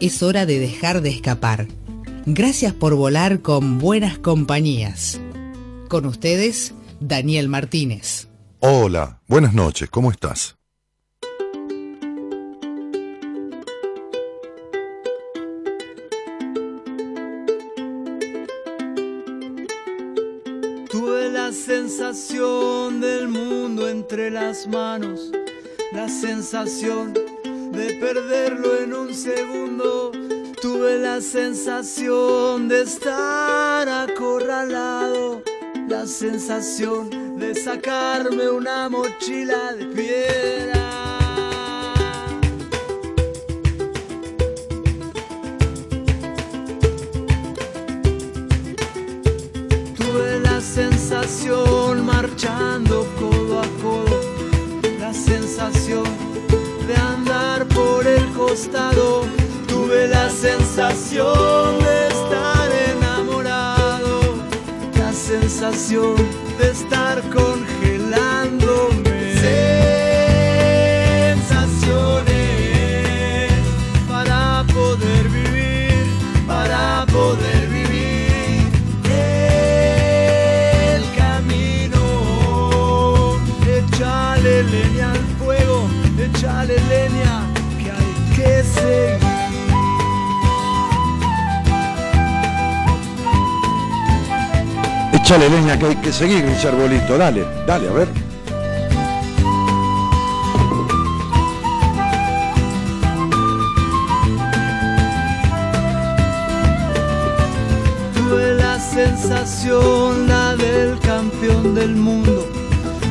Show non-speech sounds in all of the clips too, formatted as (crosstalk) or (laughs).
es hora de dejar de escapar. Gracias por volar con buenas compañías. Con ustedes, Daniel Martínez. Hola, buenas noches, ¿cómo estás? Tuve la sensación del mundo entre las manos, la sensación de perderlo en un segundo. Tuve la sensación de estar acorralado, la sensación de sacarme una mochila de piedra. Tuve la sensación marchando codo a codo, la sensación de andar por el costado, tuve la sensación de estar enamorado, la sensación de estar congelándome. Échale leña que hay que seguir, dice Arbolito. Dale, dale, a ver. Tuve la sensación, la del campeón del mundo,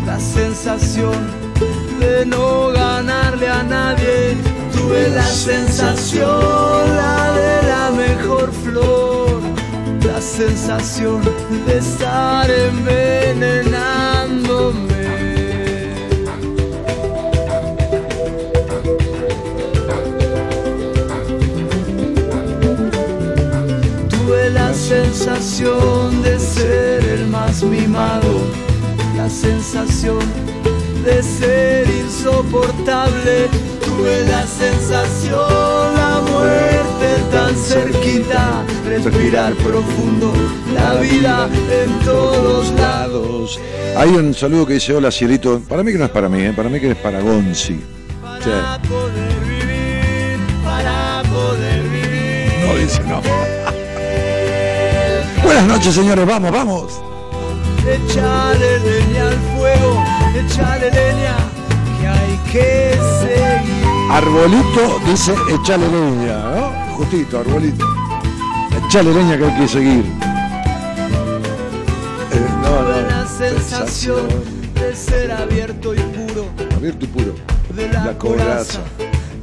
la sensación de no ganarle a nadie. Tuve la sensación, la de la mejor flor, sensación de estar envenenándome. Tuve la sensación de ser el más mimado, la sensación de ser insoportable. Tuve la sensación, la muerte tan cerquita, respirar profundo, la vida en todos lados. Hay un saludo que dice, hola cielito. Para mí que no es para mí, ¿eh? para mí que es para Gonzi. Para poder vivir, para poder vivir. No dice no. Buenas noches, señores, vamos, vamos. Echale leña al fuego, echale leña, que hay que seguir. Arbolito dice, echale leña, ¿no? Justito, arbolito. Echale leña que hay que seguir. Eh, no, Tuve no. la sensación de ser abierto y puro, Abierto y puro. de la, La coraza,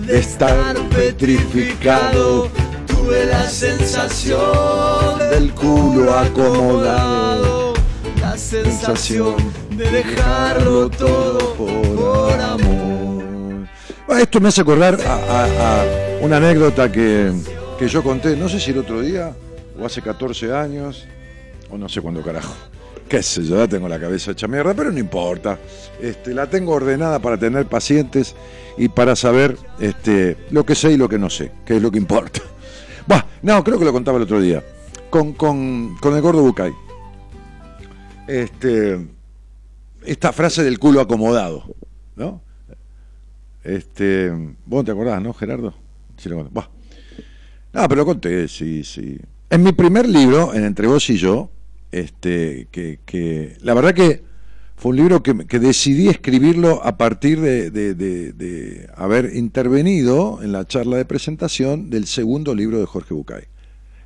de estar petrificado. Tuve la sensación del culo acomodado. la sensación de dejarlo todo por amor. Ah, Esto me hace acordar a, a- a una anécdota que, que yo conté, no sé si el otro día, o hace 14 años, o no sé cuándo carajo. Qué sé yo, ya tengo la cabeza hecha mierda, pero no importa. Este, la tengo ordenada para tener pacientes y para saber este, lo que sé y lo que no sé, que es lo que importa. (laughs) Bah, no, creo que lo contaba el otro día. Con, con, con el gordo Bucay. Este, esta frase del culo acomodado, ¿no? Este, vos te acordás, ¿no, Gerardo? Sí. No, pero lo conté, sí, sí. En mi primer libro, en Entre vos y yo, este, que, que la verdad que fue un libro que, que decidí escribirlo a partir de, haber intervenido en la charla de presentación del segundo libro de Jorge Bucay.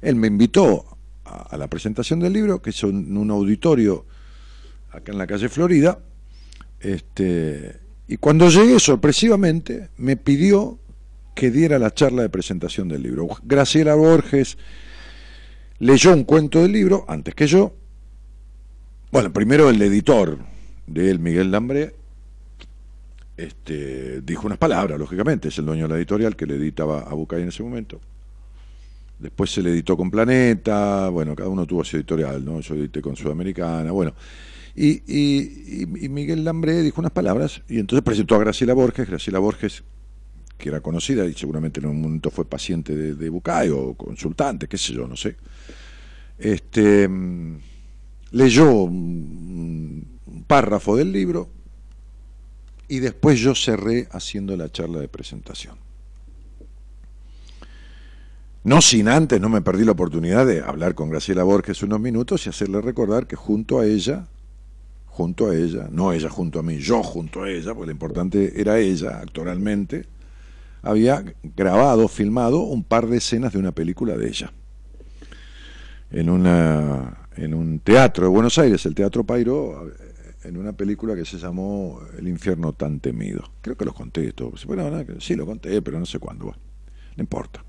Él me invitó a, a la presentación del libro, que es en un auditorio acá en la calle Florida, este, y cuando llegué sorpresivamente me pidió que diera la charla de presentación del libro. Graciela Borges leyó un cuento del libro antes que yo. Bueno, primero el editor de él, Miguel Lambré, este, dijo unas palabras, lógicamente, es el dueño de la editorial que le editaba a Bucay en ese momento. Después se le editó con Planeta, bueno, cada uno tuvo su editorial, ¿no? Yo edité con Sudamericana, bueno. Y, y, Miguel Lambré dijo unas palabras y entonces presentó a Graciela Borges, Graciela Borges, que era conocida y seguramente en un momento fue paciente de, de Bucay o consultante, qué sé yo, no sé. Este, mm, leyó un párrafo del libro y después yo cerré haciendo la charla de presentación. No sin antes, no me perdí la oportunidad de hablar con Graciela Borges unos minutos y hacerle recordar que junto a ella, junto a ella, no ella junto a mí, yo junto a ella, porque lo importante era ella actoralmente, había grabado, filmado un par de escenas de una película de ella. En, una, en un teatro de Buenos Aires, el Teatro Pairo, en una película que se llamó El infierno tan temido. Creo que los conté esto. sí, lo conté, pero no sé cuándo. no importa.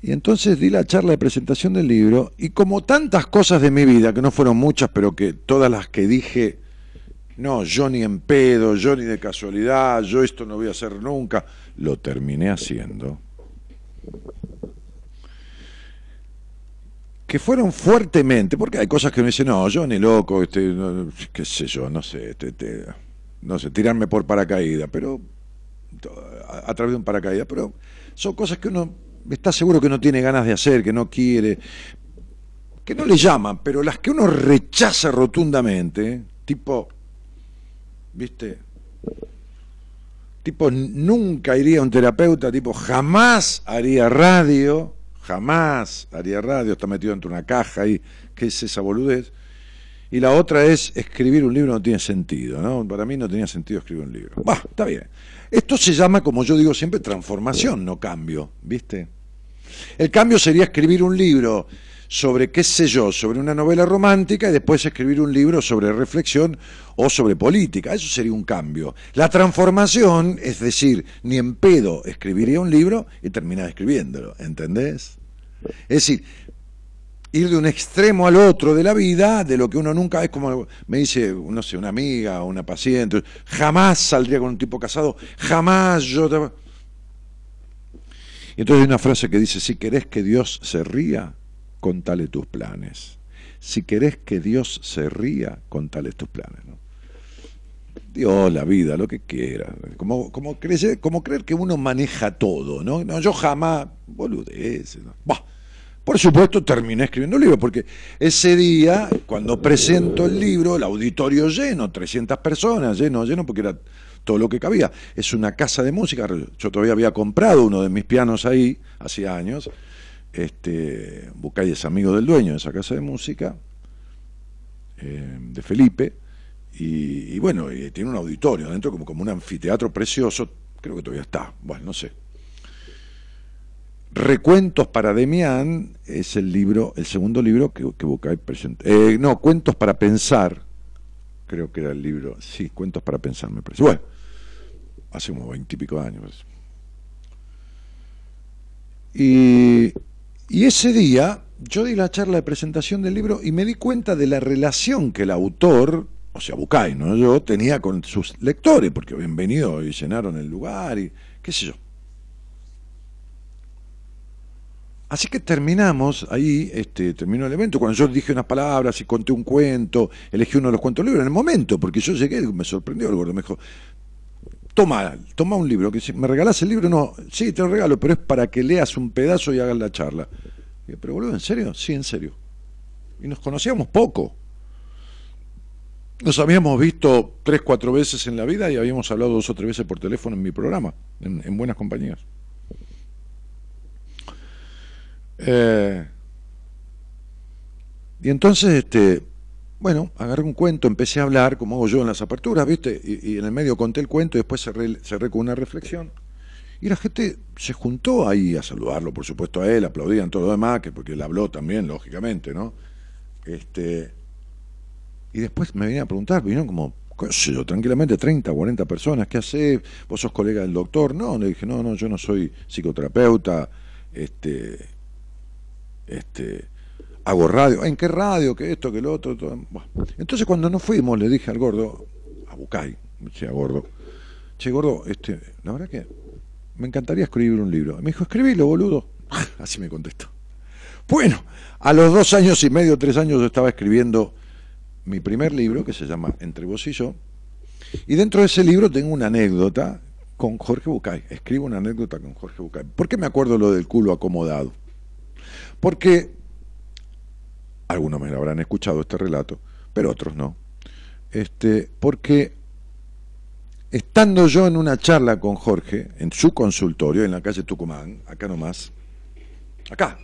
Y entonces di la charla de presentación del libro y como tantas cosas de mi vida, que no fueron muchas, pero que todas las que dije, no, yo ni en pedo, yo ni de casualidad, yo esto no voy a hacer nunca, lo terminé haciendo. que fueron fuertemente, porque hay cosas que me dicen, no, yo ni loco, este, qué sé yo, no sé, este, no sé, tirarme por paracaídas, pero a, través de un paracaídas, pero son cosas que uno está seguro que no tiene ganas de hacer, que no quiere, que no le llaman, pero las que uno rechaza rotundamente, tipo, ¿viste? Tipo, nunca iría a un terapeuta, tipo, jamás haría radio, jamás haría radio, está metido dentro de una caja y ¿qué es esa boludez? Y la otra es escribir un libro no tiene sentido, ¿no? Para mí no tenía sentido escribir un libro. Bah, está bien. Esto se llama, como yo digo siempre, transformación, no cambio, ¿viste? El cambio sería escribir un libro sobre, qué sé yo, sobre una novela romántica y después escribir un libro sobre reflexión o sobre política. Eso sería un cambio. La transformación, es decir, ni en pedo escribiría un libro y terminar escribiéndolo, ¿entendés? Es decir, ir de un extremo al otro de la vida, de lo que uno nunca es como me dice, no sé, una amiga o una paciente, jamás saldría con un tipo casado, jamás yo te... Entonces hay una frase que dice, si querés que Dios se ría, contale tus planes. Si querés que Dios se ría, contale tus planes. Dios, la vida, lo que quiera. Como, como, creer, como creer que uno maneja todo, ¿no? no yo jamás, boludez. ¿no? Por supuesto, terminé escribiendo un libro, porque ese día, cuando presento el libro, el auditorio lleno, 300 personas, lleno, lleno, porque era todo lo que cabía. Es una casa de música. Yo todavía había comprado uno de mis pianos ahí, hacía años, este, Bucay es amigo del dueño de esa casa de música, eh, de Felipe, y, bueno, tiene un auditorio adentro como, como un anfiteatro precioso, creo que todavía está, bueno, no sé. Recuentos para Demián es el libro, el segundo libro que, que Bucay presentó. Eh, no, Cuentos para Pensar, creo que era el libro, sí, Cuentos para Pensar me parece. Bueno, hace como veintipico años. Y y ese día yo di la charla de presentación del libro y me di cuenta de la relación que el autor, o sea, Bucay, no yo, tenía con sus lectores, porque habían venido y llenaron el lugar y qué sé yo. Así que terminamos ahí, este, terminó el evento, cuando yo dije unas palabras y conté un cuento, elegí uno de los cuentos libros en el momento, porque yo llegué me sorprendió el gordo, me dijo, toma, toma un libro, que si me regalás el libro, no, sí, te lo regalo, pero es para que leas un pedazo y hagas la charla. pero boludo, ¿en serio? Sí, en serio. Y nos conocíamos poco. Nos habíamos visto tres, cuatro veces en la vida y habíamos hablado dos o tres veces por teléfono en mi programa, en, buenas compañías. Eh, y entonces, este, bueno, agarré un cuento, empecé a hablar, como hago yo en las aperturas, ¿viste? Y, en el medio conté el cuento y después cerré, cerré, con una reflexión. Y la gente se juntó ahí a saludarlo, por supuesto, a él, aplaudían todo lo demás, que porque él habló también, lógicamente, ¿no? Este, y después me venían a preguntar, vinieron como yo, tranquilamente 30, 40 personas, ¿qué haces? ¿Vos sos colega del doctor? No, le dije, no, no, yo no soy psicoterapeuta, este, este, hago radio, ¿en qué radio? ¿Qué esto? ¿Qué lo otro? Entonces cuando nos fuimos le dije al gordo, a Bucay, che, a gordo, che, gordo, este, la verdad que me encantaría escribir un libro. me dijo, escribilo, boludo. Así me contestó. Bueno, a los dos años y medio, tres años, yo estaba escribiendo mi primer libro, que se llama Entre vos y yo, y dentro de ese libro tengo una anécdota con Jorge Bucay. Escribo una anécdota con Jorge Bucay. ¿Por qué me acuerdo lo del culo acomodado? Porque algunos me habrán escuchado este relato, pero otros no. Este, porque estando yo en una charla con Jorge, en su consultorio, en la calle Tucumán, acá nomás, acá,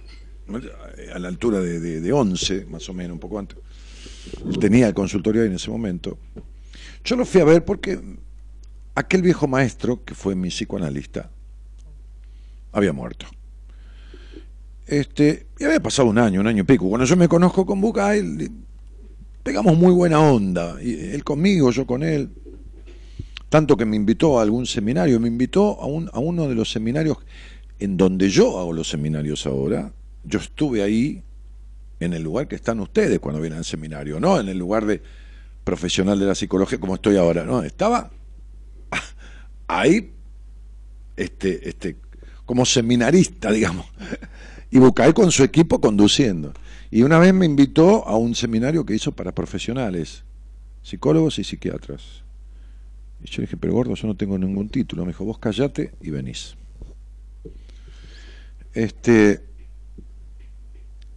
a la altura de, de, 11, más o menos, un poco antes, tenía el consultorio ahí en ese momento, yo lo fui a ver porque aquel viejo maestro, que fue mi psicoanalista, había muerto. Este, y había pasado un año, un año y pico. Cuando yo me conozco con Bucay, pegamos muy buena onda. Y él conmigo, yo con él. Tanto que me invitó a algún seminario, me invitó a, un, a uno de los seminarios en donde yo hago los seminarios ahora. Yo estuve ahí en el lugar que están ustedes cuando vienen al seminario, no en el lugar de profesional de la psicología como estoy ahora, no, estaba (laughs) ahí este, este, como seminarista, (laughs) digamos, y Bucay con su equipo conduciendo. Y una vez me invitó a un seminario que hizo para profesionales, psicólogos y psiquiatras. Y yo dije, pero gordo, yo no tengo ningún título. Me dijo, vos callate y venís. Este,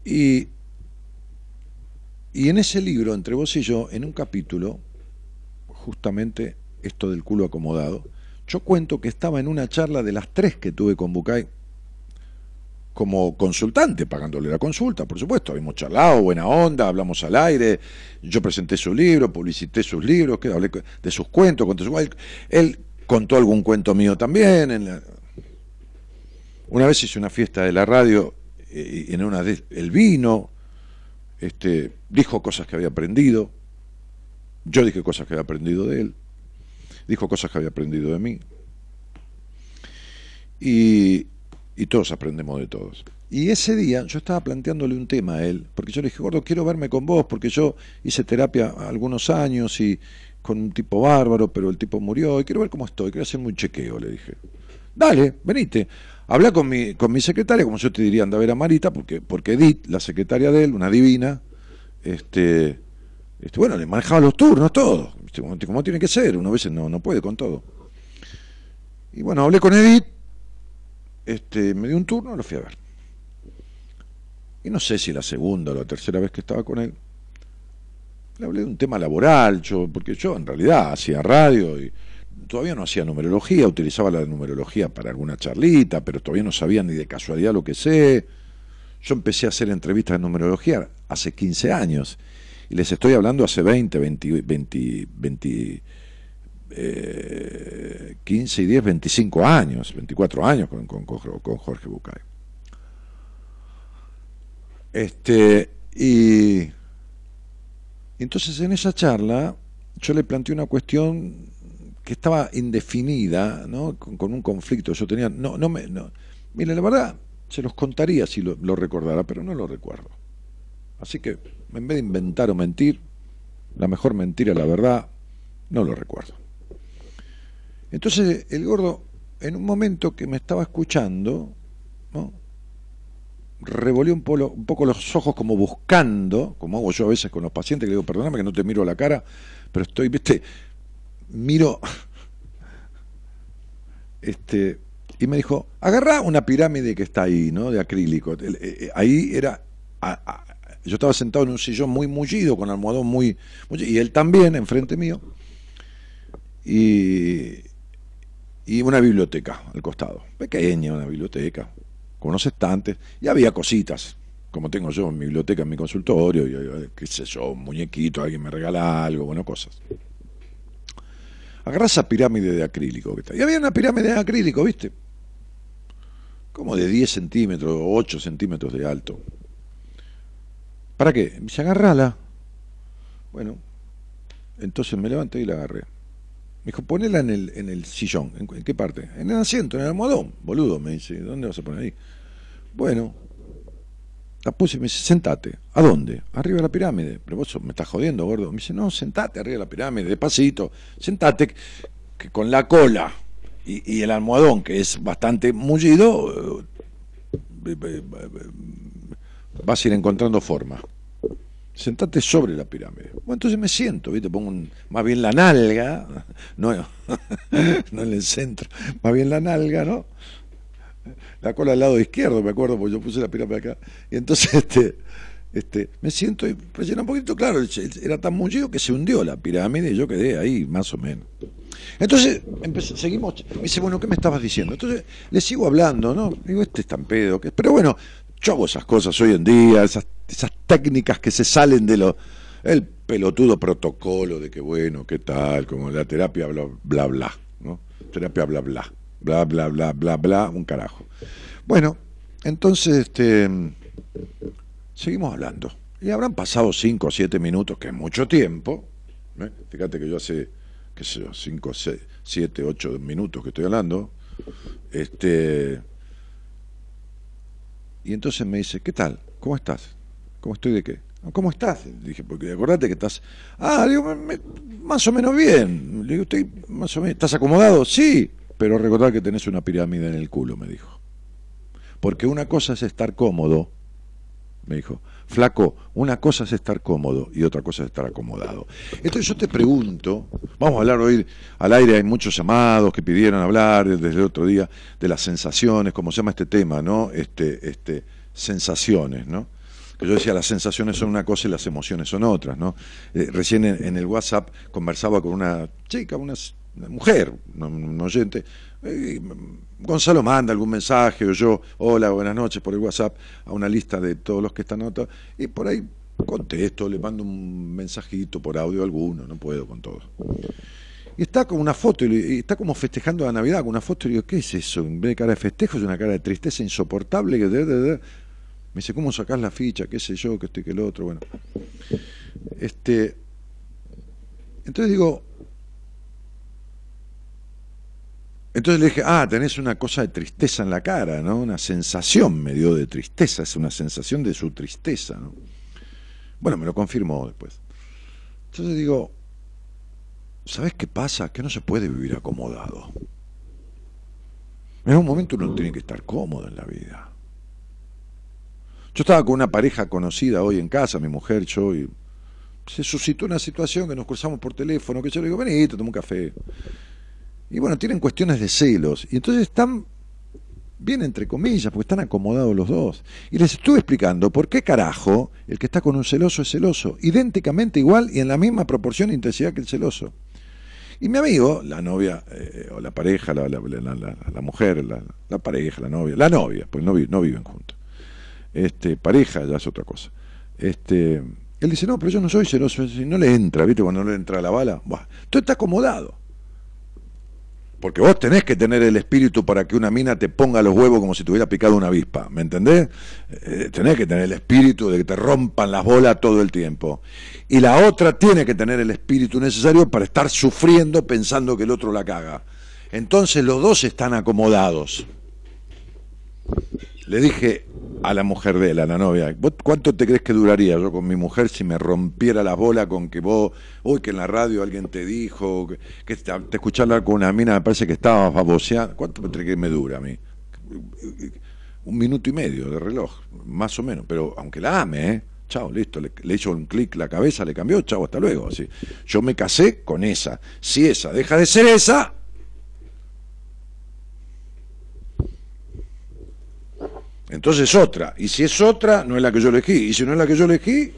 y, y en ese libro, entre vos y yo, en un capítulo, justamente esto del culo acomodado, yo cuento que estaba en una charla de las tres que tuve con Bucay como consultante, pagándole la consulta, por supuesto. Habíamos charlado, buena onda, hablamos al aire, yo presenté su libro, publicité sus libros, que hablé de sus cuentos, conté su... él contó algún cuento mío también. Una vez hice una fiesta de la radio eh, y en una de él vino, este, dijo cosas que había aprendido, yo dije cosas que había aprendido de él dijo cosas que había aprendido de mí. Y, y todos aprendemos de todos. Y ese día yo estaba planteándole un tema a él, porque yo le dije, gordo, quiero verme con vos, porque yo hice terapia algunos años y con un tipo bárbaro, pero el tipo murió, y quiero ver cómo estoy, quiero hacerme un chequeo, le dije. Dale, venite. Habla con mi, con mi secretaria, como yo te diría, anda a ver a Marita, porque, porque Edith, la secretaria de él, una divina, este, este, bueno, le manejaba los turnos, todo, como tiene que ser, uno a veces no, no puede con todo. Y bueno, hablé con Edith, este, me dio un turno, lo fui a ver. Y no sé si la segunda o la tercera vez que estaba con él, le hablé de un tema laboral, yo, porque yo en realidad hacía radio y todavía no hacía numerología, utilizaba la numerología para alguna charlita, pero todavía no sabía ni de casualidad lo que sé. Yo empecé a hacer entrevistas de numerología hace 15 años y les estoy hablando hace 20, 20, 20, 20 eh, 15 y 10, 25 años, 24 años con, con, con Jorge Bucay. Este, y entonces en esa charla yo le planteé una cuestión que estaba indefinida, ¿no? con, un conflicto. Yo tenía, no, no me, no. Mire, la verdad, se los contaría si lo, lo recordara, pero no lo recuerdo. Así que en vez de inventar o mentir, la mejor mentira, la verdad, no lo recuerdo. Entonces el gordo, en un momento que me estaba escuchando, revolvió un, poco los ojos como buscando, como hago yo a veces con los pacientes, que le digo, perdóname que no te miro la cara, pero estoy, viste, miro, este, y me dijo, agarrá una pirámide que está ahí, ¿no? De acrílico. Eh, eh, ahí era yo estaba sentado en un sillón muy mullido, con almohadón muy, y él también, enfrente mío, y, y una biblioteca al costado, pequeña una biblioteca, con unos estantes, y había cositas, como tengo yo en mi biblioteca, en mi consultorio, y, qué sé yo, un muñequito, alguien me regala algo, bueno, cosas. Agarra esa pirámide de acrílico que está. Y había una pirámide de acrílico, ¿viste? Como de 10 centímetros, 8 centímetros de alto. ¿Para qué? Se agarrala. Bueno, Entonces me levanté y la agarré. Me dijo, ponela en el, en el sillón. ¿En, qué parte? En el asiento, en el almohadón. Boludo, me dice, ¿dónde vas a poner ahí? Bueno, la puse y me dice, sentate. ¿A dónde? Arriba de la pirámide. Pero vos me estás jodiendo, gordo. Me dice, no, sentate arriba de la pirámide, despacito. Sentate, que con la cola y, y el almohadón, que es bastante mullido, eh, eh, eh, vas a ir encontrando forma sentate sobre la pirámide. Bueno, entonces me siento, ¿viste? Pongo más bien la nalga, no, (laughs) no en el centro, más bien la nalga, ¿no? La cola al lado izquierdo, me acuerdo, porque yo puse la pirámide acá. Y entonces (laughs) este, este, me siento y rellena un poquito, claro, era tan mullido que se hundió la pirámide y yo quedé ahí, más o menos. Entonces, seguimos, me dice, bueno, ¿qué me estabas diciendo? Entonces, le sigo hablando, ¿no? Digo, este es tan pedo, pero bueno, yo hago esas cosas hoy en día, esas, técnicas que se salen de lo el pelotudo protocolo de que bueno, qué tal, como la terapia bla bla bla, ¿no? Terapia bla bla, bla bla bla bla bla, un carajo. Bueno, entonces este seguimos hablando. Y habrán pasado 5 o 7 minutos, que es mucho tiempo. ¿eh? Fíjate que yo hace, qué sé yo, 5, 7, 8 minutos que estoy hablando. Este, y entonces me dice, ¿qué tal? ¿Cómo estás? ¿Cómo estoy de qué? ¿Cómo estás? Dije, porque acordate que estás. Ah, digo, más o menos bien. Le digo, estoy más o menos. ¿Estás acomodado? Sí, pero recordad que tenés una pirámide en el culo, me dijo. Porque una cosa es estar cómodo, me dijo. Flaco, una cosa es estar cómodo y otra cosa es estar acomodado. Entonces yo te pregunto, vamos a hablar hoy al aire, hay muchos llamados que pidieron hablar desde el otro día de las sensaciones, como se llama este tema, ¿no? Este, este, sensaciones, ¿no? Que yo decía, las sensaciones son una cosa y las emociones son otras, ¿no? Eh, recién en, el WhatsApp conversaba con una chica, una, mujer, un oyente, Gonzalo manda algún mensaje o yo, hola, buenas noches por el WhatsApp, a una lista de todos los que están anotados, y por ahí contesto, le mando un mensajito por audio alguno, no puedo con todo. Y está con una foto, y está como festejando la Navidad con una foto, y digo, ¿qué es eso? En vez de cara de festejo es una cara de tristeza insoportable. Que me dice, ¿cómo sacás la ficha? ¿Qué sé yo? ¿Qué estoy que el otro? Bueno. Este, entonces digo, Entonces le dije, ah, tenés una cosa de tristeza en la cara, ¿no? Una sensación me dio de tristeza, es una sensación de su tristeza, ¿no? Bueno, me lo confirmó después. Entonces digo, ¿sabes qué pasa? Que no se puede vivir acomodado. En un momento uno tiene que estar cómodo en la vida. Yo estaba con una pareja conocida hoy en casa, mi mujer, yo, y se suscitó una situación que nos cruzamos por teléfono, que yo le digo, vení, te tomo un café. Y bueno, tienen cuestiones de celos. Y entonces están bien entre comillas, porque están acomodados los dos. Y les estuve explicando por qué carajo el que está con un celoso es celoso, idénticamente igual y en la misma proporción e intensidad que el celoso. Y mi amigo, la novia, eh, o la pareja, la, mujer, la, pareja, la novia, la novia, pues no, no viven juntos. Este, pareja ya es otra cosa. Este, él dice, no, pero yo no soy celoso, no le entra, ¿viste? Cuando no le entra la bala, Buah. tú está acomodado. Porque vos tenés que tener el espíritu para que una mina te ponga los huevos como si te hubiera picado una avispa, ¿me entendés? Eh, tenés que tener el espíritu de que te rompan las bolas todo el tiempo. Y la otra tiene que tener el espíritu necesario para estar sufriendo pensando que el otro la caga. Entonces los dos están acomodados. Le dije a la mujer de él, a la novia, cuánto te crees que duraría yo con mi mujer si me rompiera la bola con que vos, uy, que en la radio alguien te dijo, que, te, escuché hablar con una mina, me parece que estaba baboseando? ¿Cuánto crees que me dura a mí? Un minuto y medio de reloj, más o menos, pero aunque la ame, ¿eh? Chao, listo, le, hizo un clic la cabeza, le cambió, chao, hasta luego. Así. Yo me casé con esa. Si esa deja de ser esa, Entonces otra. Y si es otra, no es la que yo elegí. Y si no es la que yo elegí,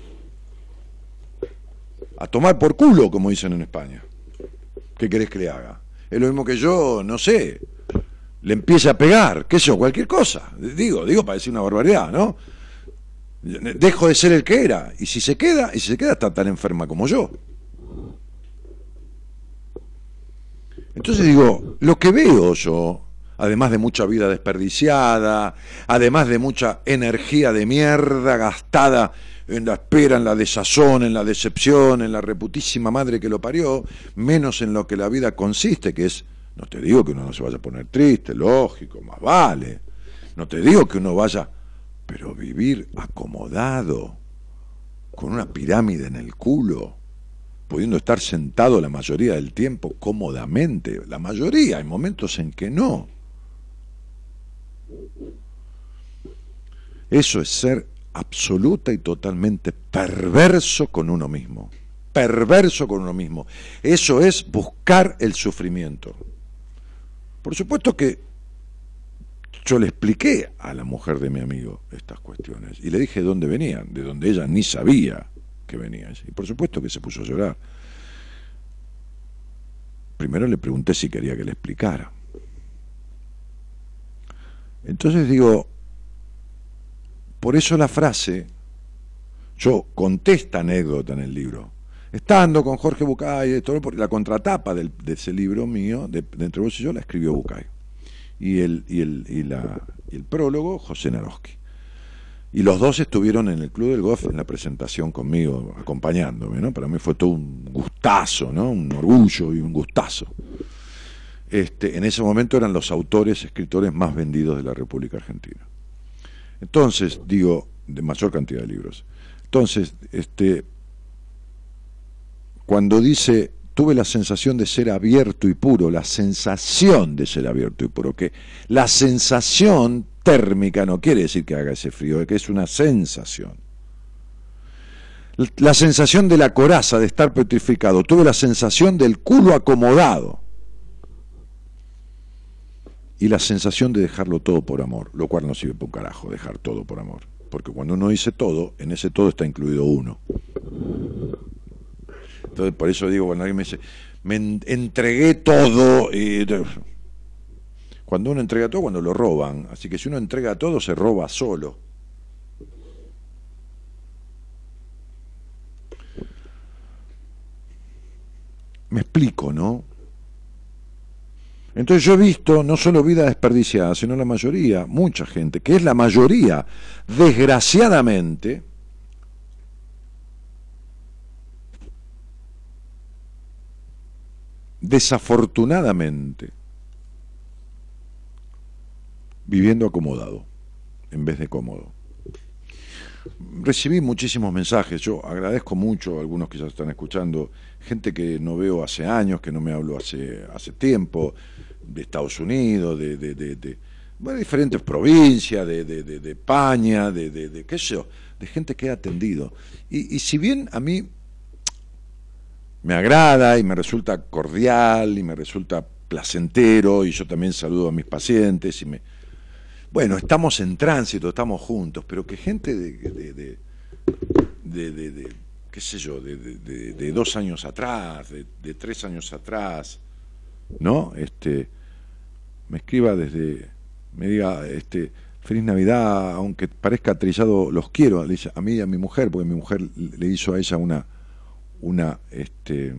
a tomar por culo, como dicen en España. ¿Qué querés que le haga? Es lo mismo que yo, no sé, le empiece a pegar, qué sé yo, cualquier cosa. Digo, digo para decir una barbaridad, ¿no? Dejo de ser el que era. Y si se queda, y si se queda, está tan enferma como yo. Entonces digo, lo que veo yo además de mucha vida desperdiciada, además de mucha energía de mierda gastada en la espera, en la desazón, en la decepción, en la reputísima madre que lo parió, menos en lo que la vida consiste, que es, no te digo que uno no se vaya a poner triste, lógico, más vale, no te digo que uno vaya, pero vivir acomodado, con una pirámide en el culo, pudiendo estar sentado la mayoría del tiempo cómodamente, la mayoría, hay momentos en que no. Eso es ser absoluta y totalmente perverso con uno mismo. Perverso con uno mismo. Eso es buscar el sufrimiento. Por supuesto que yo le expliqué a la mujer de mi amigo estas cuestiones y le dije de dónde venían, de donde ella ni sabía que venían. Y por supuesto que se puso a llorar. Primero le pregunté si quería que le explicara. Entonces digo, por eso la frase, yo conté esta anécdota en el libro, estando con Jorge Bucay, la contratapa de ese libro mío, de, Entre vos y yo, la escribió Bucay. Y el, y el, y la, y el prólogo, José Naroski. Y los dos estuvieron en el Club del Golf en la presentación conmigo, acompañándome, ¿no? Para mí fue todo un gustazo, ¿no? Un orgullo y un gustazo. Este, en ese momento eran los autores, escritores más vendidos de la República Argentina. Entonces, digo, de mayor cantidad de libros. Entonces, este, cuando dice, tuve la sensación de ser abierto y puro, la sensación de ser abierto y puro, que la sensación térmica no quiere decir que haga ese frío, que es una sensación. La sensación de la coraza, de estar petrificado, tuve la sensación del culo acomodado y la sensación de dejarlo todo por amor, lo cual no sirve por un carajo dejar todo por amor, porque cuando uno dice todo, en ese todo está incluido uno. Entonces, por eso digo, cuando alguien me dice, me entregué todo, y... cuando uno entrega todo, cuando lo roban, así que si uno entrega todo, se roba solo. Me explico, ¿no? Entonces yo he visto no solo vida desperdiciada, sino la mayoría, mucha gente, que es la mayoría, desgraciadamente, desafortunadamente, viviendo acomodado en vez de cómodo. Recibí muchísimos mensajes, yo agradezco mucho a algunos que ya están escuchando, gente que no veo hace años, que no me hablo hace, hace tiempo, de Estados Unidos, de, de, de, diferentes provincias, de, de, España, de, de, qué sé yo, de gente que he atendido. Y, y si bien a mí me agrada y me resulta cordial y me resulta placentero y yo también saludo a mis pacientes y me bueno estamos en tránsito estamos juntos pero que gente de, de, de, de qué sé yo de, dos años atrás de, tres años atrás no este me escriba desde me diga este feliz navidad aunque parezca trillado los quiero a mí y a mi mujer porque mi mujer le hizo a ella una una este,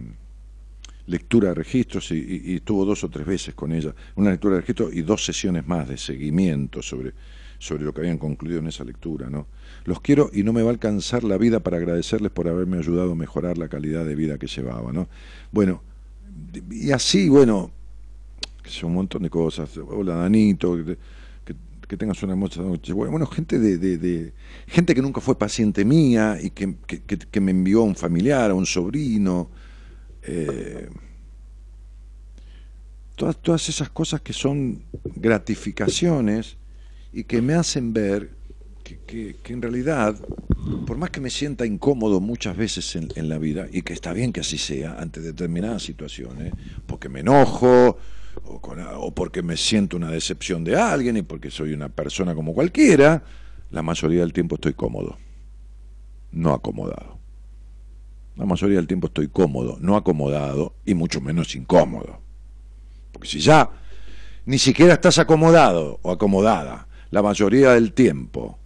lectura de registros y, estuvo dos o tres veces con ella, una lectura de registros y dos sesiones más de seguimiento sobre, sobre lo que habían concluido en esa lectura. ¿no? Los quiero y no me va a alcanzar la vida para agradecerles por haberme ayudado a mejorar la calidad de vida que llevaba. ¿no? Bueno, y así, bueno, que son un montón de cosas. Hola Danito, que tengas una hermosa noche. Bueno, gente de, de, gente que nunca fue paciente mía y que, que, me envió a un familiar, a un sobrino. Eh, todas, todas esas cosas que son gratificaciones y que me hacen ver que, en realidad, por más que me sienta incómodo muchas veces en, en la vida, y que está bien que así sea ante determinadas situaciones, porque me enojo, o, porque me siento una decepción de alguien y porque soy una persona como cualquiera, la mayoría del tiempo estoy cómodo, no acomodado. La mayoría del tiempo estoy cómodo, no acomodado y mucho menos incómodo. Porque si ya ni siquiera estás acomodado o acomodada la mayoría del tiempo,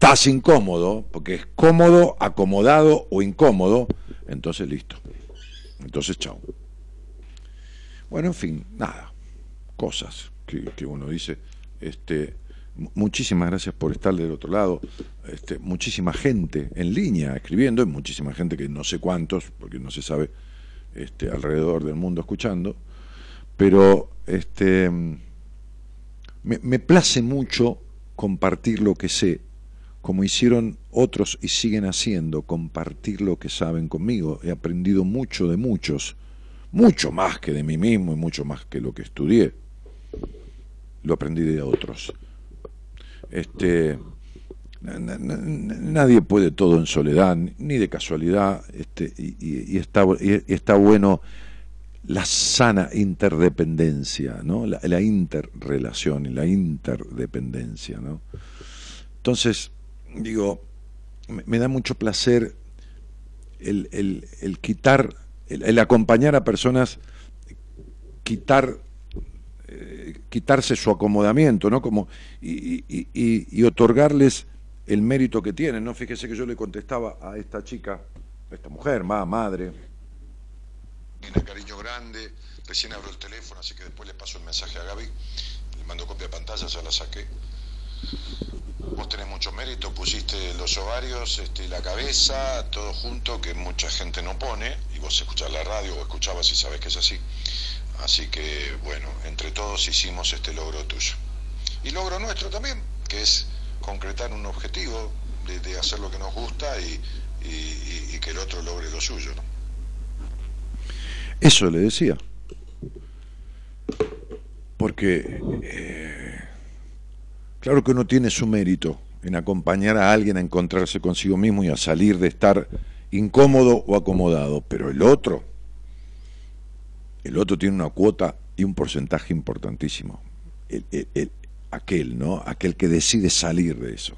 estás incómodo, porque es cómodo, acomodado o incómodo, entonces listo. Entonces chao. Bueno, en fin, nada. cosas que, uno dice. Este, muchísimas gracias por estar del otro lado. Este, muchísima gente en línea escribiendo, y muchísima gente que no sé cuántos, porque no se sabe este, alrededor del mundo escuchando. Pero este, me, me place mucho compartir lo que sé, como hicieron otros y siguen haciendo, compartir lo que saben conmigo. He aprendido mucho de muchos, mucho más que de mí mismo y mucho más que lo que estudié. Lo aprendí de otros. Este, nadie puede todo en soledad, ni de casualidad, este, y, está, y está bueno la sana interdependencia, ¿no? la, la interrelación y la interdependencia. ¿no? Entonces, digo, me, da mucho placer el, el, quitar, el, acompañar a personas, quitar, eh, quitarse su acomodamiento, ¿no? Como, y, y, y, otorgarles el mérito que tienen, ¿no? Fíjese que yo le contestaba a esta chica, a esta mujer, ma, madre. Tiene cariño grande, recién abro el teléfono, así que después le paso el mensaje a Gaby, le mando copia de pantalla, ya la saqué. Vos tenés mucho mérito, pusiste los ovarios este, y la cabeza, todo junto, que mucha gente no pone, y vos escuchás la radio o escuchabas y sabés que es así. Así que, bueno, entre todos hicimos este logro tuyo. Y logro nuestro también, que es concretar un objetivo de, hacer lo que nos gusta y, que el otro logre lo suyo. ¿no? Eso le decía. Porque eh, Claro que uno tiene su mérito en acompañar a alguien a encontrarse consigo mismo y a salir de estar incómodo o acomodado, pero el otro, el otro tiene una cuota y un porcentaje importantísimo. aquel, ¿no? Aquel que decide salir de eso.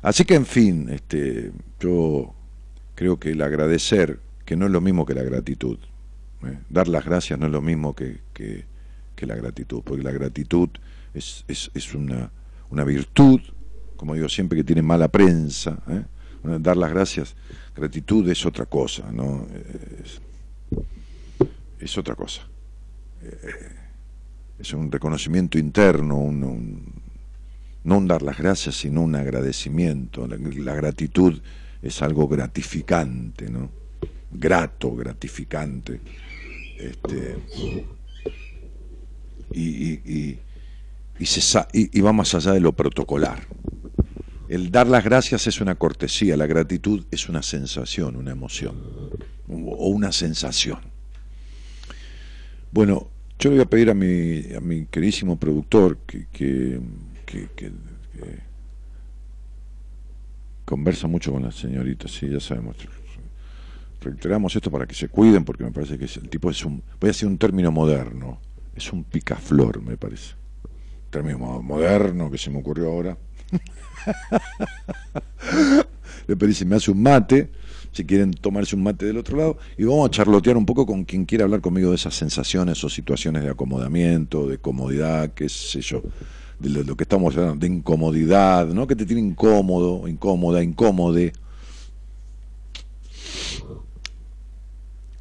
Así que, en fin, este, yo creo que el agradecer, que no es lo mismo que la gratitud, ¿eh? dar las gracias no es lo mismo que, que la gratitud, porque la gratitud es, es, es una, una, virtud, como digo siempre, que tiene mala prensa. ¿eh? Dar las gracias, gratitud es otra cosa, ¿no? Es, otra cosa. Eh, es un reconocimiento interno, un, no un dar las gracias, sino un agradecimiento. La, gratitud es algo gratificante, ¿no? Grato, gratificante. Este, y, y, se, y, va más allá de lo protocolar. El dar las gracias es una cortesía, la gratitud es una sensación, una emoción o una sensación. Bueno, yo le voy a pedir a mi, a mi queridísimo productor que, que, que, conversa mucho con las señoritas, sí, ya sabemos. Reiteramos esto para que se cuiden porque me parece que el tipo es un, voy a decir un término moderno, es un picaflor, me parece término moderno que se me ocurrió ahora. Le pedí si me hace un mate, si quieren tomarse un mate del otro lado, y vamos a charlotear un poco con quien quiera hablar conmigo de esas sensaciones o situaciones de acomodamiento, de comodidad, qué sé yo, de lo, que estamos hablando, de incomodidad, ¿no? Que te tiene incómodo, incómoda, incómode.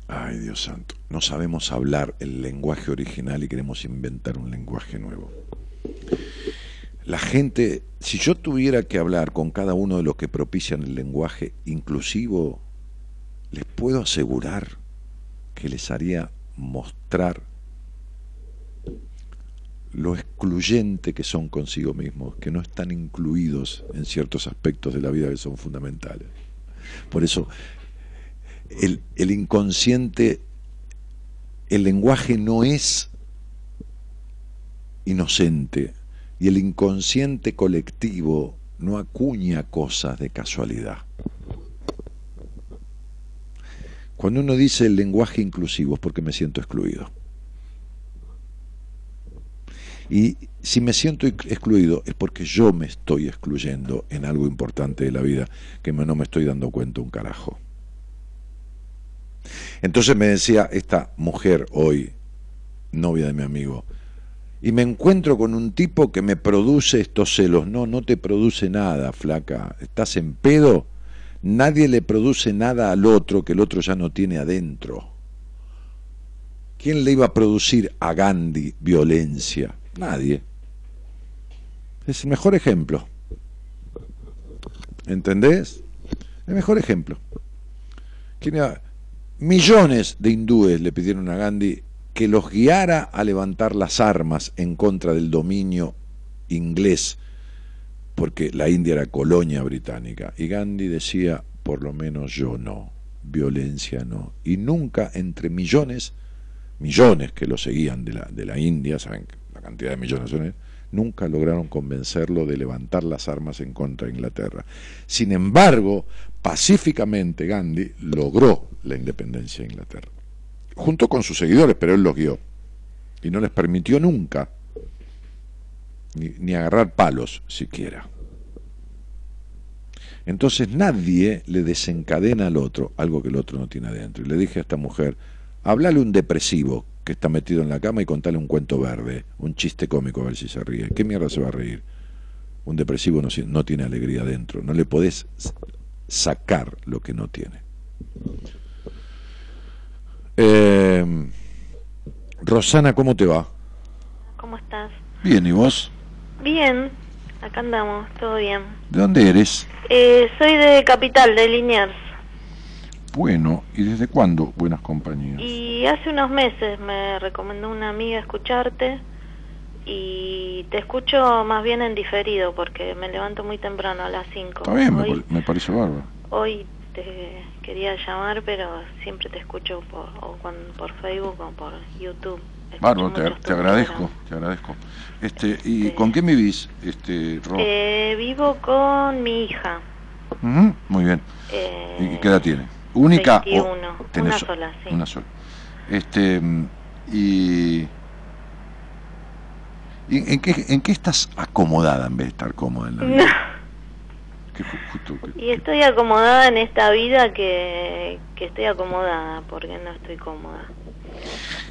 Ay, Dios santo, no sabemos hablar el lenguaje original y queremos inventar un lenguaje nuevo. La gente, si yo tuviera que hablar con cada uno de los que propician el lenguaje inclusivo, les puedo asegurar que les haría mostrar lo excluyente que son consigo mismos, que no están incluidos en ciertos aspectos de la vida que son fundamentales. Por eso, el, inconsciente, el lenguaje no es inocente y el inconsciente colectivo no acuña cosas de casualidad. Cuando uno dice el lenguaje inclusivo es porque me siento excluido. Y si me siento excluido es porque yo me estoy excluyendo en algo importante de la vida que no me estoy dando cuenta un carajo. Entonces me decía esta mujer hoy, novia de mi amigo, y me encuentro con un tipo que me produce estos celos. No, no te produce nada, flaca. Estás en pedo. Nadie le produce nada al otro que el otro ya no tiene adentro. ¿Quién le iba a producir a Gandhi violencia? Nadie. Es el mejor ejemplo. ¿Entendés? El mejor ejemplo. Millones de hindúes le pidieron a Gandhi que los guiara a levantar las armas en contra del dominio inglés, porque la India era colonia británica. Y Gandhi decía, por lo menos yo no, violencia no. Y nunca entre millones, millones que lo seguían de la, de la India, saben la cantidad de millones son, nunca lograron convencerlo de levantar las armas en contra de Inglaterra. Sin embargo, pacíficamente Gandhi logró la independencia de Inglaterra, junto con sus seguidores, pero él los guió. Y no les permitió nunca ni, ni agarrar palos siquiera. Entonces nadie le desencadena al otro algo que el otro no tiene adentro. Y le dije a esta mujer, háblale un depresivo que está metido en la cama y contale un cuento verde, un chiste cómico a ver si se ríe. ¿Qué mierda se va a reír? Un depresivo no, no tiene alegría adentro, no le podés sacar lo que no tiene. Eh, Rosana, ¿cómo te va? ¿Cómo estás? Bien, ¿y vos? Bien, acá andamos, todo bien. ¿De dónde eres? Eh, soy de Capital, de Liniers. Bueno, ¿y desde cuándo Buenas Compañías? Y hace unos meses me recomendó una amiga escucharte y te escucho más bien en diferido porque me levanto muy temprano a las 5. Está bien, me, me, parece bárbaro. Hoy te quería llamar, pero siempre te escucho por, o por Facebook o por YouTube. Bárbaro, te, te agradezco, te agradezco. Este, ¿Y con quién vivís, este, Eh, vivo con mi hija. muy bien. Eh, ¿Y qué edad tiene? única 21, una sola, sí. Una sola. Este, y, y en, qué, ¿En qué estás acomodada en vez de estar cómoda en la (laughs) vida? Y estoy acomodada en esta vida que, que estoy acomodada, porque no estoy cómoda.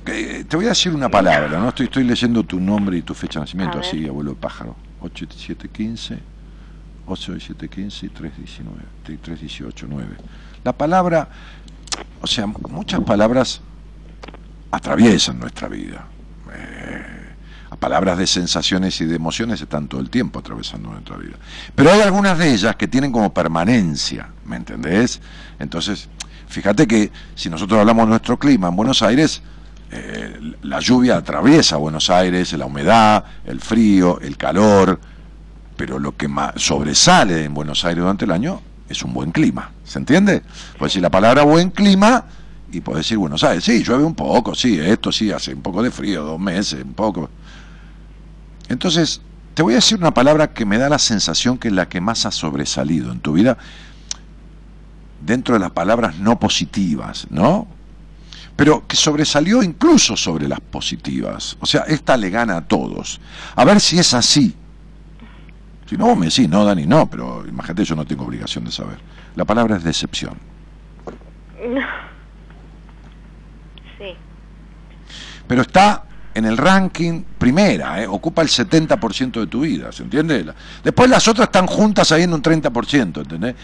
Eh, te voy a decir una palabra, ¿no? Estoy, estoy leyendo tu nombre y tu fecha de nacimiento, así, abuelo pájaro. 8715, 8715 y 319, 318, 9. La palabra, o sea, muchas palabras atraviesan nuestra vida. Eh, palabras de sensaciones y de emociones están todo el tiempo atravesando nuestra vida. Pero hay algunas de ellas que tienen como permanencia, ¿me entendés? Entonces, fíjate que si nosotros hablamos de nuestro clima en Buenos Aires, eh, la lluvia atraviesa Buenos Aires, la humedad, el frío, el calor, pero lo que más sobresale en Buenos Aires durante el año es un buen clima, ¿se entiende? Pues si la palabra buen clima y puedes decir Buenos Aires, sí, llueve un poco, sí, esto sí, hace un poco de frío, dos meses, un poco. Entonces, te voy a decir una palabra que me da la sensación que es la que más ha sobresalido en tu vida, dentro de las palabras no positivas, ¿no? Pero que sobresalió incluso sobre las positivas. O sea, esta le gana a todos. A ver si es así. Si no, vos me decís, no, Dani, no, pero imagínate, yo no tengo obligación de saber. La palabra es decepción. (laughs) Sí. Pero está en el ranking primera, ¿eh? ocupa el 70% de tu vida, ¿se entiende? Después las otras están juntas ahí en un 30%, ¿entendés?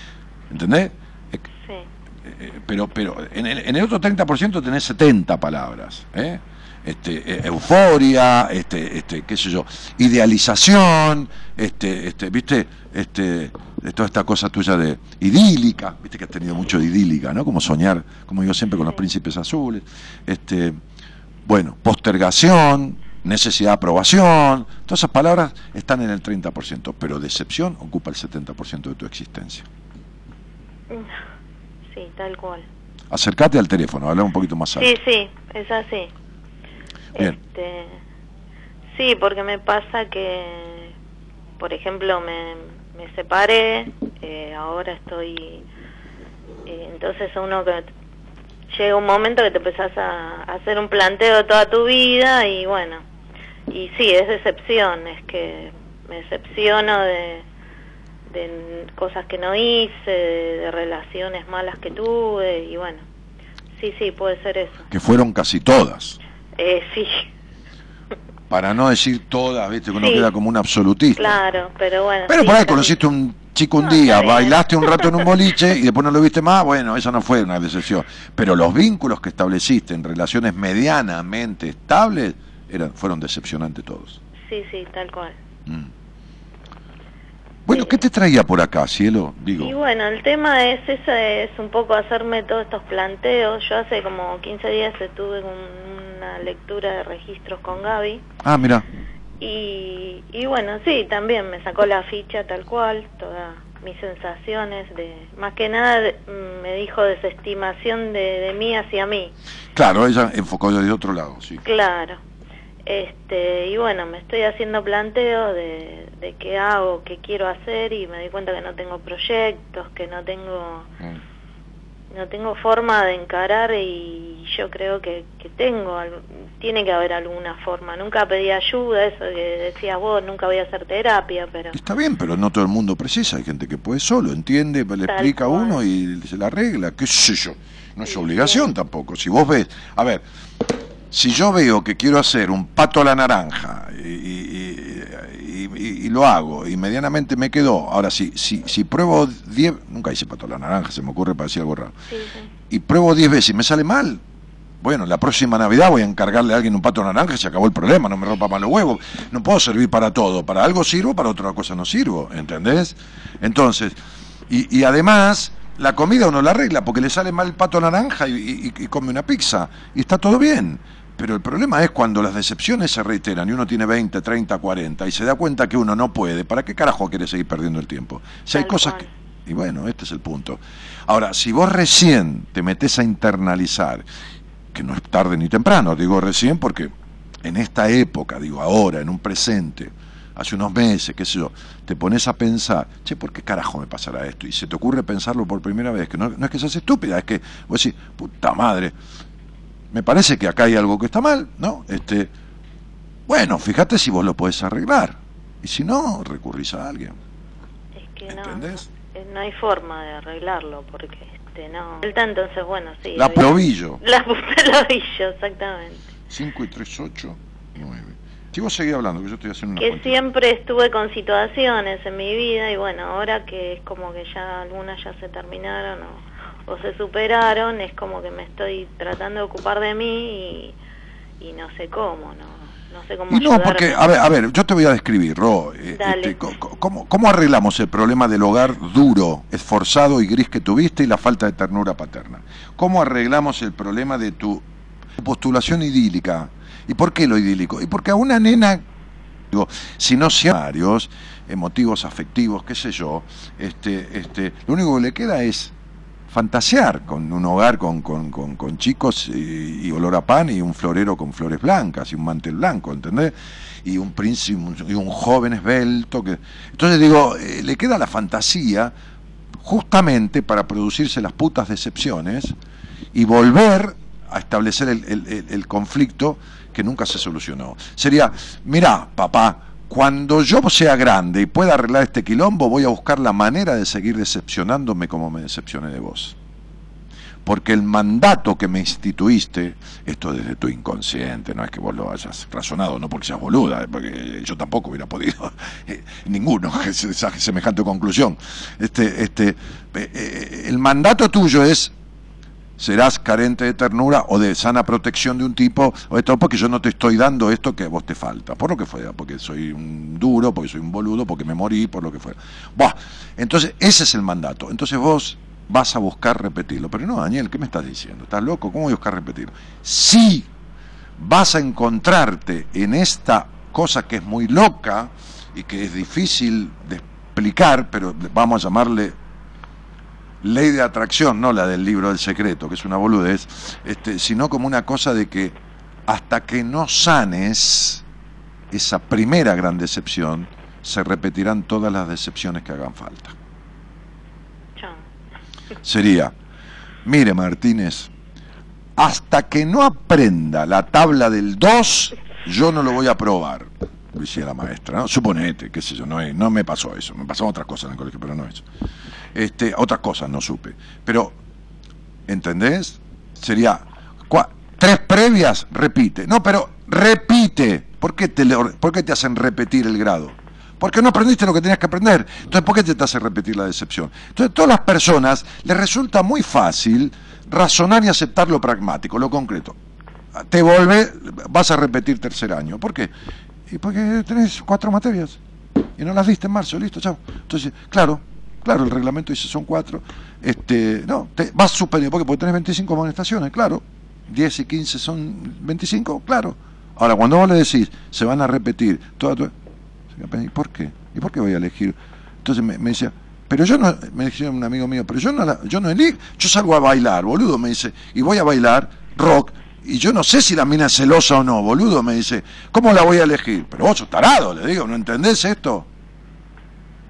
¿Entendés? Sí. Eh, eh, pero pero en el, en el otro 30% tenés 70 palabras, ¿eh? este, euforia, este, este, qué sé yo, idealización, este, este, viste, este, toda esta cosa tuya de idílica, viste que has tenido mucho de idílica, ¿no? Como soñar, como digo siempre, con los príncipes azules, este, bueno, postergación, necesidad de aprobación, todas esas palabras están en el 30%, pero decepción ocupa el 70% de tu existencia. (laughs) Sí, tal cual. Acércate al teléfono, habla un poquito más alto. Sí, sí, es así. Este, sí, porque me pasa que, por ejemplo, me, me separé, eh, ahora estoy, eh, entonces uno que llega un momento que te empezás a, hacer un planteo de toda tu vida y bueno, y sí, es decepción, es que me decepciono de, de cosas que no hice, de, relaciones malas que tuve y bueno, sí, sí, puede ser eso. Que fueron casi todas. Eh, sí. Para no decir todas, viste, que uno queda como un absolutista. Claro, pero bueno. Pero por ahí conociste un chico un día, bailaste un rato en un boliche y después no lo viste más, bueno, esa no fue una decepción. Pero los vínculos que estableciste en relaciones medianamente estables eran, fueron decepcionantes todos. Sí, sí, tal cual. Mm. Bueno, ¿qué te traía por acá, cielo? Digo. Y bueno, el tema es ese, es un poco hacerme todos estos planteos. Yo hace como 15 días estuve con una lectura de registros con Gaby. Ah, mira. Y, y bueno, sí, también me sacó la ficha tal cual, todas mis sensaciones de, más que nada mm, me dijo desestimación de, de mí hacia mí. Claro, ella enfocó de otro lado, sí. Claro. Este, y bueno, me estoy haciendo planteo de, de qué hago, qué quiero hacer y me doy cuenta que no tengo proyectos, que no tengo... Mm no tengo forma de encarar y yo creo que, que tengo, tiene que haber alguna forma. Nunca pedí ayuda, eso que decías vos, nunca voy a hacer terapia, pero... Está bien, pero no todo el mundo precisa, hay gente que puede solo, entiende, le explica a uno y se la arregla, qué sé yo. No es obligación tampoco. Si vos ves, a ver, si yo veo que quiero hacer un pato a la naranja y, y, lo hago y medianamente me quedó, ahora sí, si, si pruebo 10, nunca hice pato la naranja, se me ocurre para decir algo raro, y pruebo 10 veces y me sale mal, bueno, la próxima Navidad voy a encargarle a alguien un pato naranja y se acabó el problema, no me rompa más los huevos, no puedo servir para todo, para algo sirvo, para otra cosa no sirvo, ¿entendés? Entonces, y, y además la comida uno la arregla porque le sale mal el pato naranja y, y, come una pizza. Y está todo bien. Pero el problema es cuando las decepciones se reiteran y uno tiene 20, 30, 40 y se da cuenta que uno no puede, ¿para qué carajo quiere seguir perdiendo el tiempo? Si hay cosas que... Y bueno, este es el punto. Ahora, si vos recién te metes a internalizar, que no es tarde ni temprano, digo recién porque en esta época, digo ahora, en un presente, hace unos meses, qué sé yo, te pones a pensar, che, ¿por qué carajo me pasará esto? Y se te ocurre pensarlo por primera vez, que no, no es que seas estúpida, es que vos decís, puta madre, me parece que acá hay algo que está mal, ¿no? Este, bueno, fíjate si vos lo podés arreglar. Y si no, recurrís a alguien. Es que no, eh, no hay forma de arreglarlo porque este, no. Entonces, bueno, sí. La probillo. (laughs) La probillo, exactamente. 5 y 3, 8, 9. Si vos seguís hablando, que yo estoy haciendo una Que siempre estuve con situaciones en mi vida y bueno, ahora que es como que ya algunas ya se terminaron o o se superaron, es como que me estoy tratando de ocupar de mí y, no sé cómo, ¿no? No sé cómo No, porque, a ver, a ver, yo te voy a describir, Ro. Eh, este, ¿cómo, ¿Cómo arreglamos el problema del hogar duro, esforzado y gris que tuviste y la falta de ternura paterna? ¿Cómo arreglamos el problema de tu postulación idílica? ¿Y por qué lo idílico? Y porque a una nena, digo, si no varios emotivos, afectivos, qué sé yo, este, este, lo único que le queda es fantasear con un hogar con, con, con, chicos y, olor a pan y un florero con flores blancas y un mantel blanco, ¿entendés? Y un príncipe y un joven esbelto. Que... Entonces digo, eh, le queda la fantasía justamente para producirse las putas decepciones y volver a establecer el, el, el conflicto que nunca se solucionó. Sería, mira, papá, cuando yo sea grande y pueda arreglar este quilombo, voy a buscar la manera de seguir decepcionándome como me decepcioné de vos. Porque el mandato que me instituiste, esto desde tu inconsciente, no es que vos lo hayas razonado, no porque seas boluda, porque yo tampoco hubiera podido, (laughs) eh, ninguno, (laughs) esa semejante conclusión. Este, este, eh, eh, el mandato tuyo es serás carente de ternura o de sana protección de un tipo, o esto porque yo no te estoy dando esto que a vos te falta, por lo que fuera, porque soy un duro, porque soy un boludo, porque me morí, por lo que fuera. Buah, entonces ese es el mandato. Entonces vos vas a buscar repetirlo. Pero no, Daniel, ¿qué me estás diciendo? ¿Estás loco? ¿Cómo voy a buscar repetirlo? Sí, vas a encontrarte en esta cosa que es muy loca y que es difícil de explicar, pero vamos a llamarle ley de atracción, no la del libro del secreto, que es una boludez, este, sino como una cosa de que hasta que no sanes esa primera gran decepción, se repetirán todas las decepciones que hagan falta. Sería, mire Martínez, hasta que no aprenda la tabla del 2, yo no lo voy a probar, decía la maestra, ¿no? Suponete, qué sé yo, no, no me pasó eso, me pasaron otras cosas en el colegio, pero no eso este, otras cosas no supe. Pero, ¿entendés? Sería, tres previas, repite. No, pero repite. ¿Por qué, te, ¿Por qué te hacen repetir el grado? Porque no aprendiste lo que tenías que aprender. Entonces, ¿por qué te hace repetir la decepción? Entonces, a todas las personas les resulta muy fácil razonar y aceptar lo pragmático, lo concreto. Te vuelve, vas a repetir tercer año. ¿Por qué? Y porque tenés cuatro materias y no las diste en marzo, listo, chao. Entonces, claro, claro, el reglamento dice son cuatro. Este, no, te vas suspendido, porque, porque tenés 25 amonestaciones, claro. 10 y 15 son 25, claro. Ahora, cuando vos le decís, se van a repetir, toda, ¿y por qué? ¿Y por qué voy a elegir? Entonces me, decía, pero yo no, me decía un amigo mío, pero yo no, yo no elijo, yo salgo a bailar, boludo, me dice, y voy a bailar rock, y yo no sé si la mina es celosa o no, boludo, me dice, ¿cómo la voy a elegir? Pero vos sos tarado, le digo, ¿no entendés esto?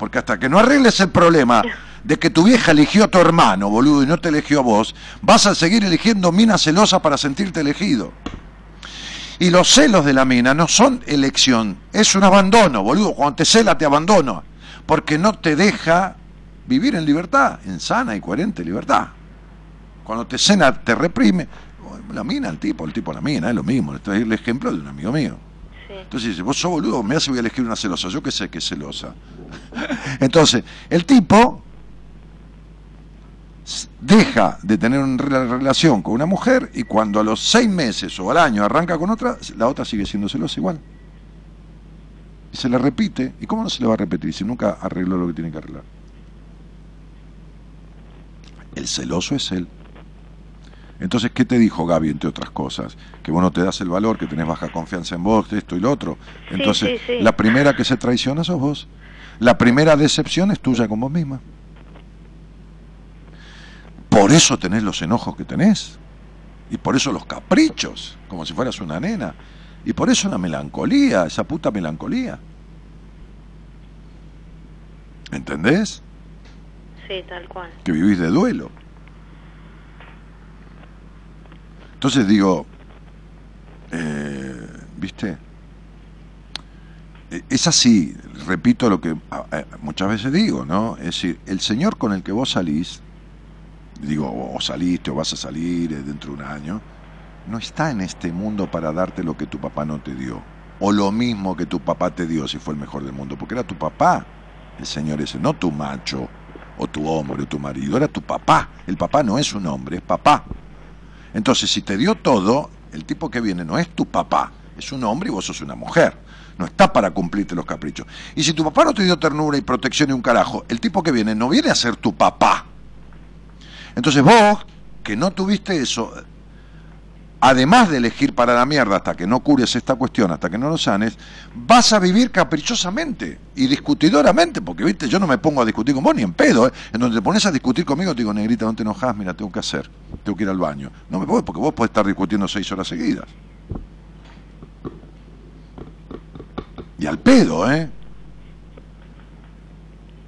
Porque hasta que no arregles el problema de que tu vieja eligió a tu hermano, boludo, y no te eligió a vos, vas a seguir eligiendo minas celosas para sentirte elegido. Y los celos de la mina no son elección, es un abandono, boludo. Cuando te cela te abandono, porque no te deja vivir en libertad, en sana y coherente libertad. Cuando te cena te reprime, la mina, el tipo, el tipo, la mina, es lo mismo. Este es el ejemplo de un amigo mío. Entonces dice, vos sos boludo, me hace voy a elegir una celosa. Yo qué sé que es celosa. (laughs) Entonces, el tipo deja de tener una relación con una mujer y cuando a los seis meses o al año arranca con otra, la otra sigue siendo celosa igual. Y se le repite. ¿Y cómo no se le va a repetir si nunca arregló lo que tiene que arreglar? El celoso es él. Entonces, ¿qué te dijo Gaby, entre otras cosas? Que vos no te das el valor, que tenés baja confianza en vos, esto y lo otro. Entonces, la primera que se traiciona sos vos. La primera decepción es tuya con vos misma. Por eso tenés los enojos que tenés. Y por eso los caprichos, como si fueras una nena. Y por eso la melancolía, esa puta melancolía. ¿Entendés? Sí, tal cual. Que vivís de duelo. Entonces digo, eh, ¿viste? E, es así, repito lo que muchas veces digo, ¿no? Es decir, el Señor con el que vos salís, digo, o saliste o vas a salir eh, dentro de un año, no está en este mundo para darte lo que tu papá no te dio, o lo mismo que tu papá te dio si fue el mejor del mundo, porque era tu papá, el Señor ese, no tu macho, o tu hombre, o tu marido, era tu papá. El papá no es un hombre, es papá. Entonces, si te dio todo, el tipo que viene no es tu papá, es un hombre y vos sos una mujer. No está para cumplirte los caprichos. Y si tu papá no te dio ternura y protección y un carajo, el tipo que viene no viene a ser tu papá. Entonces vos, que no tuviste eso, además de elegir para la mierda hasta que no cures esta cuestión, hasta que no lo sanes, vas a vivir caprichosamente y discutidoramente, porque viste, yo no me pongo a discutir con vos ni en pedo, ¿eh? en donde te pones a discutir conmigo, te digo, negrita, no te enojas, mira, tengo que hacer, tengo que ir al baño. No me puedo, porque vos podés estar discutiendo seis horas seguidas. Y al pedo, ¿eh?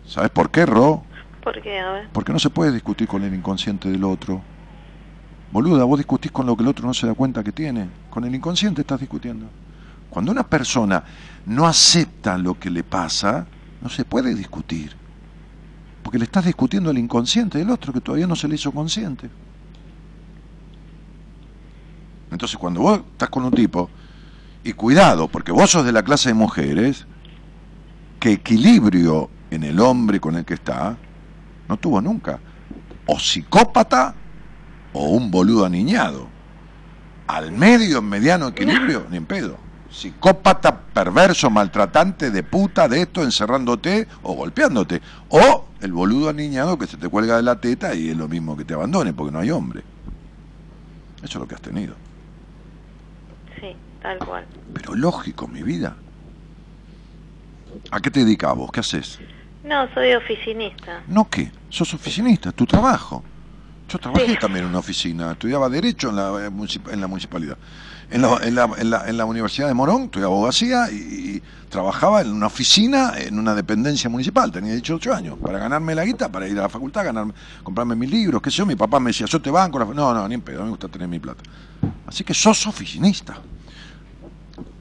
¿Sabes por qué, Ro? ¿Por qué? A ver. Porque no se puede discutir con el inconsciente del otro. Boluda, vos discutís con lo que el otro no se da cuenta que tiene. Con el inconsciente estás discutiendo. Cuando una persona no acepta lo que le pasa, no se puede discutir. Porque le estás discutiendo el inconsciente del otro que todavía no se le hizo consciente. Entonces cuando vos estás con un tipo, y cuidado, porque vos sos de la clase de mujeres, que equilibrio en el hombre con el que está, no tuvo nunca. O psicópata o un boludo aniñado. Al medio, en mediano equilibrio, ni en pedo. Psicópata, perverso, maltratante, de puta, de esto, encerrándote o golpeándote. O el boludo aniñado que se te cuelga de la teta y es lo mismo que te abandone porque no hay hombre. Eso es lo que has tenido. Sí, tal cual. Pero lógico, mi vida. ¿A qué te dedicas vos? ¿Qué haces? No, soy oficinista. ¿No qué? Sos oficinista, tu trabajo. Yo trabajé también en una oficina, estudiaba Derecho en la, en la municipalidad. En la, en, la, en, la, en la Universidad de Morón, estudiaba abogacía y, trabajaba en una oficina, en una dependencia municipal. Tenía 18 años para ganarme la guita, para ir a la facultad, ganarme, comprarme mis libros, qué sé yo. Mi papá me decía, yo te banco. La... No, no, ni en pedo, me gusta tener mi plata. Así que sos oficinista.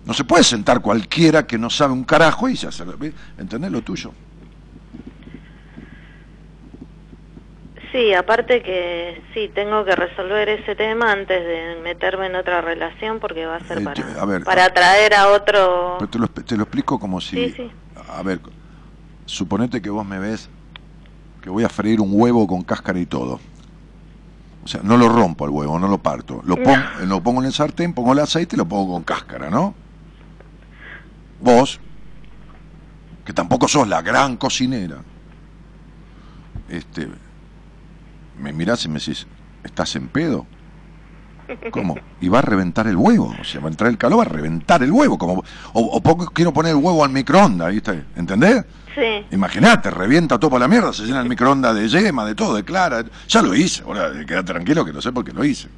No se puede sentar cualquiera que no sabe un carajo y se hace, ¿entendés lo tuyo? Sí, aparte que sí, tengo que resolver ese tema antes de meterme en otra relación porque va a ser eh, para, para atraer a otro... Pero te lo, te lo explico como si... a ver, suponete que vos me ves que voy a freír un huevo con cáscara y todo. O sea, no lo rompo el huevo, no lo parto. Lo pongo, lo pongo en el sartén, pongo el aceite y lo pongo con cáscara, ¿no? Vos, que tampoco sos la gran cocinera, este, me mirás y me decís, ¿estás en pedo? ¿Cómo? Y va a reventar el huevo. O sea, va a entrar el calor, va a reventar el huevo. Como, o, poco quiero poner el huevo al microondas, ¿viste? ¿Entendés? Sí. Imagínate, revienta todo por la mierda, se llena el microondas de yema, de todo, de clara. Ya lo hice, ahora queda tranquilo que no sé por qué lo hice.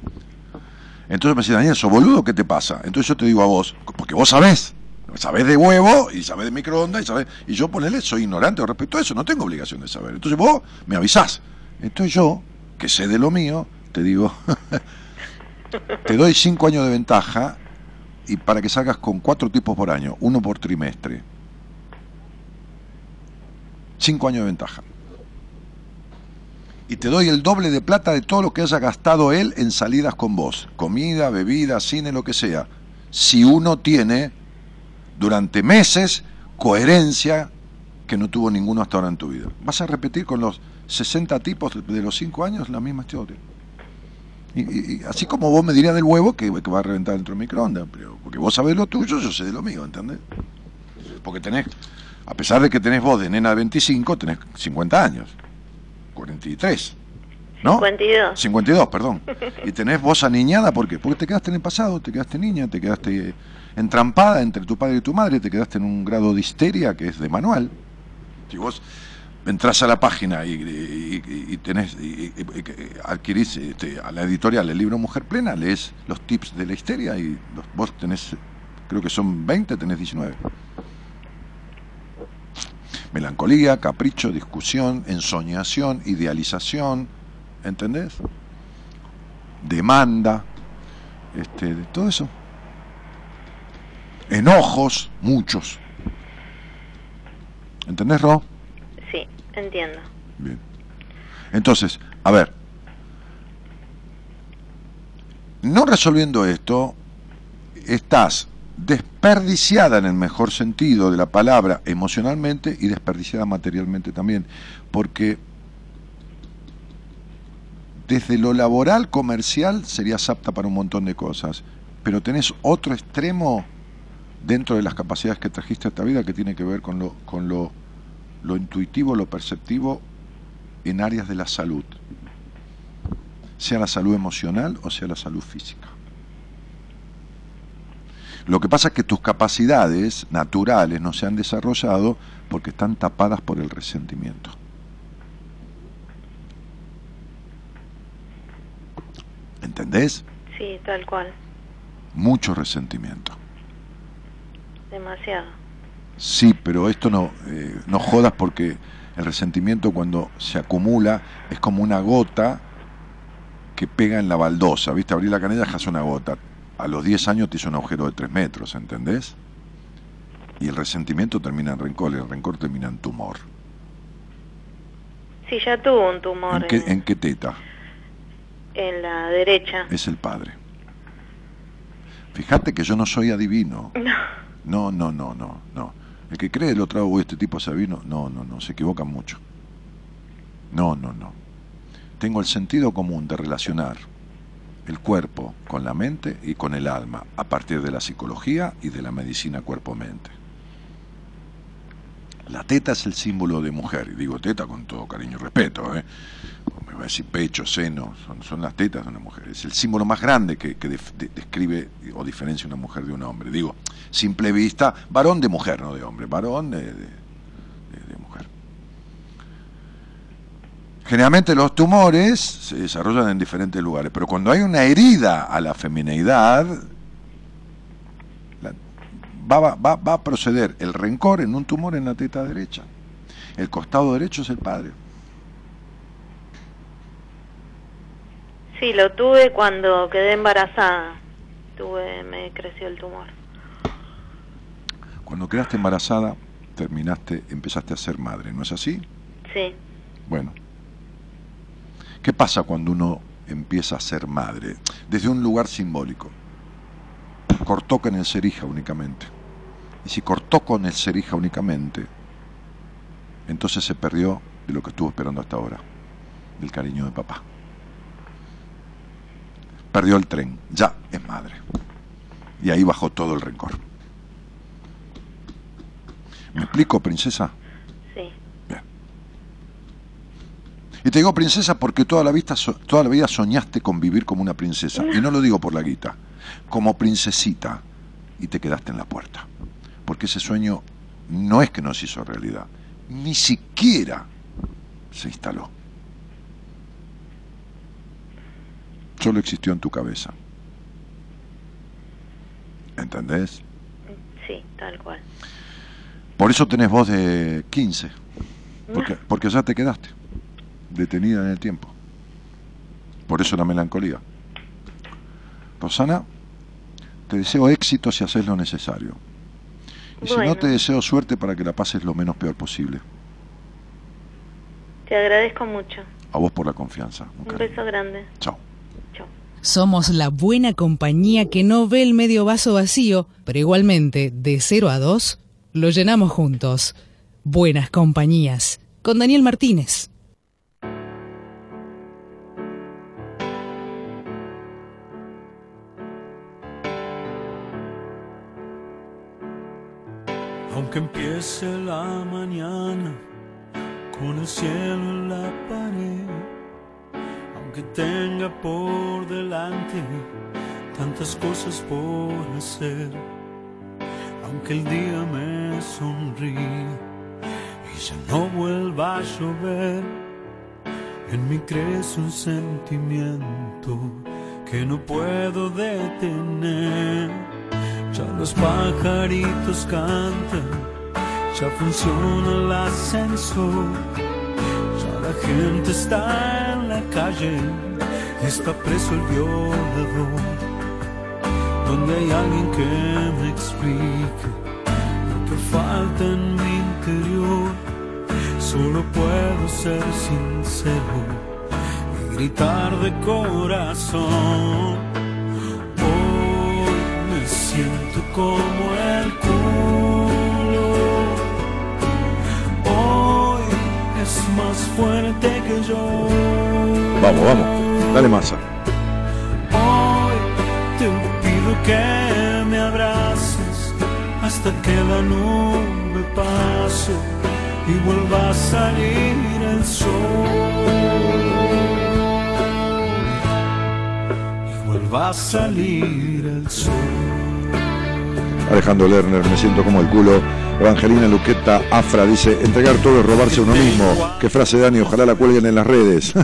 Entonces me dice, Daniel, ¿sos boludo? ¿Qué te pasa? Entonces yo te digo a vos, porque vos sabés, sabés de huevo y sabés de microondas y sabés, y yo ponele, soy ignorante respecto a eso, no tengo obligación de saber. Entonces vos me avisás. Entonces yo, que sé de lo mío, te digo, (laughs) te doy cinco años de ventaja y para que salgas con cuatro tipos por año, uno por trimestre. Cinco años de ventaja. Y te doy el doble de plata de todo lo que haya gastado él en salidas con vos. Comida, bebida, cine, lo que sea. Si uno tiene durante meses coherencia que no tuvo ninguno hasta ahora en tu vida. Vas a repetir con los 60 tipos de los 5 años la misma historia. Y, así como vos me dirías del huevo que, va a reventar dentro del microondas, pero porque vos sabés lo tuyo, yo sé de lo mío, ¿entendés? Porque tenés, a pesar de que tenés vos de nena de 25, tenés 50 años, 43, ¿no? 52. 52, perdón. Y tenés vos aniñada, ¿por qué? Porque te quedaste en el pasado, te quedaste niña, te quedaste entrampada entre tu padre y tu madre, te quedaste en un grado de histeria que es de manual. Si vos entras a la página y, tenés y, adquirís este, a la editorial el libro Mujer Plena, lees los tips de la histeria y vos tenés, creo que son 20, tenés 19. Melancolía, capricho, discusión, ensoñación, idealización, ¿entendés? Demanda, este, todo eso. Enojos, muchos. ¿Entendés, Ro? Entiendo. Bien. Entonces, a ver, no resolviendo esto, estás desperdiciada en el mejor sentido de la palabra emocionalmente y desperdiciada materialmente también, porque desde lo laboral, comercial, serías apta para un montón de cosas, pero tenés otro extremo dentro de las capacidades que trajiste a esta vida que tiene que ver con lo, con lo lo intuitivo, lo perceptivo en áreas de la salud, sea la salud emocional o sea la salud física. Lo que pasa es que tus capacidades naturales no se han desarrollado porque están tapadas por el resentimiento. ¿Entendés? Sí, tal cual. Mucho resentimiento. Demasiado. Sí, pero esto no, eh, no jodas porque el resentimiento cuando se acumula es como una gota que pega en la baldosa, ¿viste? Abrir la canilla hace una gota. A los 10 años te hizo un agujero de 3 metros, ¿entendés? Y el resentimiento termina en rencor, y el rencor termina en tumor. Sí, ya tuvo un tumor. ¿En qué, ¿en qué teta? En la derecha. Es el padre. Fíjate que yo no soy adivino. (laughs) No. No, no, no, no, no. El que cree el otro, o este tipo sabino, no, no, no, se equivocan mucho. No, no, no. Tengo el sentido común de relacionar el cuerpo con la mente y con el alma a partir de la psicología y de la medicina cuerpo-mente. La teta es el símbolo de mujer, y digo teta con todo cariño y respeto, ¿eh? Me va a decir pecho, seno, son, las tetas de una mujer, es el símbolo más grande que, describe o diferencia una mujer de un hombre. Digo, simple vista, varón de mujer, no de hombre, varón de, mujer. Generalmente los tumores se desarrollan en diferentes lugares, pero cuando hay una herida a la femineidad, va, va, a proceder el rencor en un tumor en la teta derecha. El costado derecho es el padre. Sí, lo tuve cuando quedé embarazada. Tuve, me creció el tumor. Cuando quedaste embarazada, terminaste, empezaste a ser madre, ¿no es así? Sí. Bueno. ¿Qué pasa cuando uno empieza a ser madre? Desde un lugar simbólico. Cortó con el ser hija únicamente. Y si cortó con el ser hija únicamente, entonces se perdió de lo que estuvo esperando hasta ahora, del cariño de papá. Perdió el tren, ya es madre. Y ahí bajó todo el rencor. ¿Me explico, princesa? Sí. Bien. Y te digo princesa porque toda la, vida, toda la vida soñaste con vivir como una princesa. Y no lo digo por la guita. Como princesita. Y te quedaste en la puerta. Porque ese sueño no es que no se hizo realidad. Ni siquiera se instaló. Solo existió en tu cabeza. ¿Entendés? Sí, tal cual. Por eso tenés voz de 15. Porque, porque ya te quedaste detenida en el tiempo. Por eso la melancolía. Rosana, te deseo éxito si haces lo necesario. Y si no, te deseo suerte para que la pases lo menos peor posible. Te agradezco mucho. A vos por la confianza. Un, beso grande. Chao. Somos la buena compañía que no ve el medio vaso vacío, pero igualmente, de 0 a 2, lo llenamos juntos. Buenas compañías. Con Daniel Martínez. Aunque empiece la mañana con el cielo en la pared, aunque tenga por delante tantas cosas por hacer aunque el día me sonríe y ya no vuelva a llover, en mí crece un sentimiento que no puedo detener. Ya los pajaritos cantan, ya funciona el ascensor, ya la gente está la calle, está preso el violador donde hay alguien que me explique lo que falta en mi interior. Solo puedo ser sincero y gritar de corazón. Hoy me siento como el culo. Fuerte que yo. Vamos, vamos, dale masa que me abraces hasta que la nube pase y vuelva a salir el sol. Y vuelva a salir el sol. Alejandro Lerner, me siento como el culo. Evangelina Luqueta Afra dice, entregar todo es robarse uno mismo. Qué frase Dani, ojalá la cuelguen en las redes.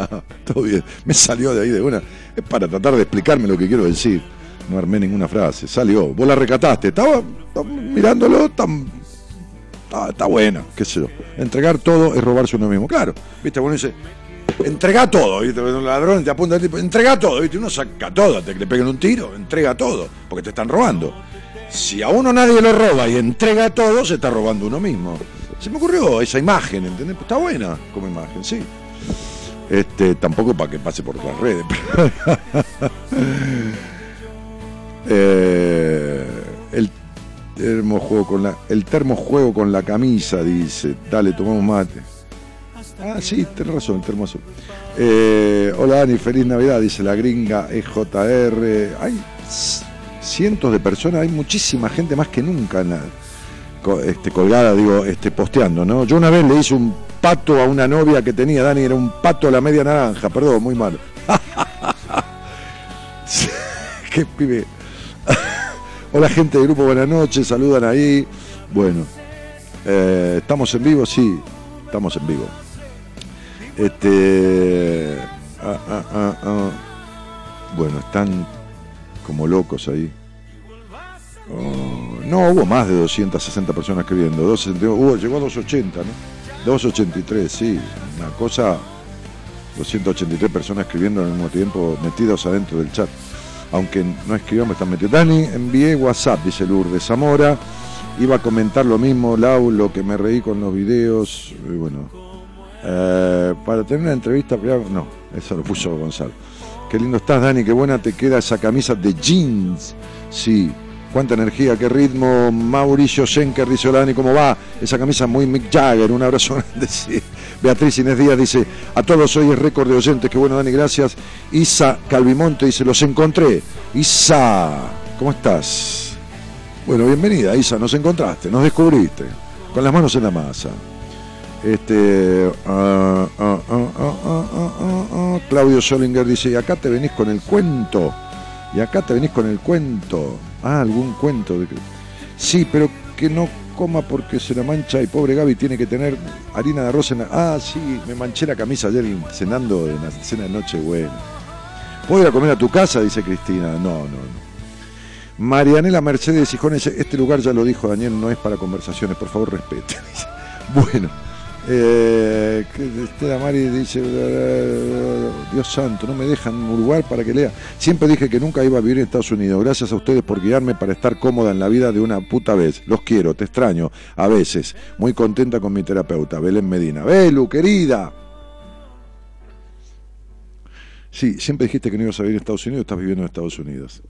(laughs) todo bien, me salió de ahí de una. Es para tratar de explicarme lo que quiero decir no armé ninguna frase, salió, vos la recataste, estaba, mirándolo, tan, está, buena, qué sé yo. Entregar todo es robarse uno mismo. Claro, viste, bueno dice, entrega todo, ¿viste? Un ladrón te apunta tipo, entrega todo, ¿viste? Uno saca todo, te que le peguen un tiro, entrega todo, porque te están robando. Si a uno nadie lo roba y entrega todo, se está robando uno mismo. Se me ocurrió esa imagen, ¿entendés? Está buena como imagen, sí. Este, tampoco para que pase por las redes. (laughs) Eh, el termojuego con la el termojuego con la camisa dice dale tomamos mate ah sí tenés razón el termo eh, hola Dani feliz navidad dice la gringa EJR hay cientos de personas hay muchísima gente más que nunca este, colgada digo este posteando no yo una vez le hice un pato a una novia que tenía Dani era un pato a la media naranja perdón muy malo (laughs) qué pibe (laughs) Hola gente del grupo, buenas noches, saludan ahí. Bueno, eh, ¿estamos en vivo? Sí, estamos en vivo. Este. Ah, ah, ah, bueno, están como locos ahí. Oh, no, hubo más de 260 personas escribiendo. hubo, llegó a 280, ¿no? 283, sí. Una cosa. 283 personas escribiendo al mismo tiempo, metidos adentro del chat aunque no escribió, me están metiendo. Dani, envié WhatsApp, dice Lourdes Zamora. Iba a comentar lo mismo, Lau, lo que me reí con los videos. Y bueno, eh, para tener una entrevista, no, eso lo puso Gonzalo. Qué lindo estás, Dani, qué buena te queda esa camisa de jeans. Sí, Cuánta energía, qué ritmo. Mauricio Schenker dice, Dani, ¿cómo va? Esa camisa muy Mick Jagger, un abrazo (laughs) grande. Sí. Beatriz Inés Díaz dice, a todos hoy es récord de oyentes, qué bueno Dani, gracias. Isa Calvimonte dice, los encontré. Isa, ¿cómo estás? Bueno, bienvenida Isa, nos encontraste, nos descubriste, con las manos en la masa. Este, Claudio Solinger dice, y acá te venís con el cuento. Y acá te venís con el cuento. Ah, algún cuento. De... Sí, pero que no coma porque se la mancha y pobre Gaby tiene que tener harina de arroz en la... Ah, sí, me manché la camisa ayer cenando en la cena de noche buena. ¿Puedo ir a comer a tu casa? Dice Cristina. No, no, no. Marianela Mercedes Hijones, este lugar ya lo dijo Daniel, no es para conversaciones, por favor respete. (laughs) bueno. Eh, Estela Mari dice, Dios santo, no me dejan un lugar para que lea. Siempre dije que nunca iba a vivir en Estados Unidos. Gracias a ustedes por guiarme para estar cómoda en la vida de una puta vez. Los quiero, te extraño, a veces. Muy contenta con mi terapeuta, Belén Medina. Belu, querida. Sí, siempre dijiste que no ibas a vivir en Estados Unidos, estás viviendo en Estados Unidos.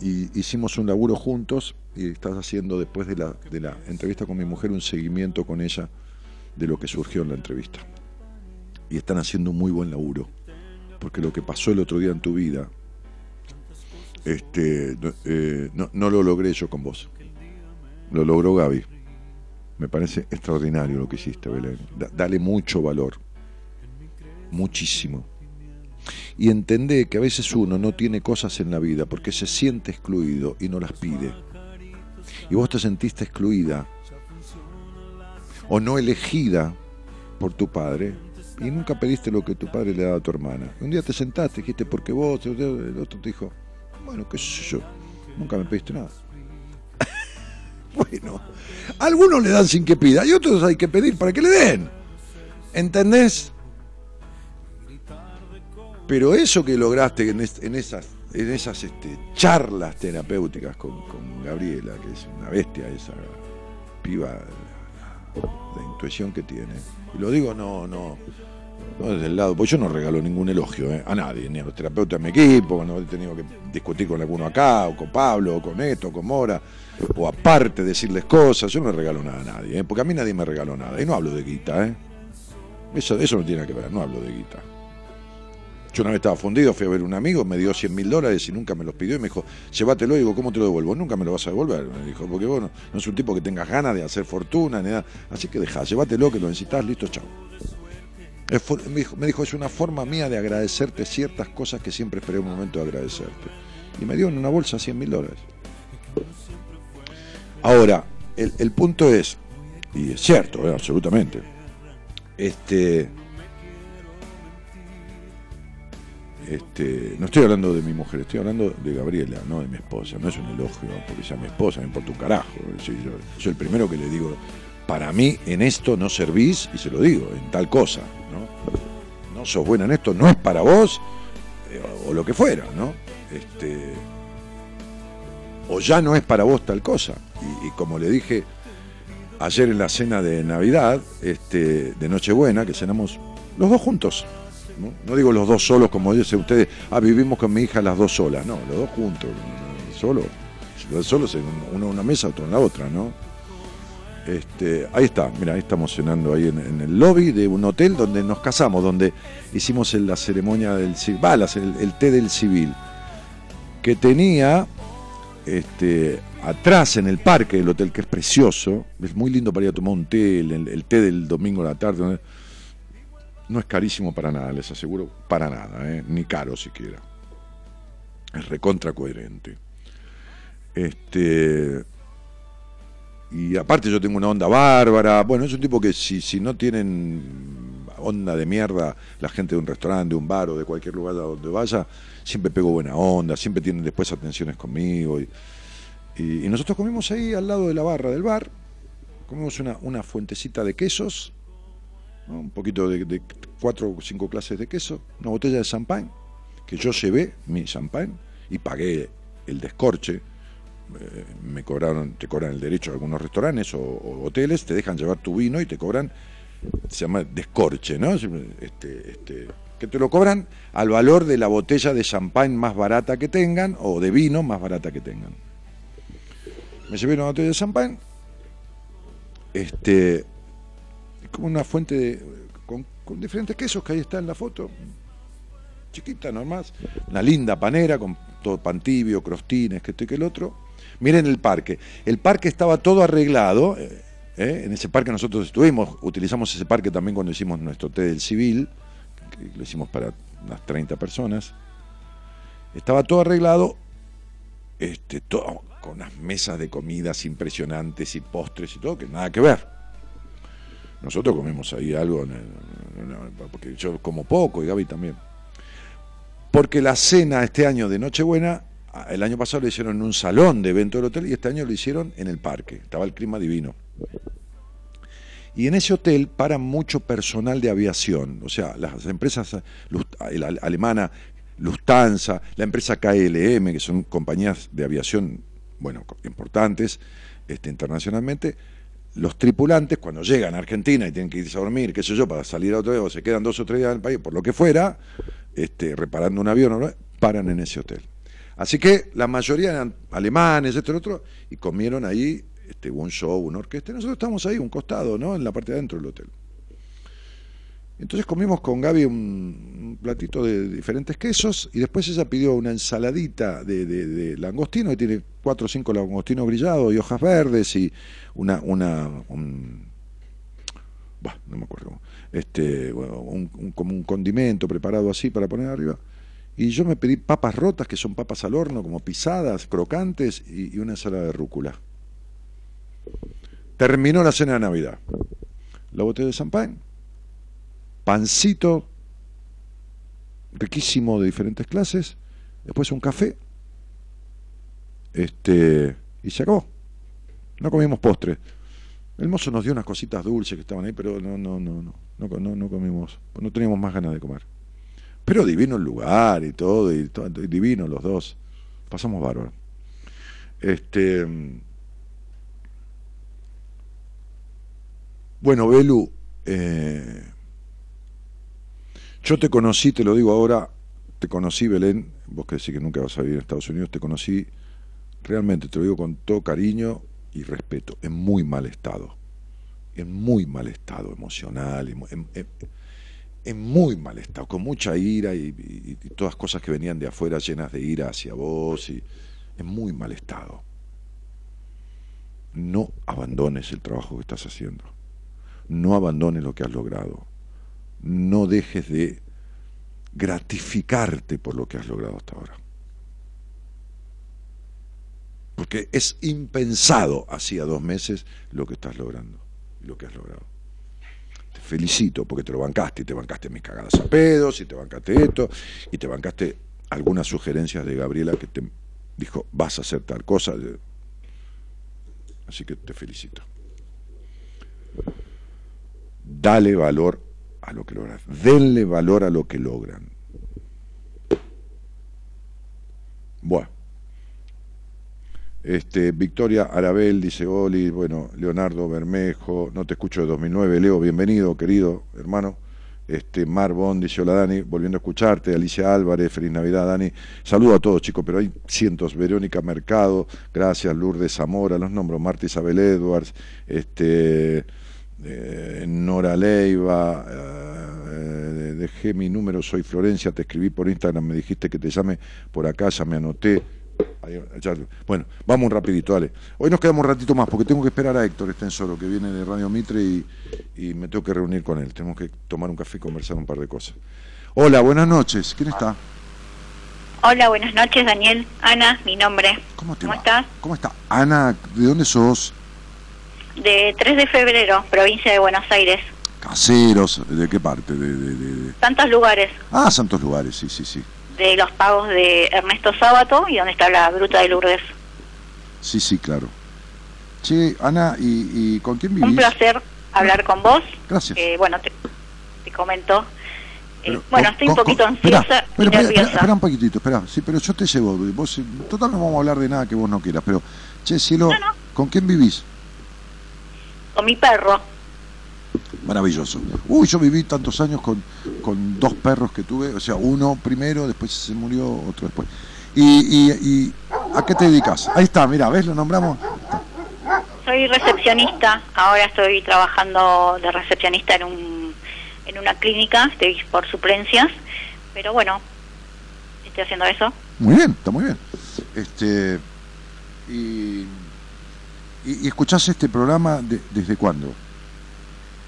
Y hicimos un laburo juntos y estás haciendo después de la, de la entrevista con mi mujer un seguimiento con ella de lo que surgió en la entrevista. Y están haciendo un muy buen laburo, porque lo que pasó el otro día en tu vida, este, eh, no, no, lo logré yo con vos, lo logró Gaby. Me parece extraordinario lo que hiciste, Belén. dale mucho valor, muchísimo. Y entendé que a veces uno no tiene cosas en la vida porque se siente excluido y no las pide y vos te sentiste excluida o no elegida por tu padre y nunca pediste lo que tu padre le daba a tu hermana. un día te sentaste, dijiste, porque vos, el otro te dijo, bueno, qué sé yo, nunca me pediste nada. (laughs) bueno, algunos le dan sin que pida y otros hay que pedir para que le den. ¿Entendés? Pero eso que lograste en, esas en esas este, charlas terapéuticas con, Gabriela, que es una bestia esa piba, la, intuición que tiene. Y lo digo no, no, no desde el lado, pues yo no regalo ningún elogio ¿eh? a nadie, ni a los terapeutas de mi equipo, cuando he tenido que discutir con alguno acá, o con Pablo, o con esto, o con Mora, o aparte decirles cosas, yo no regalo nada a nadie, ¿eh? porque a mí nadie me regaló nada, y no hablo de guita, ¿eh? Eso, eso no tiene que ver, no hablo de guita. Yo una vez estaba fundido, fui a ver un amigo, me dio 100 mil dólares y nunca me los pidió y me dijo, llévatelo. Y digo, ¿cómo te lo devuelvo? Nunca me lo vas a devolver. Me dijo, porque bueno, no es un tipo que tengas ganas de hacer fortuna ni nada. Así que deja, llévatelo, que lo necesitas, listo, chao. Me dijo, es una forma mía de agradecerte ciertas cosas que siempre esperé un momento de agradecerte. Y me dio en una bolsa 100 mil dólares. Ahora, el, punto es, y es cierto, eh, absolutamente, este Este, no estoy hablando de mi mujer, estoy hablando de Gabriela, no de mi esposa. No es un elogio porque sea mi esposa, me importa un carajo. yo, el primero que le digo, para mí en esto no servís, y se lo digo, en tal cosa. No, no sos buena en esto, no es para vos, eh, o, lo que fuera, ¿no? Este, o ya no es para vos tal cosa. Y, como le dije ayer en la cena de Navidad, este, de Nochebuena, que cenamos los dos juntos. ¿No? digo los dos solos como dicen ustedes, ah, vivimos con mi hija las dos solas, no, los dos juntos, solo, los solos, uno en una mesa, otro en la otra, ¿no? Este, ahí está, mira, ahí estamos cenando ahí en, el lobby de un hotel donde nos casamos, donde hicimos la ceremonia del balas, el, té del civil, que tenía este, atrás en el parque del hotel, que es precioso, es muy lindo para ir a tomar un té, el, té del domingo a la tarde, es carísimo para nada, les aseguro, para nada, ¿eh? ni caro siquiera. Es recontra coherente. Este, y aparte yo tengo una onda bárbara. Bueno, es un tipo que si, si no tienen onda de mierda, la gente de un restaurante, de un bar o de cualquier lugar a donde vaya, siempre pego buena onda, siempre tienen después atenciones conmigo. Y, y, nosotros comimos ahí al lado de la barra del bar, comimos una fuentecita de quesos un poquito de, cuatro o cinco clases de queso, una botella de champán, que yo llevé mi champán y pagué el descorche. Eh, me cobraron, te cobran el derecho a algunos restaurantes o, hoteles, te dejan llevar tu vino y te cobran, se llama descorche, ¿no? Este, este, que te lo cobran al valor de la botella de champán más barata que tengan o de vino más barata que tengan. Me llevé una botella de champán, este, como una fuente de, con, diferentes quesos que ahí está en la foto, chiquita nomás, una linda panera con todo pan tibio, crostines, que esto y que el otro. Miren el parque. El parque estaba todo arreglado. eh, eh, En ese parque nosotros estuvimos, utilizamos ese parque también cuando hicimos nuestro té del civil, que lo hicimos para unas 30 personas. Estaba todo arreglado, este, todo, con unas mesas de comidas impresionantes y postres y todo, que nada que ver. Nosotros comimos ahí algo, porque yo como poco y Gaby también. Porque la cena este año de Nochebuena, el año pasado lo hicieron en un salón de evento del hotel y este año lo hicieron en el parque. Estaba el clima divino. Y en ese hotel para mucho personal de aviación, o sea, las empresas la alemana Lufthansa, la empresa KLM, que son compañías de aviación, bueno, importantes este, internacionalmente, los tripulantes cuando llegan a Argentina y tienen que irse a dormir, qué sé yo, para salir a otro día, o se quedan dos o tres días en el país, por lo que fuera, este, reparando un avión, paran en ese hotel. Así que la mayoría eran alemanes, esto y otro, y comieron ahí este, un show, una orquesta, nosotros estábamos ahí, un costado, ¿no? En la parte de adentro del hotel. Entonces comimos con Gaby un, platito de diferentes quesos y después ella pidió una ensaladita de, langostino que tiene cuatro o cinco langostinos grillados y hojas verdes y una, una un- bah, no me acuerdo, este, bueno, un, un- como un condimento preparado así para poner arriba. Y yo me pedí papas rotas, que son papas al horno, como pisadas, crocantes, y, y una ensalada de rúcula. Terminó la cena de Navidad. La botella de champán, pancito riquísimo de diferentes clases, después un café, este, y se acabó. No comimos postre. El mozo nos dio unas cositas dulces que estaban ahí, pero no, no, no, no, no, no, no comimos, no teníamos más ganas de comer. Pero divino el lugar y todo, y todo, divino los dos. Pasamos bárbaro. Este. Bueno, Belu, eh, yo te conocí, te lo digo ahora, te conocí, Belén, vos que decís que nunca vas a vivir en Estados Unidos, te conocí, realmente te lo digo con todo cariño y respeto, en muy mal estado, en muy mal estado emocional, en, muy mal estado, con mucha ira y, y- y todas cosas que venían de afuera llenas de ira hacia vos, y en muy mal estado. No abandones el trabajo que estás haciendo, no abandones lo que has logrado, no dejes de gratificarte por lo que has logrado hasta ahora. Porque es impensado hacía dos meses lo que estás logrando lo que has logrado. Te felicito porque te lo bancaste y te bancaste mis cagadas a pedos y te bancaste esto y te bancaste algunas sugerencias de Gabriela que te dijo vas a hacer tal cosa. Así que te felicito. Dale valor a lo que logran. Denle valor a lo que logran. Bueno. Este, Victoria Arabel dice Oli, bueno, Leonardo Bermejo, no te escucho de 2009, Leo, bienvenido, querido hermano. Este, Mar Bond dice hola Dani, volviendo a escucharte, Alicia Álvarez, feliz Navidad Dani. Saludo a todos chicos, pero hay cientos, Verónica Mercado, gracias, Lourdes Zamora, los nombro, Marta Isabel Edwards, este, eh, Nora Leiva, eh, dejé mi número, soy Florencia, te escribí por Instagram, me dijiste que te llame por acá, ya me anoté. Ahí, ya- bueno, vamos un rapidito, dale. Hoy nos quedamos un ratito más porque tengo que esperar a Héctor Estensoro, que viene de Radio Mitre y, y me tengo que reunir con él. Tenemos que tomar un café y conversar un par de cosas. Hola, buenas noches. ¿Quién está? Hola, buenas noches, Daniel. Ana, mi nombre. ¿Cómo te ¿Cómo va? estás? ¿Cómo está? Ana, ¿de dónde sos? De 3 de febrero, provincia de Buenos Aires. Caseros, ¿de qué parte? De, de- Tantos lugares Ah, Santos Lugares, sí, sí, sí. de los pagos de Ernesto Sábato y donde está la Bruta de Lourdes. Sí, sí, claro. Che, Ana, ¿y, y con quién vivís? Un placer hablar con vos. Gracias. Eh, bueno, te, te comento. Eh, bueno, estoy un poquito ansiosa espera, un poquitito, espera. Sí, pero yo te llevo. Vos, total, no vamos a hablar de nada que vos no quieras. Pero, che, cielo, No, no. ¿con quién vivís? Con mi perro. Maravilloso. Uy, yo viví tantos años con, con dos perros que tuve, o sea, uno primero, después se murió, otro después. ¿Y, y, a qué te dedicas? Ahí está, mira, ¿ves? Lo nombramos. Soy recepcionista, ahora estoy trabajando de recepcionista en, un, en una clínica, estoy por suplencias, pero bueno, estoy haciendo eso. Muy bien, está muy bien. Este, y, y, escuchás este programa desde cuándo?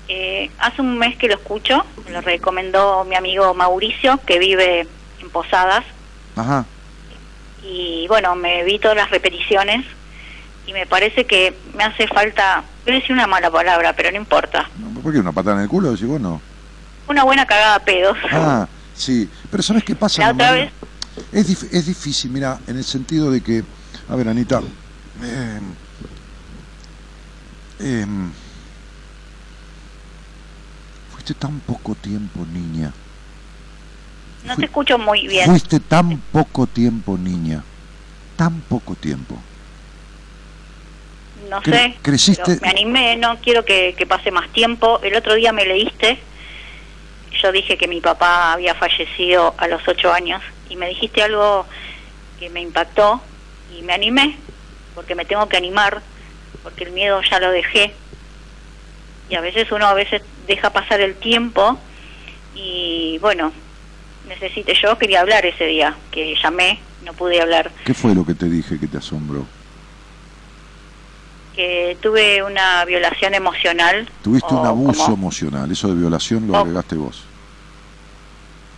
Eh, hace un mes que lo escucho, me lo recomendó mi amigo Mauricio, que vive en Posadas. Ajá. Y bueno, me vi todas las repeticiones y me parece que me hace falta, voy a decir una mala palabra, pero no importa. ¿Por qué una patada en el culo? Decís vos Una buena cagada a pedos. Ah, sí. Pero ¿sabes qué pasa? La otra vez... Es, es difícil, mira, en el sentido de que, a ver, Anita, eh, eh, fuiste tan poco tiempo, niña. No te escucho muy bien. Fuiste tan poco tiempo, niña. Tan poco tiempo. No sé. Creciste. Me animé, no quiero que, que pase más tiempo. El otro día me leíste. Yo dije que mi papá había fallecido a los ocho años y me dijiste algo que me impactó y me animé porque me tengo que animar porque el miedo ya lo dejé. Y a veces uno a veces deja pasar el tiempo y bueno necesité yo quería hablar ese día que llamé no pude hablar. Qué fue lo que te dije que te asombró que tuve una violación emocional tuviste un abuso emocional eso de violación lo agregaste vos.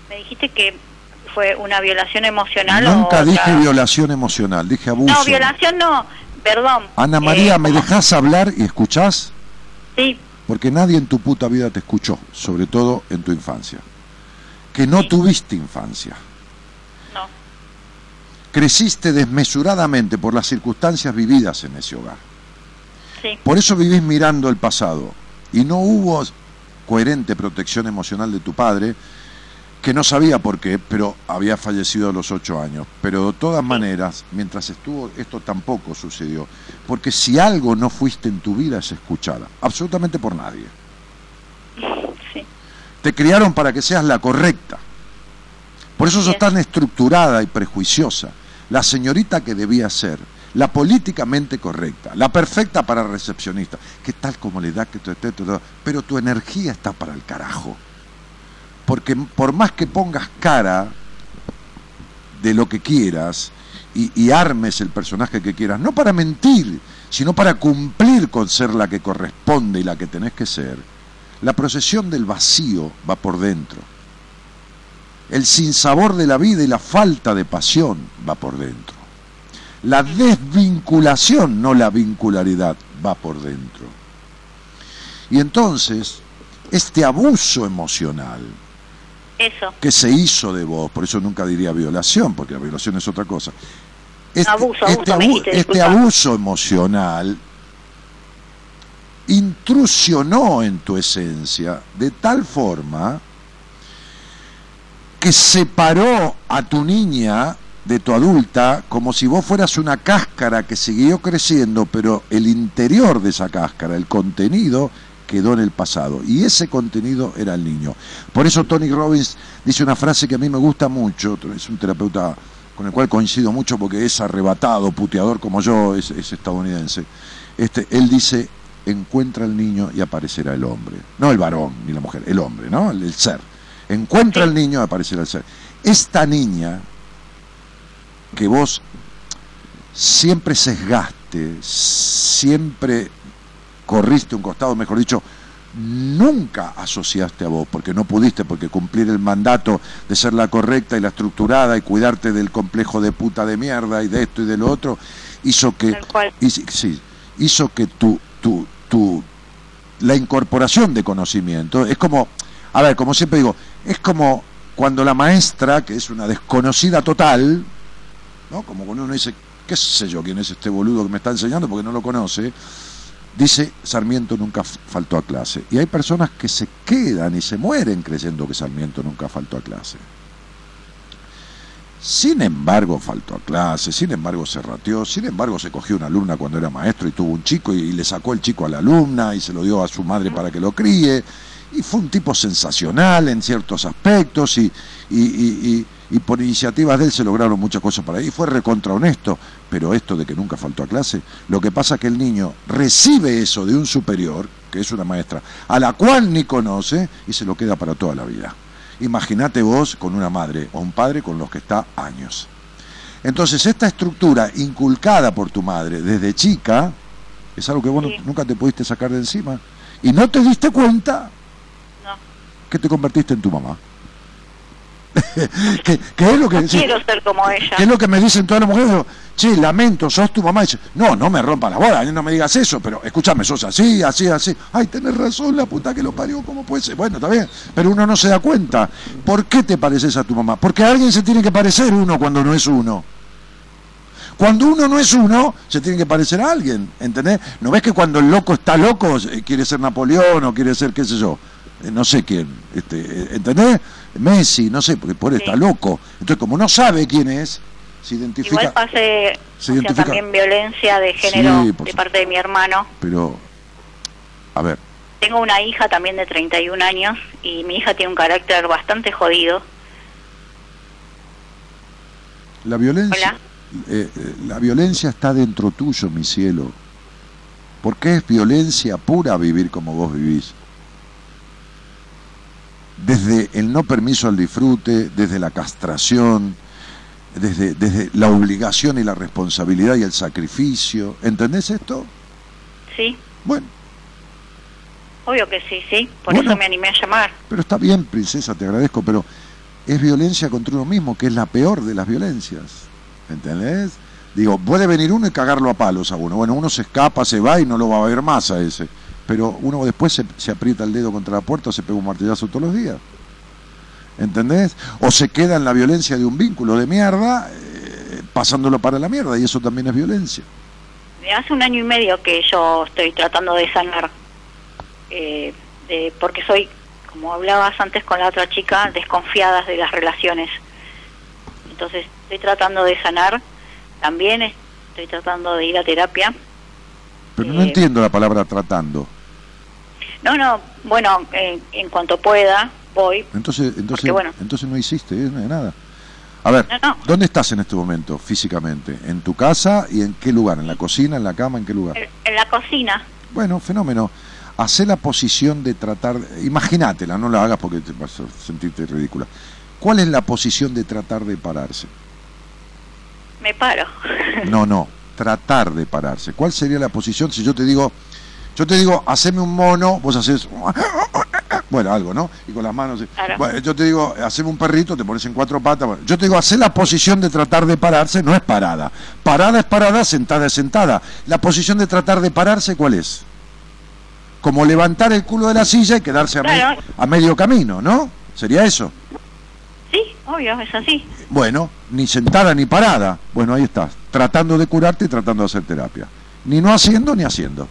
Me dijiste que fue una violación emocional nunca dije violación emocional dije abuso. no violación no perdón Ana María eh, me dejas hablar y escuchás sí porque nadie en tu puta vida te escuchó, sobre todo en tu infancia. Que no tuviste infancia. No. Creciste desmesuradamente por las circunstancias vividas en ese hogar. Sí. Por eso vivís mirando el pasado. Y no hubo coherente protección emocional de tu padre, que no sabía por qué, pero había fallecido a los ocho años. Pero de todas maneras, mientras estuvo, esto tampoco sucedió. Porque si algo no fuiste en tu vida es escuchada, absolutamente por nadie. Te criaron para que seas la correcta. Por eso sos tan estructurada y prejuiciosa. La señorita que debía ser, la políticamente correcta, la perfecta para recepcionista, que tal como le da que tu pero tu energía está para el carajo porque por más que pongas cara de lo que quieras y, armes el personaje que quieras, no para mentir, sino para cumplir con ser la que corresponde y la que tenés que ser, la procesión del vacío va por dentro. El sinsabor de la vida y la falta de pasión va por dentro. La desvinculación, no la vincularidad, va por dentro. Y entonces, este abuso emocional, eso. que se hizo de vos, por eso nunca diría violación, porque la violación es otra cosa. Este, abuso, este, este abuso emocional intrusionó en tu esencia de tal forma que separó a tu niña de tu adulta como si vos fueras una cáscara que siguió creciendo, pero el interior de esa cáscara, el contenido, quedó en el pasado. Y ese contenido era el niño. Por eso Tony Robbins dice una frase que a mí me gusta mucho, es un terapeuta con el cual coincido mucho porque es arrebatado, puteador como yo, es, estadounidense. Este, él dice, encuentra el niño y aparecerá el hombre. No el varón ni la mujer, el hombre, ¿no? El, ser. Encuentra el niño y aparecerá el ser. Esta niña que vos siempre sesgaste, siempre corriste un costado, mejor dicho, nunca asociaste a vos, porque no pudiste, porque cumplir el mandato de ser la correcta y la estructurada y cuidarte del complejo de puta de mierda y de esto y de lo otro, hizo que, sí, hizo que tu, tu, tu, la incorporación de conocimiento, es como, a ver, como siempre digo, es como cuando la maestra, que es una desconocida total, ¿no? Como cuando uno dice, qué sé yo quién es este boludo que me está enseñando porque no lo conoce, Dice, Sarmiento nunca faltó a clase. Y hay personas que se quedan y se mueren creyendo que Sarmiento nunca faltó a clase. Sin embargo, faltó a clase, sin embargo, se rateó, sin embargo, se cogió una alumna cuando era maestro y tuvo un chico y, le sacó el chico a la alumna y se lo dio a su madre para que lo críe. Y fue un tipo sensacional en ciertos aspectos y, y, y por iniciativas de él se lograron muchas cosas para ahí. Fue recontra honesto, pero esto de que nunca faltó a clase, lo que pasa es que el niño recibe eso de un superior, que es una maestra, a la cual ni conoce y se lo queda para toda la vida. Imagínate vos con una madre o un padre con los que está años. Entonces, esta estructura inculcada por tu madre desde chica es algo que vos nunca te pudiste sacar de encima. Y no te diste cuenta que te convertiste en tu mamá. (laughs) ¿Qué, es lo que quiero ser como ella. ¿Qué es lo que me dicen todas las mujeres? Che, lamento, sos tu mamá. dice, no, no me rompa la bola, no me digas eso, pero escúchame, sos así, así, así. Ay, tenés razón, la puta que lo parió, ¿cómo puede ser? Bueno, está bien, pero uno no se da cuenta. ¿Por qué te pareces a tu mamá? Porque a alguien se tiene que parecer uno cuando no es uno. Cuando uno no es uno, se tiene que parecer a alguien, ¿entendés? ¿No ves que cuando el loco está loco, eh, quiere ser Napoleón o quiere ser, qué sé yo, eh, no sé quién, este, eh, ¿entendés? Messi, no sé, porque por está loco. Entonces, como no sabe quién es, se identifica. Igual pase también violencia de género de parte de mi hermano. Pero, a ver. Tengo una hija también de 31 años y mi hija tiene un carácter bastante jodido. La violencia. Eh, eh, la violencia está dentro tuyo, mi cielo. Porque es violencia pura vivir como vos vivís desde el no permiso al disfrute, desde la castración, desde, desde la obligación y la responsabilidad y el sacrificio. ¿Entendés esto? Sí. Bueno. Obvio que sí, sí. Por eso me animé a llamar. Pero está bien, princesa, te agradezco, pero es violencia contra uno mismo, que es la peor de las violencias. ¿Entendés? Digo, puede venir uno y cagarlo a palos a uno. Bueno, uno se escapa, se va y no lo va a ver más a ese pero uno después se, aprieta el dedo contra la puerta o se pega un martillazo todos los días. ¿Entendés? O se queda en la violencia de un vínculo de mierda, eh, pasándolo para la mierda, y eso también es violencia. Hace un año y medio que yo estoy tratando de sanar, eh, porque soy, como hablabas antes con la otra chica, desconfiadas de las relaciones. Entonces estoy tratando de sanar, también estoy tratando de ir a terapia. Pero no eh, entiendo la palabra tratando. No, no, bueno, en cuanto pueda, voy. Entonces, entonces, entonces no hiciste ¿eh? nada. A ver, ¿dónde estás en este momento físicamente? ¿En tu casa y en qué lugar? ¿En la cocina, en la cama, en qué lugar? En, la cocina. Bueno, fenómeno. Hacé la posición de tratar, imagínatela, no la hagas porque te vas a sentirte ridícula. ¿Cuál es la posición de tratar de pararse? Me paro. No, no, (laughs) tratar de pararse. ¿Cuál sería la posición si yo te digo, yo te digo, haceme un mono, vos haces, bueno, algo, ¿no? Y con las manos. yo te digo, haceme un perrito, te pones en cuatro patas. yo te digo, hacer la posición de tratar de pararse, no es parada. Parada es parada, sentada es sentada. La posición de tratar de pararse, ¿cuál es? Como levantar el culo de la silla y quedarse a, a medio camino, ¿no? ¿Sería eso? Sí, obvio, es así. Bueno, ni sentada ni parada. Bueno, ahí estás, tratando de curarte y tratando de hacer terapia. Ni no haciendo ni haciendo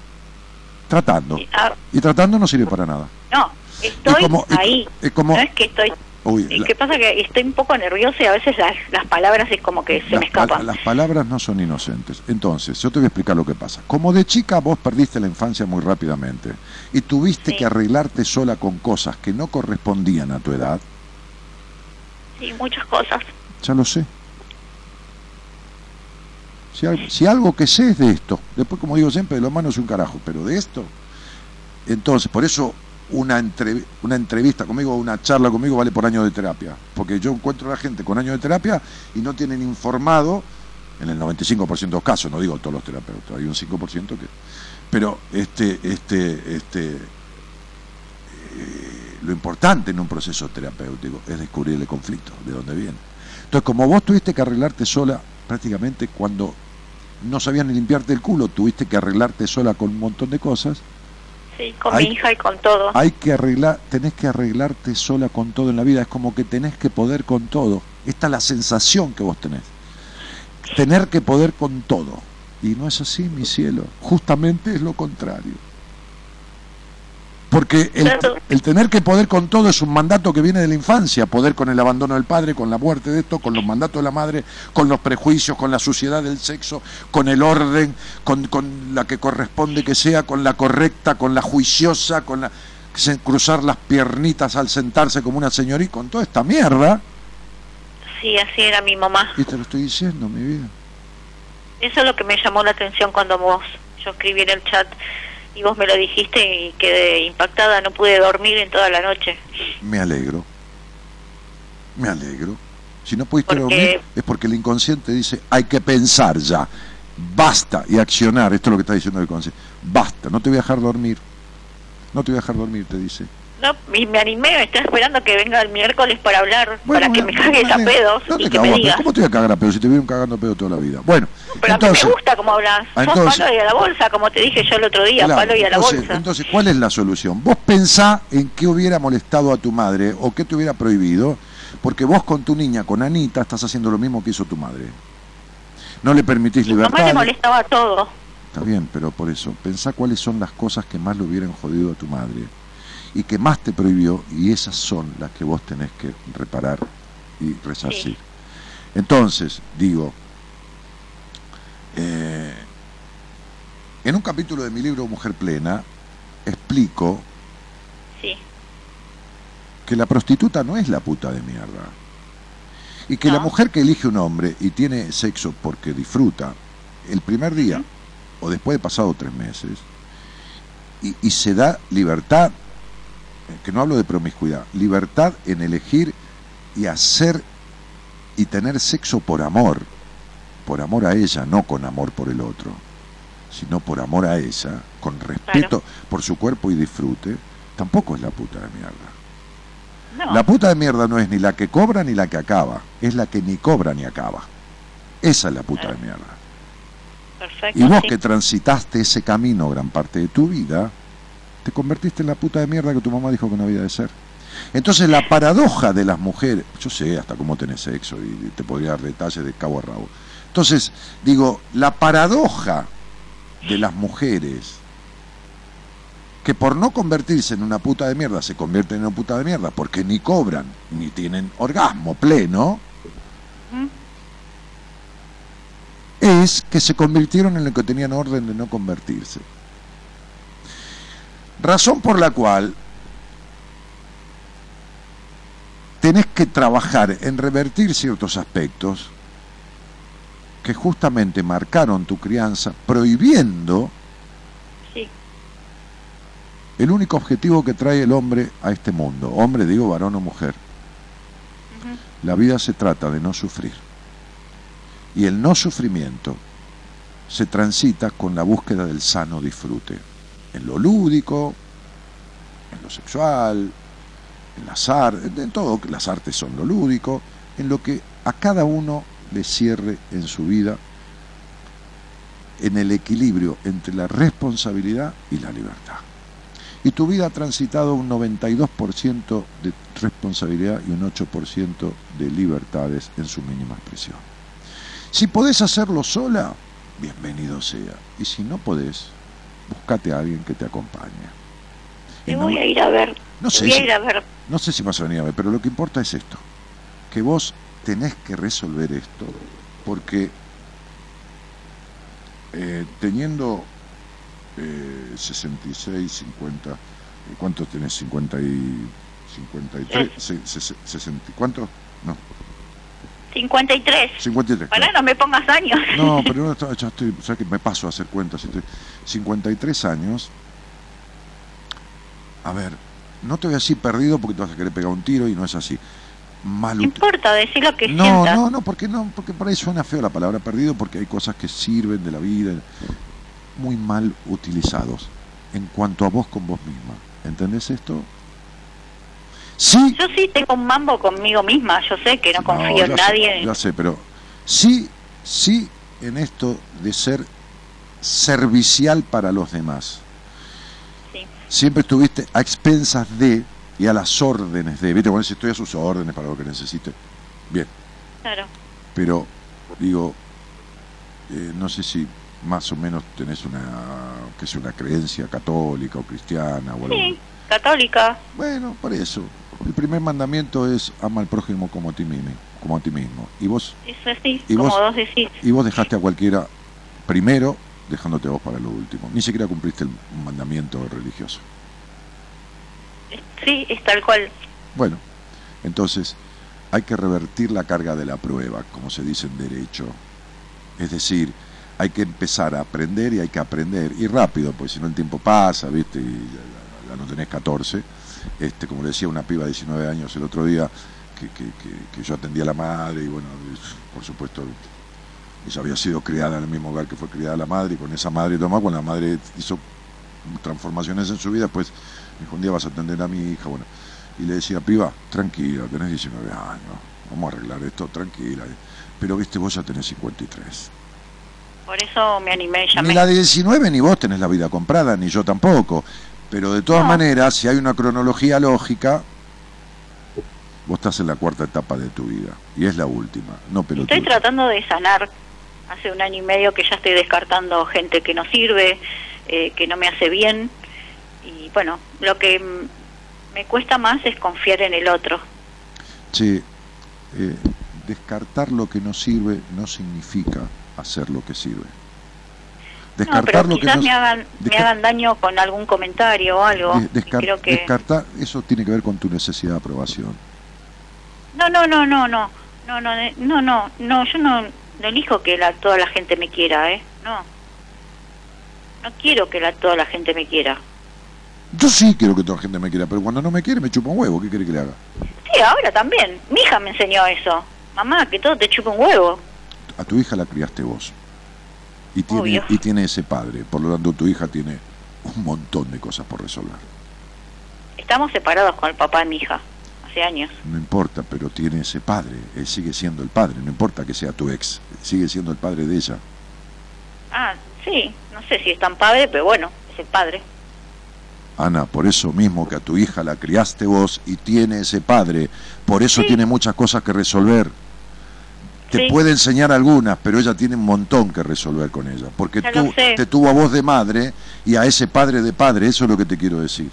tratando. Ah. Y, tratando no sirve para nada. No, estoy ahí. no es que estoy... ¿Qué pasa? Que estoy un poco nerviosa y a veces las, las palabras es como que se me escapan. las palabras no son inocentes. Entonces, yo te voy a explicar lo que pasa. Como de chica vos perdiste la infancia muy rápidamente y tuviste que arreglarte sola con cosas que no correspondían a tu edad. Sí, muchas cosas. Ya lo sé. Si, algo que sé es de esto, después como digo siempre, de lo humano es un carajo, pero de esto, entonces, por eso una, entrevista conmigo, una charla conmigo vale por año de terapia, porque yo encuentro a la gente con años de terapia y no tienen informado, en el 95% de los casos, no digo todos los terapeutas, hay un 5% que... Pero este, este, este, eh, lo importante en un proceso terapéutico es descubrir el conflicto, de dónde viene. Entonces, como vos tuviste que arreglarte sola prácticamente cuando no sabías ni limpiarte el culo, tuviste que arreglarte sola con un montón de cosas. Sí, con mi hija y con todo. Hay que arreglar, tenés que arreglarte sola con todo en la vida, es como que tenés que poder con todo. Esta es la sensación que vos tenés. Tener que poder con todo. Y no es así, mi cielo. Justamente es lo contrario. Porque el, tener que poder con todo es un mandato que viene de la infancia, poder con el abandono del padre, con la muerte de esto, con los mandatos de la madre, con los prejuicios, con la suciedad del sexo, con el orden, con, con la que corresponde que sea, con la correcta, con la juiciosa, con la cruzar las piernitas al sentarse como una señorita, con toda esta mierda. Sí, así era mi mamá. Y te lo estoy diciendo, mi vida. Eso es lo que me llamó la atención cuando vos, yo escribí en el chat y vos me lo dijiste y quedé impactada, no pude dormir en toda la noche. Me alegro, me alegro. Si no pudiste dormir es porque el inconsciente dice hay que pensar ya, basta y accionar, esto es lo que está diciendo el inconsciente, basta, no te voy a dejar dormir, no te voy a dejar dormir, te dice. No, me animé, estoy esperando que venga el miércoles para hablar, para que me cagues a pedos y que me digas. ¿Cómo te voy a cagar a pedos si te vieron cagando a pedos toda la vida? Bueno, pero entonces, a mí me gusta cómo hablas. Sos palo y a la bolsa, como te dije yo el otro día, palo y a la bolsa. Entonces, ¿cuál es la solución? Vos pensá en qué hubiera molestado a tu madre o qué te hubiera prohibido, porque vos con tu niña, con Anita, estás haciendo lo mismo que hizo tu madre. No le permitís libertad. mamá le molestaba todo. Está bien, pero por eso, pensá cuáles son las cosas que más le hubieran jodido a tu madre y que más te prohibió y esas son las que vos tenés que reparar y resarcir. Entonces, digo, eh, en un capítulo de mi libro Mujer Plena explico que la prostituta no es la puta de mierda. Y que la mujer que elige un hombre y tiene sexo porque disfruta, el primer día o después de pasado tres meses, y, y se da libertad que no hablo de promiscuidad, libertad en elegir y hacer y tener sexo por amor, por amor a ella, no con amor por el otro, sino por amor a ella, con respeto por su cuerpo y disfrute, tampoco es la puta de mierda. La puta de mierda no es ni la que cobra ni la que acaba, es la que ni cobra ni acaba. Esa es la puta de mierda. y vos que transitaste ese camino gran parte de tu vida, te convertiste en la puta de mierda que tu mamá dijo que no había de ser. Entonces la paradoja de las mujeres, yo sé hasta cómo tenés sexo y te podría dar detalles de cabo a rabo. Entonces, digo, la paradoja de las mujeres que por no convertirse en una puta de mierda se convierten en una puta de mierda porque ni cobran ni tienen orgasmo pleno, es que se convirtieron en lo que tenían orden de no convertirse. Razón por la cual tenés que trabajar en revertir ciertos aspectos que justamente marcaron tu crianza, prohibiendo el único objetivo que trae el hombre a este mundo, hombre digo varón o mujer. La vida se trata de no sufrir. Y el no sufrimiento se transita con la búsqueda del sano disfrute en lo lúdico, en lo sexual, en las artes, en todo, las artes son lo lúdico, en lo que a cada uno le cierre en su vida, en el equilibrio entre la responsabilidad y la libertad. Y tu vida ha transitado un 92% de responsabilidad y un 8% de libertades en su mínima expresión. Si podés hacerlo sola, bienvenido sea. Y si no podés, búscate a alguien que te acompañe. Te voy a ir a ver. No sé, voy si, a ir a ver. no sé si vas a venir a ver, pero lo que importa es esto, que vos tenés que resolver esto, porque eh, teniendo eh, 66, 50, eh, ¿cuántos tenés? 50 y 53, 60, ¿cuántos? No. 53. 53. Para no me pongas años. No, pero (laughs) no, ya estoy, o sea que me paso a hacer cuentas. 53 años. A ver, no te voy a decir perdido porque te vas a querer pegar un tiro y no es así. Mal no importa, decir lo que no, No, no, porque no, porque por ahí suena feo la palabra perdido porque hay cosas que sirven de la vida muy mal utilizados en cuanto a vos con vos misma. ¿Entendés esto? Sí. Yo sí tengo un mambo conmigo misma, yo sé que no, confío en nadie. ya sé, pero sí, sí en esto de ser servicial para los demás. Sí. Siempre estuviste a expensas de y a las órdenes de, viste, bueno, si estoy a sus órdenes para lo que necesite. Bien. Claro. Pero, digo, eh, no sé si más o menos tenés una, que sea una creencia católica o cristiana o algo. Sí católica. Bueno, por eso. El primer mandamiento es ama al prójimo como a ti mismo. Como a ti mismo. Y vos, Eso sí, ¿Y como vos? vos decís. y vos dejaste a cualquiera primero, dejándote vos para lo último. Ni siquiera cumpliste el mandamiento religioso. Sí, es tal cual. Bueno, entonces hay que revertir la carga de la prueba, como se dice en derecho. Es decir, hay que empezar a aprender y hay que aprender, y rápido, pues si no el tiempo pasa, ¿viste? Y ya, ya no tenés 14. Este, como le decía una piba de 19 años el otro día, que, que, que- que yo atendía a la madre, y bueno, por supuesto, ella había sido criada en el mismo hogar que fue criada la madre, y con esa madre, tomá, cuando la madre hizo transformaciones en su vida, pues me dijo, un día vas a atender a mi hija, bueno, y le decía, piba, tranquila, tenés 19 años, vamos a arreglar esto, tranquila. Pero viste, vos ya tenés 53. Por eso me animé y Ni llamé. la de 19 ni vos tenés la vida comprada, ni yo tampoco. Pero de todas No. maneras, si hay una cronología lógica, vos estás en la cuarta etapa de tu vida. Y es la última, no pelotudo. Estoy tratando de sanar. Hace un año y medio que ya estoy descartando gente que no sirve, eh, que no me hace bien. Y bueno, lo que me cuesta más es confiar en el otro. Che, eh, descartar lo que no sirve no significa hacer lo que sirve. No, Descartar pero lo que quizás no me hagan, me hagan daño con algún comentario o algo. descar- creo que... Descartar, eso tiene que ver con tu necesidad de aprobación. No, no, no, no, no, no, no, eh, no, no, no, yo no, no elijo que la, toda la gente me quiera, ¿eh? No. No quiero que la, toda la gente me quiera. Yo sí quiero que toda la gente me quiera, pero cuando no me quiere me chupa un huevo. ¿Qué quiere que le haga? Sí, ahora también. Mi hija me enseñó eso. Mamá, que todo te chupa un huevo. A tu hija la criaste vos. Y tiene, Obvio. y tiene ese padre. Por lo tanto, tu hija tiene un montón de cosas por resolver. Estamos separados con el papá de mi hija. Hace años. No importa, pero tiene ese padre. Él sigue siendo el padre. No importa que sea tu ex. Sigue siendo el padre de ella. Ah, sí. No sé si es tan padre, pero bueno, es el padre. Ana, por eso mismo que a tu hija la criaste vos y tiene ese padre, por eso Sí. tiene muchas cosas que resolver. Te Sí. puede enseñar algunas, pero ella tiene un montón que resolver con ella, porque Ya tú, te tuvo a vos de madre y a ese padre de padre, eso es lo que te quiero decir.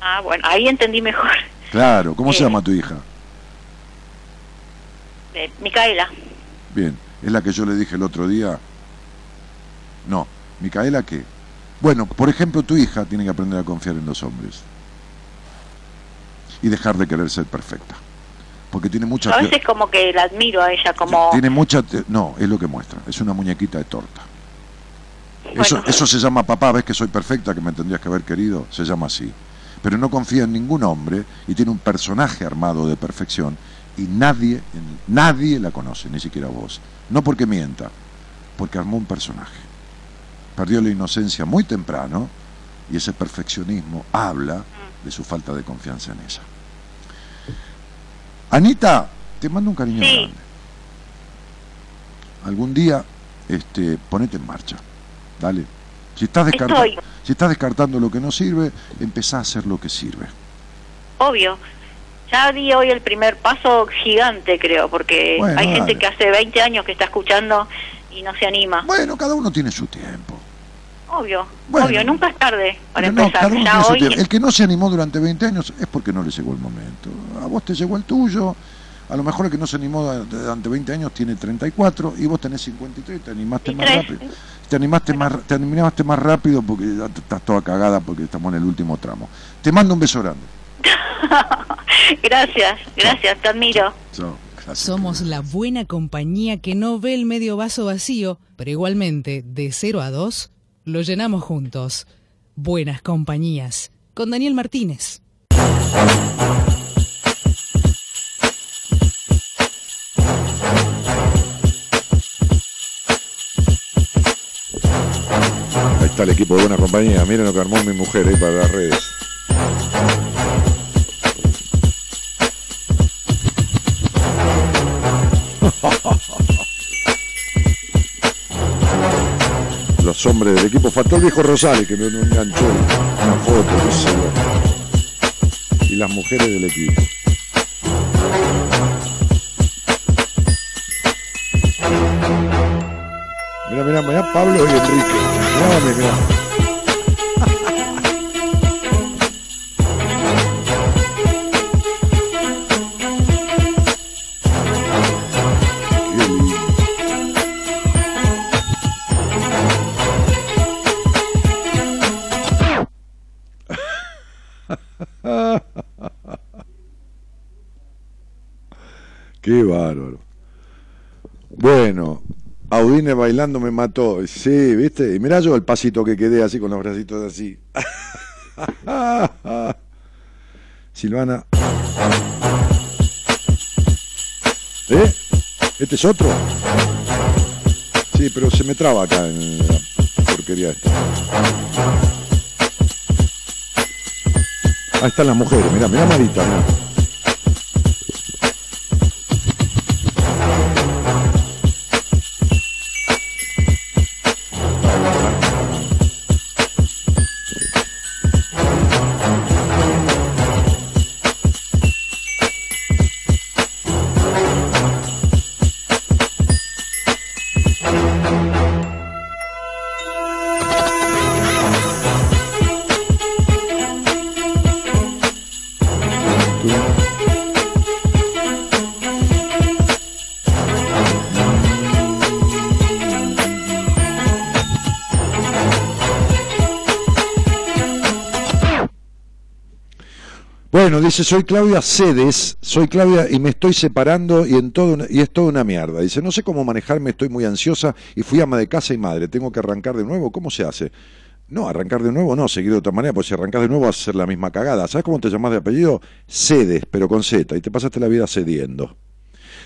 Ah, bueno, ahí entendí mejor. Claro, ¿cómo se Eh. llama tu hija? Eh, Micaela. Bien, es la que yo le dije el otro día. No, Micaela, ¿qué? Bueno, por ejemplo, tu hija tiene que aprender a confiar en los hombres y dejar de querer ser perfecta, porque tiene mucha a veces como que la admiro a ella como... Tiene mucha... No, es lo que muestra. Es una muñequita de torta. Eso, Bueno. eso se llama papá, ves que soy perfecta, que me tendrías que haber querido. Se llama así. Pero no confía en ningún hombre y tiene un personaje armado de perfección y nadie, nadie la conoce, ni siquiera vos. No porque mienta, porque armó un personaje. Perdió la inocencia muy temprano y ese perfeccionismo habla de su falta de confianza en ella. Anita, te mando un cariño Sí. grande. Algún día, este, ponete en marcha. Dale. Si estás, si descartando lo que no sirve, empezá a hacer lo que sirve. Obvio. Ya di hoy el primer paso gigante, creo, porque Bueno, hay gente que hace 20 años que está escuchando y no se anima. Bueno, cada uno tiene su tiempo. Obvio, Bueno. obvio, nunca es tarde para no, empezar. ya hoy. El que no se animó durante 20 años es porque no le llegó el momento. A vos te llegó el tuyo. A lo mejor el que no se animó durante 20 años tiene 34 y vos tenés 53 te animaste Y más rápido. Te animaste, más, te animaste más rápido porque ya te- estás toda cagada porque estamos en el último tramo. Te mando un beso grande. (laughs) gracias, gracias, te admiro. Chao. Somos la buena compañía que no ve el medio vaso vacío, pero igualmente, de 0 a 2, lo llenamos juntos. Buenas compañías. Con Daniel Martínez. Ahí está el equipo de buena compañía. Miren lo que armó mi mujer ahí para las redes. Los hombres del equipo. Faltó el viejo Rosales que me enganchó una foto. Y las mujeres del equipo. Mira, mira, mira Pablo y Enrique. Mira, mira. Audine bailando me mató. Sí, ¿viste? Y mirá yo el pasito que quedé así con los bracitos así. (laughs) Silvana. ¿Eh? ¿Este es otro? Sí, pero se me traba acá en la porquería esta. Ahí están las mujeres, mirá, mirá Marita. Soy Claudia Cedes, soy Claudia y me estoy separando y, en todo y es toda una mierda. Dice, no sé cómo manejarme, estoy muy ansiosa y fui ama de casa y madre, tengo que arrancar de nuevo, ¿cómo se hace? No, arrancar de nuevo no, seguir de otra manera, porque si arrancas de nuevo vas a hacer la misma cagada. ¿Sabes cómo te llamas de apellido? Cedes, pero con Z, y te pasaste la vida cediendo.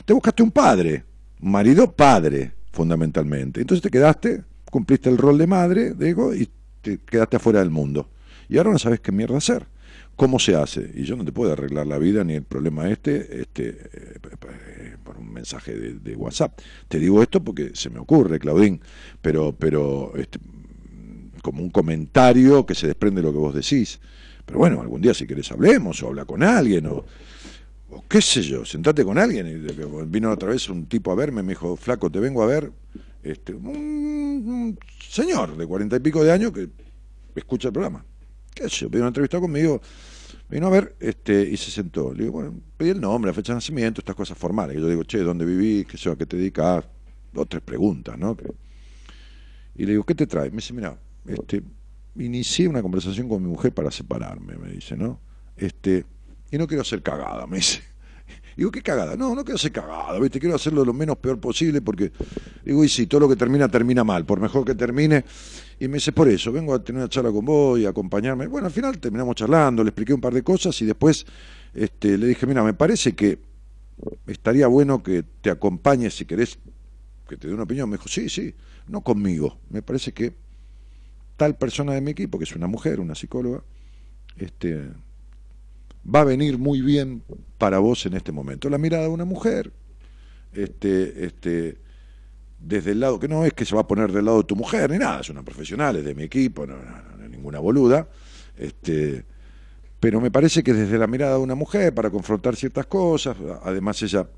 Te buscaste un padre, marido padre, fundamentalmente. Entonces te quedaste, cumpliste el rol de madre, digo, y te quedaste afuera del mundo. Y ahora no sabes qué mierda hacer. ¿Cómo se hace? Y yo no te puedo arreglar la vida ni el problema este, este eh, por un mensaje de, WhatsApp. Te digo esto porque se me ocurre, Claudín, pero, pero este, como un comentario que se desprende de lo que vos decís. Pero bueno, algún día si querés hablemos o habla con alguien o, qué sé yo, sentate con alguien. Y vino otra vez un tipo a verme, me dijo, flaco, te vengo a ver, este, un, señor de cuarenta y pico de años que escucha el programa qué sé yo, pidió una entrevista conmigo, vino a ver este, y se sentó. Le digo, bueno, pedí el nombre, la fecha de nacimiento, estas cosas formales. Y yo digo, che, ¿dónde vivís? ¿Qué sé a qué te dedicas? Dos, tres preguntas, ¿no? Y le digo, ¿qué te trae? Me dice, mira, este, inicié una conversación con mi mujer para separarme, me dice, ¿no? Este, y no quiero ser cagada, me dice. (laughs) Digo, qué cagada. No, no quiero ser cagada, ¿viste? Quiero hacerlo lo menos peor posible porque, digo, y si todo lo que termina, termina mal. Por mejor que termine, y me dice, por eso, vengo a tener una charla con vos y a acompañarme. Bueno, al final terminamos charlando, le expliqué un par de cosas y después este, le dije, mira, me parece que estaría bueno que te acompañes si querés que te dé una opinión. Me dijo, sí, sí, no conmigo. Me parece que tal persona de mi equipo, que es una mujer, una psicóloga, este, va a venir muy bien para vos en este momento. La mirada de una mujer, este, este, desde el lado, que no es que se va a poner del lado de tu mujer ni nada, es una profesional, es de mi equipo, no, no, ninguna boluda, este, pero me parece que desde la mirada de una mujer para confrontar ciertas cosas, además ella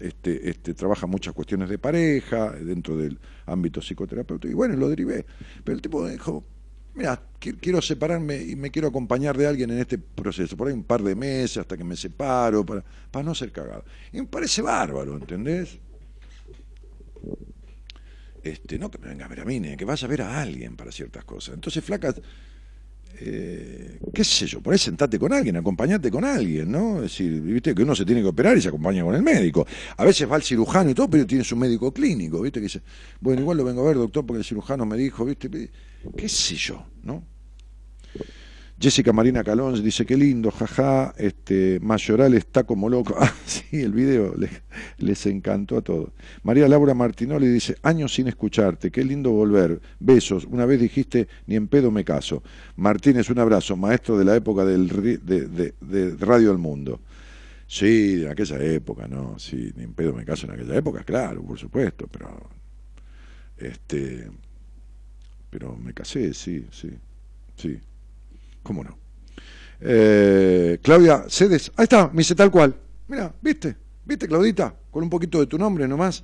este, este, trabaja muchas cuestiones de pareja dentro del ámbito psicoterapéutico, y bueno, lo derivé, pero el tipo dijo, mira, quiero separarme y me quiero acompañar de alguien en este proceso, por ahí un par de meses hasta que me separo, para, para no ser cagado. Y me parece bárbaro, ¿entendés? Este, no que me venga a ver a mí, que vaya a ver a alguien para ciertas cosas. Entonces, flaca, eh, qué sé yo, por ahí sentate con alguien, acompañate con alguien, ¿no? Es decir, viste que uno se tiene que operar y se acompaña con el médico. A veces va al cirujano y todo, pero tiene su médico clínico, viste, que dice, bueno, igual lo vengo a ver, doctor, porque el cirujano me dijo, viste, qué sé yo, ¿no? Jessica Marina Calón dice, qué lindo, jaja, este, Mayoral está como loco. (laughs) Ah, sí, el video les, encantó a todos. María Laura Martinoli dice, años sin escucharte, qué lindo volver. Besos, una vez dijiste, ni en pedo me caso. Martínez, un abrazo, maestro de la época del, de, de, Radio del Mundo. Sí, en aquella época, ¿no? Sí, ni en pedo me caso en aquella época, claro, por supuesto, pero... Este... Pero me casé, sí, sí, sí. ¿Cómo no? Eh, Claudia Cedes, ahí está, me dice tal cual. Mira, ¿viste? ¿Viste, Claudita? Con un poquito de tu nombre nomás.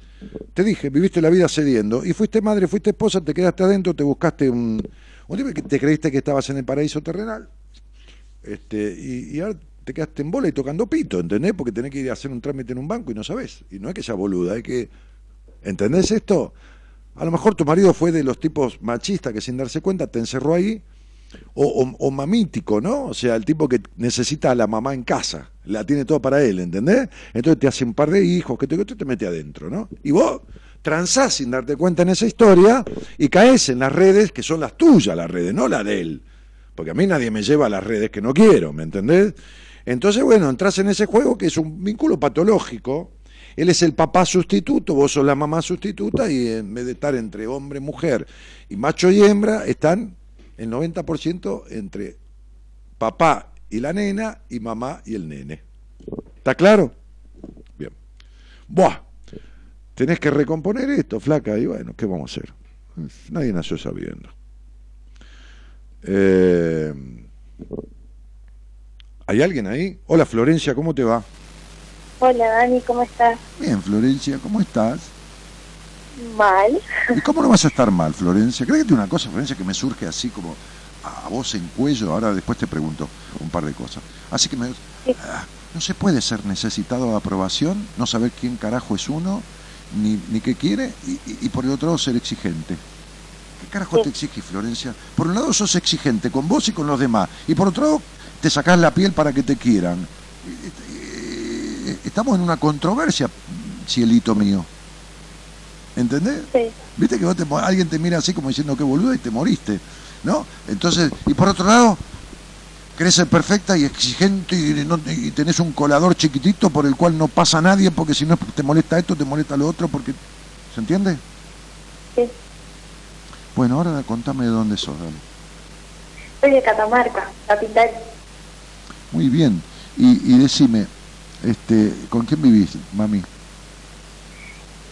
Te dije, viviste la vida cediendo. Y fuiste madre, fuiste esposa, te quedaste adentro, te buscaste un. Un tipo que te creíste que estabas en el paraíso terrenal. Este, y, ahora te quedaste en bola y tocando pito, ¿entendés? Porque tenés que ir a hacer un trámite en un banco y no sabés. Y no es que sea boluda, es que. ¿Entendés esto? A lo mejor tu marido fue de los tipos machistas que sin darse cuenta te encerró ahí o, mamítico, ¿no? O sea, el tipo que necesita a la mamá en casa, la tiene todo para él, ¿entendés? Entonces te hace un par de hijos, que te, te mete adentro, ¿no? Y vos transás sin darte cuenta en esa historia y caes en las redes que son las tuyas, las redes, no las de él. Porque a mí nadie me lleva a las redes que no quiero, ¿me entendés? Entonces, bueno, entras en ese juego que es un vínculo patológico. Él es el papá sustituto, vos sos la mamá sustituta y en vez de estar entre hombre, mujer y macho y hembra, están el 90% entre papá y la nena y mamá y el nene. ¿Está claro? Bien. Buah, tenés que recomponer esto, flaca, y bueno, ¿qué vamos a hacer? Nadie nació sabiendo. Eh, ¿Hay alguien ahí? Hola Florencia, ¿cómo te va? Hola Dani, ¿cómo estás? Bien, Florencia, ¿cómo estás? Mal. ¿Y cómo no vas a estar mal, Florencia? Créete una cosa, Florencia, que me surge así como a voz en cuello. Ahora después te pregunto un par de cosas. Así que me... Ah, no se puede ser necesitado de aprobación, no saber quién carajo es uno, ni, ni qué quiere, y, por el otro lado ser exigente. ¿Qué carajo te exige, Florencia? Por un lado sos exigente con vos y con los demás, y por otro lado te sacás la piel para que te quieran. Estamos en una controversia, cielito mío. ¿Entendés? Sí. Viste que vos te, alguien te mira así como diciendo que boludo y te moriste, ¿no? Entonces, y por otro lado, querés ser perfecta y exigente y, tenés un colador chiquitito por el cual no pasa nadie porque si no te molesta esto, te molesta lo otro porque... ¿Se entiende? Sí. Bueno, ahora contame de dónde sos, dale. Soy de Catamarca, capital. Muy bien. Y, y decime, este, ¿con quién vivís, mami?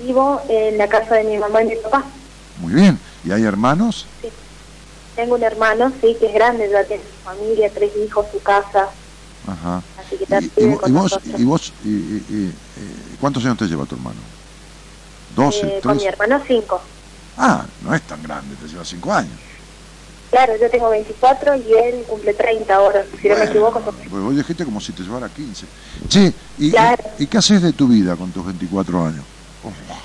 Vivo en la casa de mi mamá y mi papá. Muy bien. ¿Y hay hermanos? Sí. Tengo un hermano, sí, que es grande, ya tiene su familia, tres hijos, su casa. Ajá. Así que está ¿Y, y, vos, y vos y, cuántos años te lleva tu hermano? ¿Doce? Eh, con mi hermano, cinco. Ah, no es tan grande, te lleva cinco años. Claro, yo tengo 24 y él cumple 30 ahora, si no me equivoco. Pues vos dijiste como si te llevara 15. Sí, y, y, qué haces de tu vida con tus 24 años?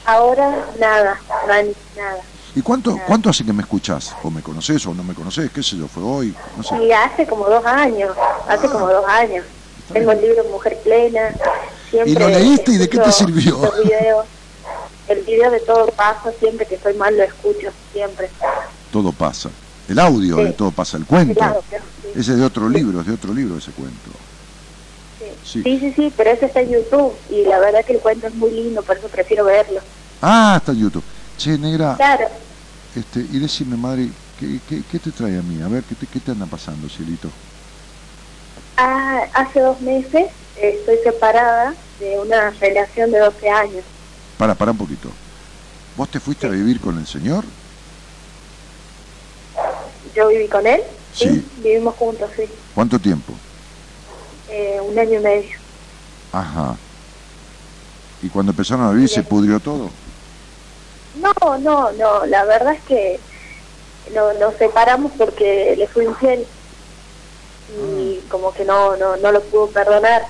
Ahora nada, nada. ¿Y cuánto, cuánto hace que me escuchás? ¿O me conoces o no me conoces? ¿Qué sé yo? ¿Fue hoy? No sé. Y hace como dos años, hace como dos años. Tengo el libro Mujer Plena. ¿Y lo leíste y de qué te sirvió? el video de Todo pasa, siempre que estoy mal lo escucho, siempre. Todo pasa. El audio de Todo pasa, el cuento. Ese es de otro libro, es de otro libro ese cuento. Sí. sí, sí, pero ese está en YouTube y la verdad que el cuento es muy lindo, por eso prefiero verlo. Ah, está en YouTube. Che, negra. Claro. Este, y decime, madre, ¿qué, qué, te trae a mí? A ver, ¿qué te, qué te anda pasando, cielito? Ah, hace dos meses estoy separada de una relación de 12 años. Para, para un poquito. ¿Vos te fuiste a vivir con el señor? Yo viví con él, sí. Vivimos juntos, sí. ¿Cuánto tiempo? Eh, un año y medio. Ajá. ¿Y cuando empezaron a vivir se pudrió todo? No, no, no. La verdad es que no, nos separamos porque le fui infiel. Y ah. como que no, no, no lo pudo perdonar.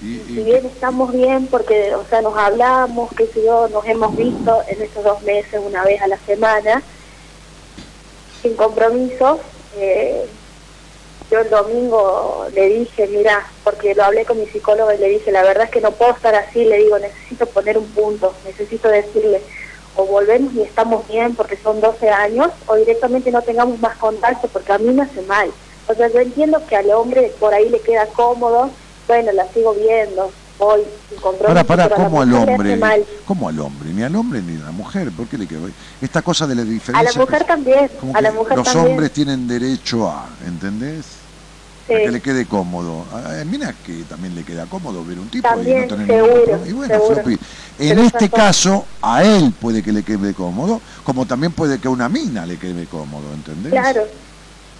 Y, si bien estamos bien porque, o sea, nos hablamos, qué sé yo, nos hemos visto en estos dos meses una vez a la semana, sin compromiso, eh, yo el domingo le dije, mira, porque lo hablé con mi psicólogo y le dije, la verdad es que no puedo estar así, le digo, necesito poner un punto, necesito decirle, o volvemos y estamos bien porque son 12 años, o directamente no tengamos más contacto porque a mí me hace mal. O sea, yo entiendo que al hombre por ahí le queda cómodo, bueno, la sigo viendo, voy sin compromiso. Para, para, ¿cómo al hombre? ¿Cómo al hombre? Ni al hombre ni a la mujer, ¿por qué le queda? Esta cosa de la diferencia... A la mujer también, a la mujer los hombres tienen derecho a, ¿entendés? que le quede cómodo. A Mina que también le queda cómodo ver un tipo y no tener seguro, Y bueno, en este caso, a él puede que le quede cómodo, como también puede que a una mina le quede cómodo, ¿entendés? Claro.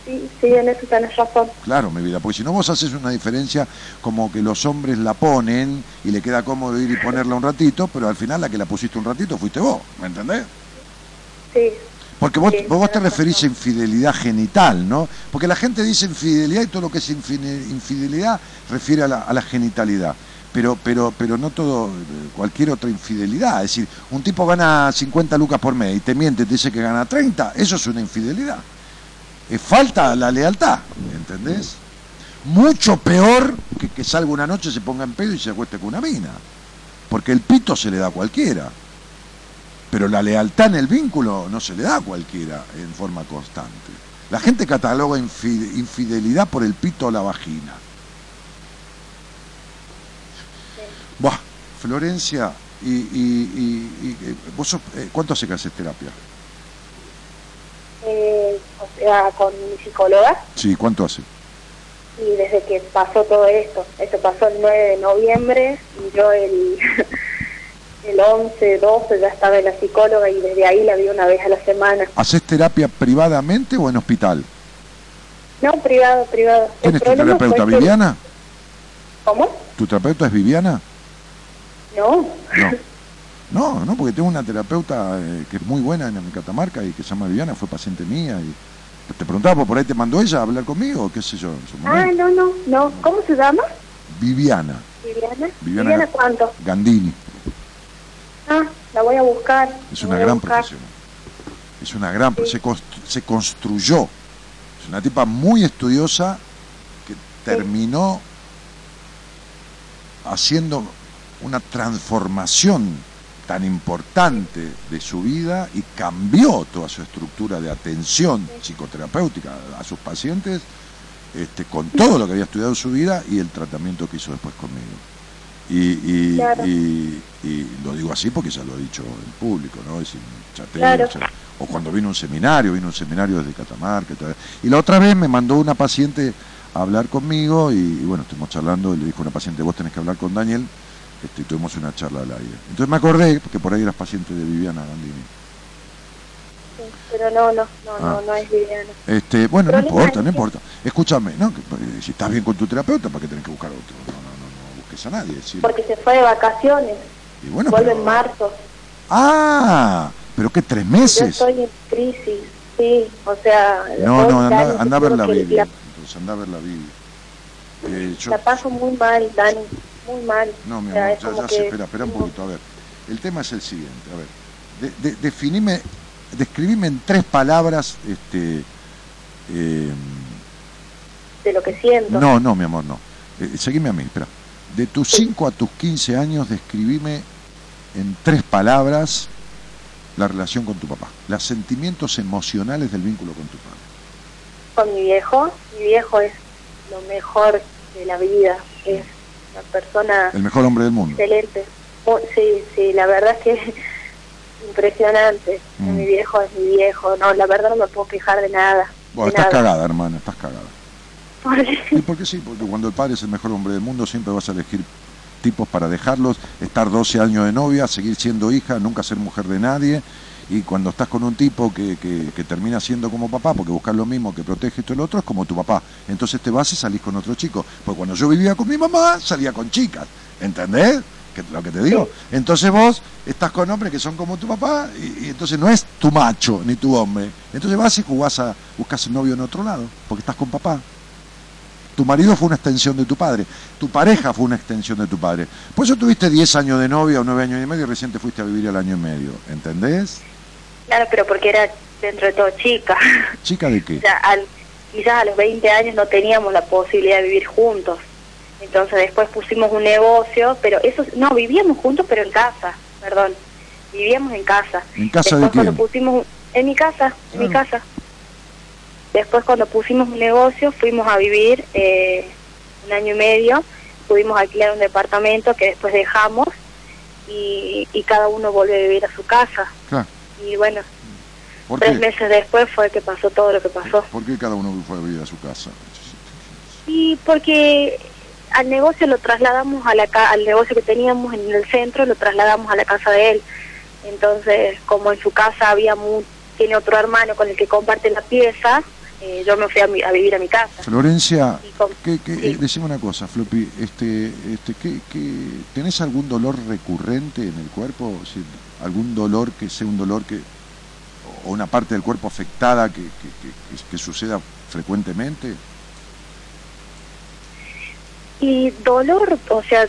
Sí, sí, en eso tenés razón. Claro, mi vida, porque si no vos haces una diferencia como que los hombres la ponen y le queda cómodo ir y ponerla un ratito, pero al final la que la pusiste un ratito fuiste vos, ¿me entendés? Sí, porque vos, vos te referís a infidelidad genital, ¿no? Porque la gente dice infidelidad y todo lo que es infidelidad refiere a la, a la genitalidad. Pero, pero, pero no todo, cualquier otra infidelidad. Es decir, un tipo gana 50 lucas por mes y te miente, te dice que gana 30, eso es una infidelidad. Es falta la lealtad, ¿entendés? Mucho peor que que salga una noche, se ponga en pedo y se acueste con una mina. Porque el pito se le da a cualquiera. Pero la lealtad en el vínculo no se le da a cualquiera en forma constante. La gente cataloga infidelidad por el pito o la vagina. Buah, Florencia, y, y, y, vos eh, ¿cuánto hace que haces terapia? Eh, o sea, con mi psicóloga. Sí, ¿cuánto hace? Y desde que pasó todo esto, esto pasó el 9 de noviembre y yo el, (laughs) el 11, 12 ya estaba en la psicóloga y desde ahí la vi una vez a la semana. ¿Haces terapia privadamente o en hospital? No, privado, privado. ¿Quién es tu terapeuta, Viviana? ¿Cómo? ¿Tu terapeuta es Viviana? No. No. (laughs) No, porque tengo una terapeuta eh, que es muy buena en mi Catamarca y que se llama Viviana, fue paciente mía y te preguntaba, ¿por ahí te mandó ella a hablar conmigo? ¿Qué sé yo? ah, no, no, no. ¿Cómo se llama? Viviana. ¿Viviana? ¿Viviana, cuánto? Gandini. Ah, la voy a buscar. Es una gran profesional. Es una gran... Se, se construyó. Es una tipa muy estudiosa que terminó haciendo una transformación tan importante de su vida y cambió toda su estructura de atención psicoterapéutica a sus pacientes este, con todo lo que había estudiado en su vida y el tratamiento que hizo después conmigo. Y, y, lo digo así porque ya lo he dicho en público, ¿no? Es o cuando vino un seminario, vino un seminario desde Catamarca. Y la otra vez me mandó una paciente a hablar conmigo y, bueno, estuvimos charlando y le dijo a una paciente, vos tenés que hablar con Daniel este, tuvimos una charla al aire. Entonces me acordé, que por ahí eras paciente de Viviana Gandini. Sí, pero no, no, no, no, ah. no es Viviana. Este, bueno, no importa, no importa. Escúchame, ¿no? Eh, si estás bien con tu terapeuta, ¿para qué tenés que buscar otro? No, no, no, no busques a nadie. Porque se fue de vacaciones. Y bueno, Vuelve en marzo. Ah, pero qué tres meses. Yo estoy en crisis, sí, o sea... No, no, anda, anda a ver la Biblia. Entonces anda a ver la Biblia. Eh, yo... La paso muy mal, Dani muy mal. No, mi amor, ya, ya, se espera, espera un poquito. A ver, el tema es el siguiente. A ver, de, de, definime, describime en tres palabras, este... Eh, de lo que siento. No, no, mi amor, no. Eh, seguime a mí, espera. De tus 5 a tus 15 años, describime en tres palabras la relación con tu papá, los sentimientos emocionales del vínculo con tu padre. Con mi viejo, mi viejo es lo mejor de la vida, es una persona... El mejor hombre del mundo. Excelente. Oh, sí, sí, la verdad (laughs) es que impresionante. Mm. Mi viejo es mi viejo, no, la verdad no me puedo quejar de nada. Bueno, estás cagada, hermana, estás cagada. ¿Por qué? porque sí, porque cuando el padre es el mejor hombre del mundo siempre vas a elegir tipos para dejarlos, estar 12 años de novia, seguir siendo hija, nunca ser mujer de nadie y cuando estás con un tipo que, que, termina siendo como papá, porque buscas lo mismo, que protege esto y lo otro, es como tu papá. Entonces te vas y salís con otro chico. Pues cuando yo vivía con mi mamá, salía con chicas. ¿Entendés? Que, lo que te digo. Entonces vos estás con hombres que son como tu papá y, entonces no es tu macho ni tu hombre. Entonces vas y jugás a, buscas un novio en otro lado, porque estás con papá. Tu marido fue una extensión de tu padre. Tu pareja fue una extensión de tu padre. Por eso tuviste 10 años de novia o 9 años y medio y recién te fuiste a vivir al año y medio. ¿Entendés? Claro, pero porque era dentro de todo chica. (laughs) ¿Chica de qué? quizás a los 20 años no teníamos la posibilidad de vivir juntos. Entonces después pusimos un negocio, pero eso, no, vivíamos juntos pero en casa, perdón. Vivíamos en casa. ¿En casa de quién? pusimos, en mi casa, en mi ah. casa. Después cuando pusimos un negocio fuimos a vivir eh, un año y medio, pudimos alquilar un departamento que después dejamos y, y cada uno volvió a vivir a su casa. Claro y bueno, tres meses después fue que pasó todo lo que pasó. ¿Por qué cada uno fue a vivir a su casa? Y porque al negocio lo trasladamos a la al negocio que teníamos en el centro lo trasladamos a la casa de él. Entonces como en su casa había tiene otro hermano con el que comparte la pieza eh, yo me fui a, vivir a mi casa. Florencia ¿qué, eh, decime una cosa Floppy este este ¿qué, tenés algún dolor recurrente en el cuerpo algún dolor que sea un dolor que o una parte del cuerpo afectada que, que, suceda frecuentemente? Y dolor, o sea,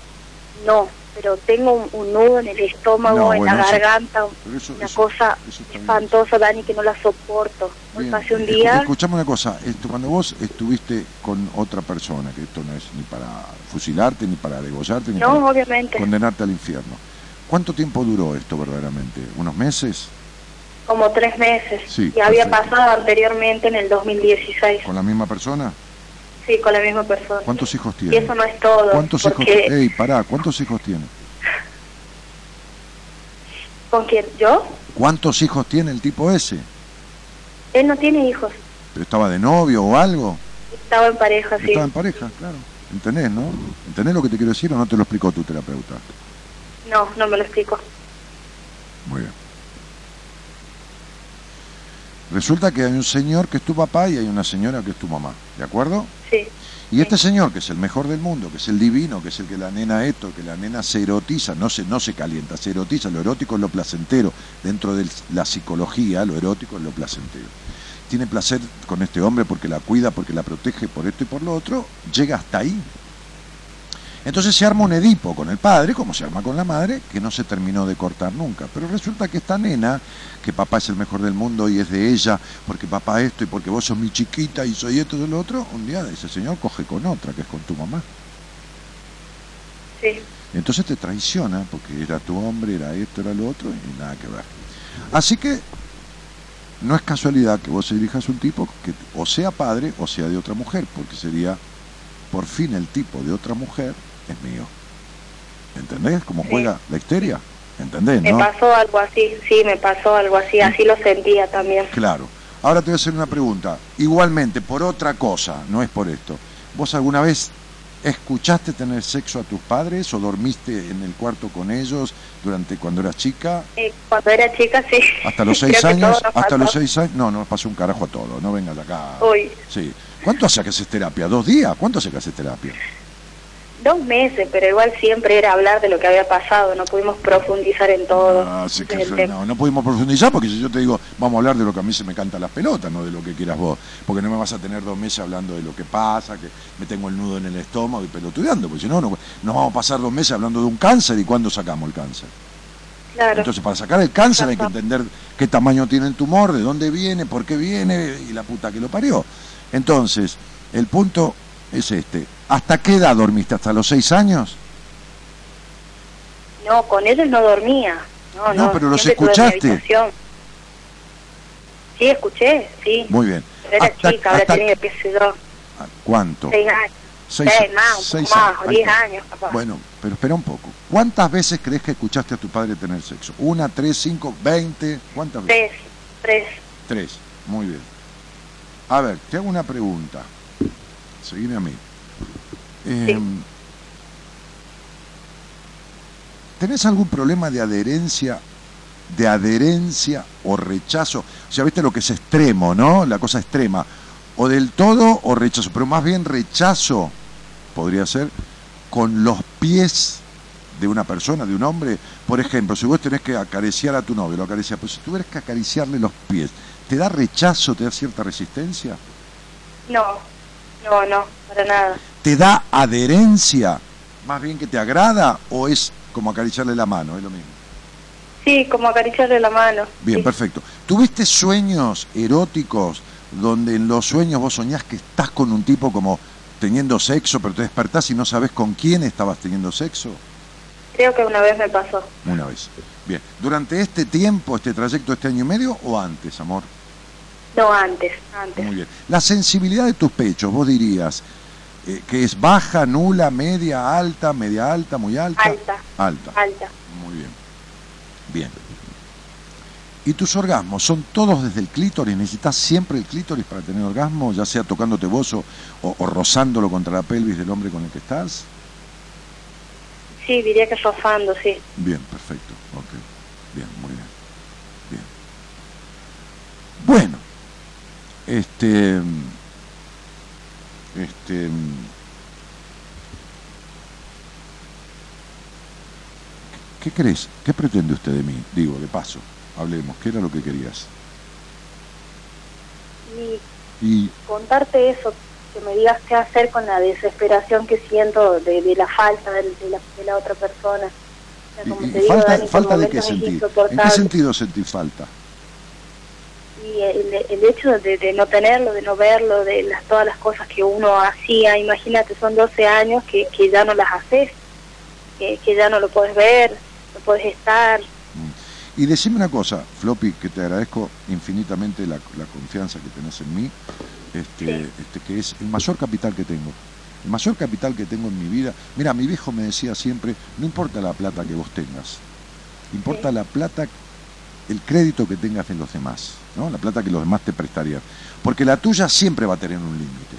no, pero tengo un, nudo en el estómago, en la garganta, una cosa espantosa, Dani, que no la soporto. Hoy pasé un día... Escuchame una cosa, esto, cuando vos estuviste con otra persona, que esto no es ni para fusilarte, ni para degollarte, ni para obviamente. condenarte al infierno, ¿cuánto tiempo duró esto verdaderamente? ¿Unos meses? Como tres meses. Sí, y había pasado anteriormente en el 2016. ¿Con la misma persona? Sí, con la misma persona. ¿Cuántos hijos tiene? Y eso no es todo. ¿Cuántos hijos tiene? Ey, pará, ¿cuántos hijos tiene? (laughs) ¿Con quién? ¿Yo? ¿Cuántos hijos tiene el tipo ese? Él no tiene hijos. ¿Pero estaba de novio o algo? Estaba en pareja, sí. Estaba en pareja, claro. ¿Entendés, no? ¿Entendés lo que te quiero decir o no te lo explicó tu terapeuta? No, no me lo explico. Muy bien. Resulta que hay un señor que es tu papá y hay una señora que es tu mamá, ¿de acuerdo? Sí. Y este señor, que es el mejor del mundo, que es el divino, que es el que la nena esto, que la nena se erotiza, no se, no se calienta, se erotiza, lo erótico es lo placentero, dentro de la psicología, lo erótico es lo placentero. Tiene placer con este hombre porque la cuida, porque la protege por esto y por lo otro, llega hasta ahí. Entonces se arma un Edipo con el padre, como se arma con la madre, que no se terminó de cortar nunca. Pero resulta que esta nena, que papá es el mejor del mundo y es de ella, porque papá esto y porque vos sos mi chiquita y soy esto y lo otro, un día ese señor coge con otra, que es con tu mamá. Sí. Entonces te traiciona, porque era tu hombre, era esto, era lo otro, y nada que ver. Así que no es casualidad que vos elijas un tipo que o sea padre o sea de otra mujer, porque sería por fin el tipo de otra mujer es mío. ¿Entendés cómo juega la histeria? ¿Entendés? Me pasó algo así, sí, me pasó algo así, así lo sentía también. Claro. Ahora te voy a hacer una pregunta. Igualmente, por otra cosa, no es por esto. ¿Vos alguna vez escuchaste tener sexo a tus padres o dormiste en el cuarto con ellos durante cuando eras chica? Eh, cuando era chica, sí. ¿Hasta los (laughs) seis años? ¿Hasta los seis años? No, no pasó un carajo a todo. No vengas acá. Uy. Sí. ¿Cuánto hace que haces terapia? ¿Dos días? ¿Cuánto hace que haces terapia? Dos meses, pero igual siempre era hablar de lo que había pasado, no pudimos profundizar en todo. Ah, no, no pudimos profundizar porque si yo te digo, vamos a hablar de lo que a mí se me canta las pelotas, no de lo que quieras vos, porque no me vas a tener dos meses hablando de lo que pasa, que me tengo el nudo en el estómago y pelotudeando, porque si no, no nos vamos a pasar dos meses hablando de un cáncer y cuándo sacamos el cáncer. Claro. Entonces, para sacar el cáncer hay que entender qué tamaño tiene el tumor, de dónde viene, por qué viene y la puta que lo parió. Entonces, el punto es este. ¿Hasta qué edad dormiste? ¿Hasta los seis años? No, con ellos no dormía. No, no, pero los escuchaste. Sí, escuché, sí. Muy bien. era chica, ahora tenía, qué sé yo. ¿Cuánto? Seis años. Seis, más, un poco más, diez años, capaz. Bueno, pero espera un poco. ¿Cuántas veces crees que escuchaste a tu padre tener sexo? ¿Una, tres, cinco, veinte? ¿Cuántas veces? Tres. Tres. Tres, muy bien. A ver, te hago una pregunta. Seguime a mí. Em, ¿Tenés algún problema de adherencia, de adherencia o rechazo? O sea, viste lo que es extremo, ¿no? La cosa extrema. O del todo o rechazo, pero más bien rechazo podría ser con los pies de una persona, de un hombre. Por ejemplo, si vos tenés que acariciar a tu novio, lo acaricias, pero si tuvieras que acariciarle los pies, ¿te da rechazo, te da cierta resistencia? No, no, no, para nada. ¿Te da adherencia? ¿Más bien que te agrada o es como acariciarle la mano? Es lo mismo. Sí, como acariciarle la mano. Bien, perfecto. ¿Tuviste sueños eróticos donde en los sueños vos soñás que estás con un tipo como teniendo sexo, pero te despertás y no sabes con quién estabas teniendo sexo? Creo que una vez me pasó. Una vez. Bien. ¿Durante este tiempo, este trayecto, este año y medio o antes, amor? No, antes, antes. Muy bien. La sensibilidad de tus pechos, vos dirías eh, que es baja, nula, media, alta, media alta, muy alta. Alta. Alta. Alta. Muy bien. Bien. ¿Y tus orgasmos son todos desde el clítoris? ¿Necesitas siempre el clítoris para tener orgasmo, ya sea tocándote vos o, o, rozándolo contra la pelvis del hombre con el que estás? Sí, diría que rozando, sí. Bien, perfecto. Ok. Bien, muy bien. Bien. Bueno, este. Este. ¿Qué crees? ¿Qué pretende usted de mí? Digo, de paso, hablemos. ¿Qué era lo que querías? Y, contarte eso, que me digas qué hacer con la desesperación que siento de, la falta de, la, de la otra persona. falta, falta de qué sentir. ¿En qué sentido sentir falta? Y el, hecho de, no tenerlo, de no verlo, de las, todas las cosas que uno hacía, imagínate, son 12 años que, que ya no las haces, que, que ya no lo puedes ver, no puedes estar. Mm. Y decime una cosa, Floppy, que te agradezco infinitamente la, la confianza que tenés en mí, este, este, que es el mayor capital que tengo. El mayor capital que tengo en mi vida. Mira, mi viejo me decía siempre, no importa la plata que vos tengas, importa la plata, el crédito que tengas en los demás, ¿no? La plata que los demás te prestarían. Porque la tuya siempre va a tener un límite.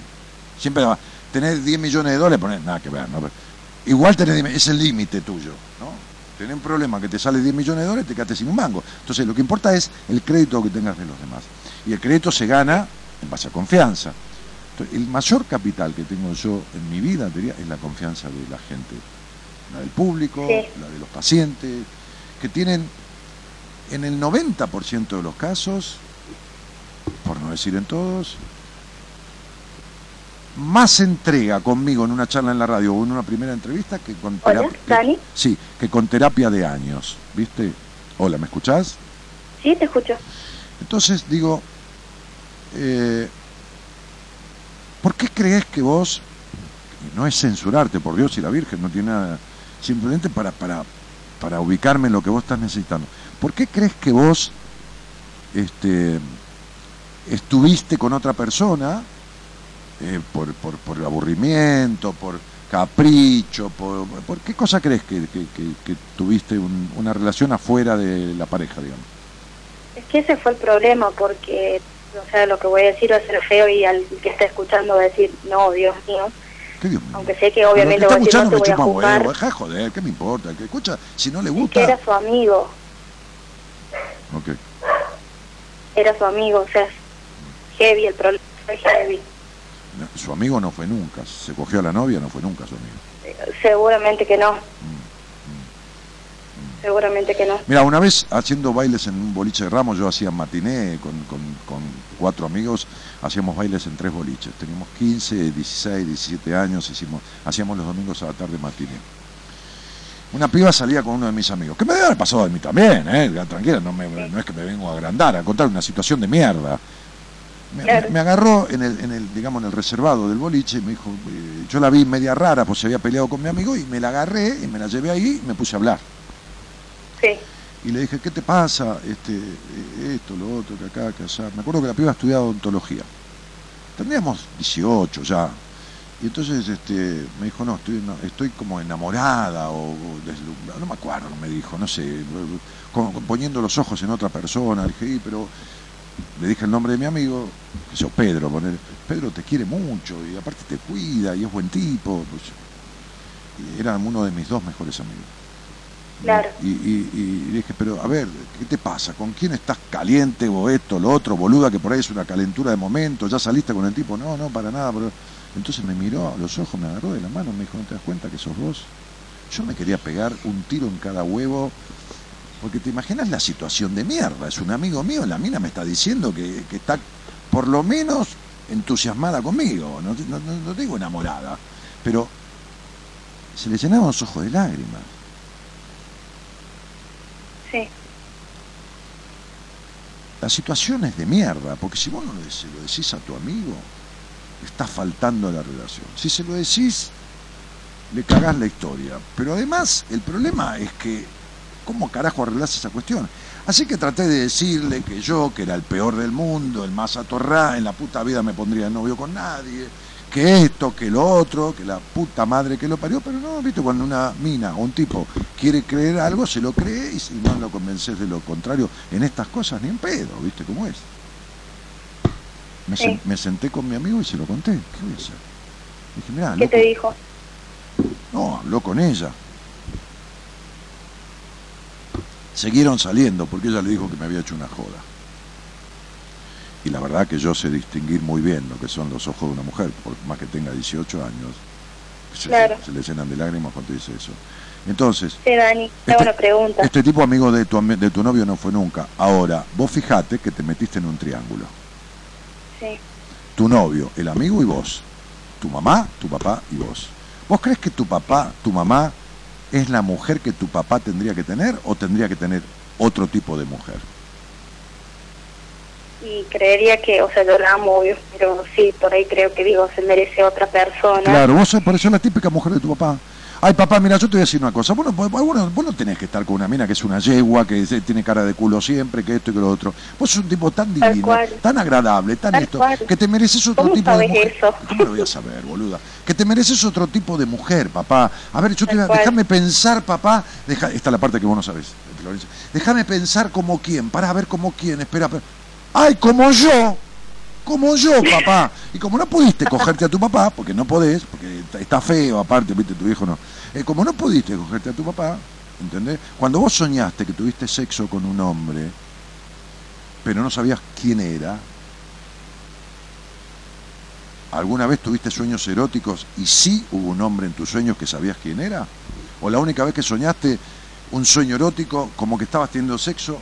Siempre va a tener 10 millones de dólares, poner nada que ver, ¿no? Igual tener, es el límite tuyo, ¿no? Tener un problema que te sale 10 millones de dólares, te quedaste sin un mango. Entonces, lo que importa es el crédito que tengas de los demás. Y el crédito se gana en base a confianza el mayor capital que tengo yo en mi vida es la confianza de la gente, la del público, la de los pacientes, que tienen en el 90% de los casos, por no decir en todos, más entrega conmigo en una charla en la radio o en una primera entrevista que con terapia. Sí, que con terapia de años, ¿viste? Hola, ¿me escuchás? Sí, te escucho. Entonces digo, eh, ¿Por qué crees que vos, no es censurarte por Dios y la Virgen, no tiene nada, simplemente para, para, para ubicarme en lo que vos estás necesitando, ¿por qué crees que vos este, estuviste con otra persona eh, por, por, el aburrimiento, por capricho, por, por qué cosa crees que, tuviste una relación afuera de la pareja, digamos? Es que ese fue el problema, porque o sea, lo que voy a decir va a ser feo y al que está escuchando va a decir, no, Dios mío. Aunque sé que obviamente voy a decir, no te voy a. Huevo, joder, ¿qué me importa? Que escucha, si no le gusta... Es que era su amigo. Ok. Era su amigo, o sea, heavy, el problema fue heavy. su amigo no fue nunca, se cogió a la novia, no fue nunca su amigo. Seguramente que no. Mm seguramente que no. Mira, una vez haciendo bailes en un boliche de Ramos, yo hacía matiné con, con, cuatro amigos, hacíamos bailes en tres boliches. Teníamos 15, 16, 17 años, hicimos, hacíamos los domingos a la tarde matiné. Una piba salía con uno de mis amigos, que me debe haber pasado a mí también, ¿eh? tranquila, no, no es que me vengo a agrandar, a contar una situación de mierda. Me, agarró en el, en el, digamos, en el reservado del boliche y me dijo, eh, yo la vi media rara, pues se había peleado con mi amigo y me la agarré y me la llevé ahí y me puse a hablar. Y le dije, ¿qué te pasa? Este, eh, esto, lo otro, que acá, que allá. Me acuerdo que la piba estudiado odontología. Tendríamos 18 ya. Y entonces este, me dijo, no, estoy, estoy como enamorada o, deslumbrada. No me acuerdo, me dijo, no sé, poniendo los ojos en otra persona. Le dije, pero le dije el nombre de mi amigo, que yo Pedro, poner, Pedro te quiere mucho y aparte te cuida y es buen tipo. Pues, y era uno de mis dos mejores amigos. Y, dije, pero a ver, ¿qué te pasa? ¿Con quién estás caliente o esto, lo otro, boluda, que por ahí es una calentura de momento? ¿Ya saliste con el tipo? No, no, para nada. Pero... Entonces me miró a los ojos, me agarró de la mano, me dijo, ¿no te das cuenta que sos vos? Yo me quería pegar un tiro en cada huevo, porque te imaginas la situación de mierda. Es un amigo mío, la mina me está diciendo que, está por lo menos entusiasmada conmigo, no, no, no digo enamorada, pero se le llenaban los ojos de lágrimas. La situación es de mierda, porque si vos no se lo decís a tu amigo, está faltando la relación. Si se lo decís, le cagás la historia. Pero además, el problema es que, ¿cómo carajo arreglás esa cuestión? Así que traté de decirle que yo, que era el peor del mundo, el más atorrado, en la puta vida me pondría novio con nadie, que esto, que lo otro, que la puta madre que lo parió, pero no, viste, cuando una mina o un tipo quiere creer algo, se lo cree y si no lo convences de lo contrario en estas cosas, ni en pedo, viste cómo es. Me, senté con mi amigo y se lo conté, ¿qué voy a hacer? Dije, ¿Qué te dijo? No, habló con ella. Siguieron saliendo porque ella le dijo que me había hecho una joda y la verdad que yo sé distinguir muy bien lo que son los ojos de una mujer, por más que tenga 18 años, se, le llenan de lágrimas cuando dice eso. Entonces, este, este, tipo amigo de tu, de tu novio no fue nunca. Ahora, vos fijate que te metiste en un triángulo. Sí. Tu novio, el amigo y vos. Tu mamá, tu papá y vos. ¿Vos crees que tu papá, tu mamá es la mujer que tu papá tendría que tener o tendría que tener otro tipo de mujer? Y creería que, o sea, yo la amo, obvio, pero sí, por ahí creo que digo, se merece otra persona. Claro, vos sos por eso la típica mujer de tu papá. Ay, papá, mira, yo te voy a decir una cosa. Vos no, vos, no tenés que estar con una mina que es una yegua, que tiene cara de culo siempre, que esto y que lo otro. Vos sos un tipo tan divino, tan agradable, tan Tal esto, cual. que te mereces otro ¿Cómo tipo de mujer. eso? ¿Cómo lo voy a saber, boluda? Que te mereces otro tipo de mujer, papá. A ver, yo te voy a- déjame pensar, papá. Deja, esta es la parte que vos no sabés, Florencia. Déjame pensar como quién, para ver como quién. Espera, espera. ¡Ay, como yo! Como yo, papá. Y como no pudiste cogerte a tu papá, porque no podés, porque está- feo, aparte, viste, tu hijo no. Eh, como no pudiste cogerte a tu papá, ¿entendés? Cuando vos soñaste que tuviste sexo con un hombre, pero no sabías quién era, ¿alguna vez tuviste sueños eróticos y sí hubo un hombre en tus sueños que sabías quién era? ¿O la única vez que soñaste un sueño erótico como que estabas teniendo sexo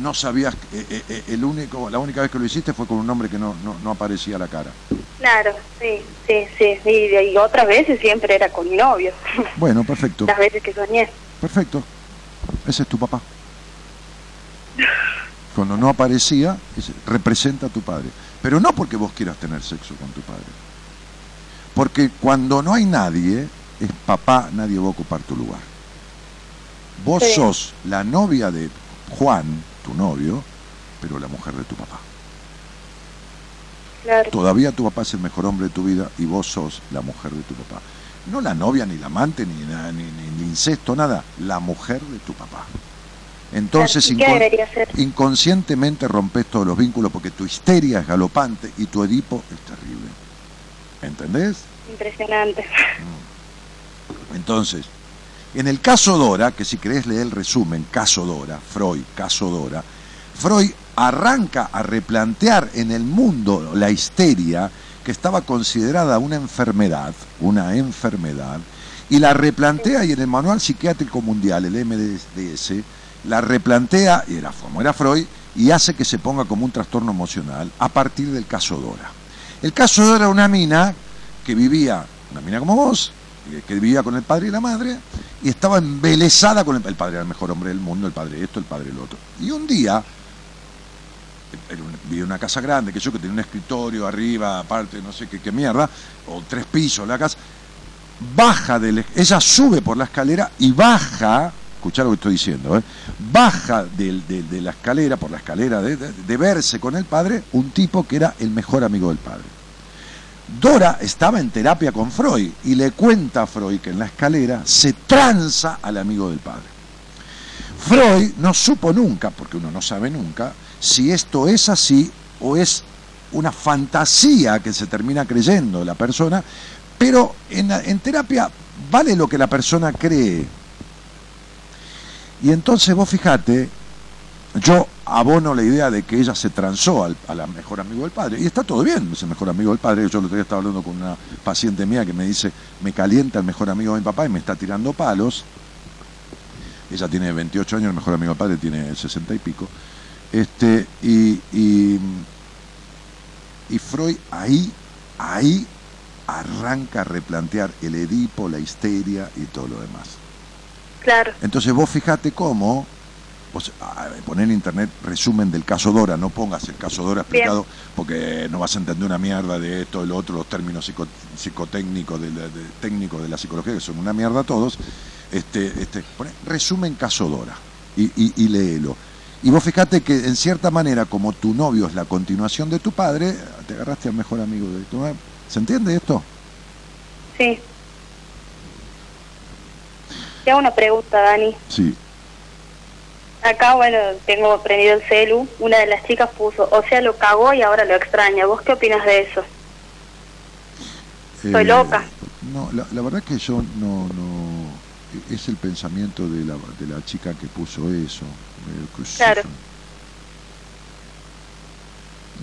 no sabías, eh, eh, eh, el único, la única vez que lo hiciste fue con un hombre que no, no, no aparecía la cara. Claro, sí, sí, sí. Y, y otras veces siempre era con mi novio. Bueno, perfecto, Las veces que soñé. perfecto. Ese es tu papá. Cuando no aparecía, ese representa a tu padre. Pero no porque vos quieras tener sexo con tu padre. Porque cuando no hay nadie, es papá, nadie va a ocupar tu lugar. Vos Sí. sos la novia de Juan, tu novio, pero la mujer de tu papá. Claro. Todavía tu papá es el mejor hombre de tu vida y vos sos la mujer de tu papá. No la novia, ni la amante, ni, nada, ni, ni- ni incesto, nada. La mujer de tu papá. Entonces, inconscientemente rompes todos los vínculos porque tu histeria es galopante y tu Edipo es terrible. ¿Entendés? Impresionante. Entonces, en el caso Dora, que si querés leer el resumen, caso Dora, Freud, caso Dora, Freud arranca a replantear en el mundo la histeria que estaba considerada una enfermedad, una enfermedad, y la replantea y en el Manual Psiquiátrico Mundial, el MDS, la replantea, y era como era Freud, y hace que se ponga como un trastorno emocional a partir del caso Dora. El caso Dora era una mina que vivía, una mina como vos, que vivía con el padre y la madre, y estaba embelesada con el, el padre, era el mejor hombre del mundo, el padre esto, el padre el otro. Y un día, vivía en una casa grande, que yo que tenía un escritorio arriba, aparte, no sé qué, mierda, o tres pisos la casa, baja del, ella sube por la escalera y baja, escuchá lo que estoy diciendo, ¿eh? baja de la escalera, por la escalera de verse con el padre, un tipo que era el mejor amigo del padre. Dora estaba en terapia con Freud y le cuenta a Freud que en la escalera se tranza al amigo del padre. Freud no supo nunca, porque uno no sabe nunca, si esto es así o es una fantasía que se termina creyendo la persona, pero en, en terapia vale lo que la persona cree. Y entonces vos fijate, yo abono la idea de que ella se transó al, a la mejor amigo del padre. Y está todo bien, es el mejor amigo del padre. Yo el otro día estaba hablando con una paciente mía que me dice, me calienta el mejor amigo de mi papá y me está tirando palos. Ella tiene 28 años, el mejor amigo del padre tiene 60 y pico. Este, y, y, y Freud ahí, ahí arranca a replantear el Edipo, la histeria y todo lo demás. Claro. Entonces vos fijate cómo, vos, ah, poné en internet resumen del caso Dora, no pongas el caso Dora explicado porque no vas a entender una mierda de esto, de lo otro, los términos psico- psicotécnicos, de, técnicos de la psicología, que son una mierda todos. Este, este, poné resumen caso Dora y, y, y léelo. Y vos fijate que en cierta manera, como tu novio es la continuación de tu padre, te agarraste al mejor amigo de tu madre. ¿Se entiende esto? Sí. Te hago una pregunta, Dani. Sí. Acá, bueno, tengo prendido el celu. Una de las chicas puso, o sea, lo cagó y ahora lo extraña. ¿Vos qué opinas de eso? Soy loca. Eh, No, la, la verdad que yo no, no, es el pensamiento de la, de la chica que puso eso. eh, que Claro.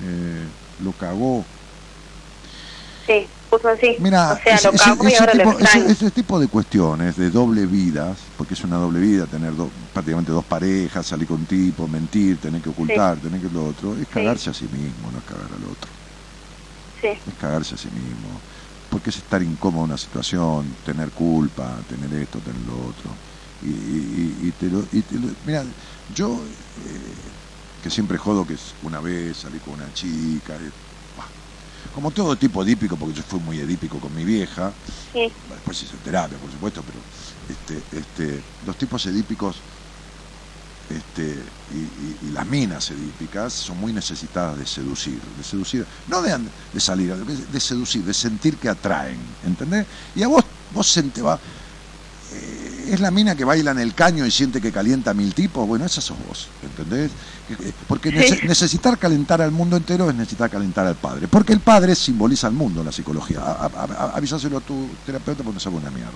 eh, lo cagó. Sí, puso así. Mira, o sea, ese, lo ese- y ahora tipo, lo extraña. ese- ese tipo de cuestiones de doble vidas, porque es una doble vida tener do- prácticamente dos parejas, salir con tipo, mentir, tener que ocultar, tener que lo otro, es cagarse a sí mismo, no es cagar al otro. Sí, es cagarse a sí mismo. porque es estar incómodo en una situación, tener culpa, tener esto, tener lo otro. Y, te, lo, Mira, yo, eh, que siempre jodo que es una vez salí con una chica, eh, como todo tipo edípico, porque yo fui muy edípico con mi vieja, después hice terapia, por supuesto, pero este, este, los tipos edípicos este, y, las minas edípicas son muy necesitadas de seducir, de seducir, no de, de salir, de, seducir, de sentir que atraen, ¿entendés? Y a vos, vos se va, eh, es la mina que baila en el caño y siente que calienta a mil tipos, bueno, esa sos vos, ¿entendés? Porque necesitar calentar al mundo entero es necesitar calentar al padre, porque el padre simboliza al mundo en la psicología, avisáselo a tu terapeuta porque no sabe una mierda.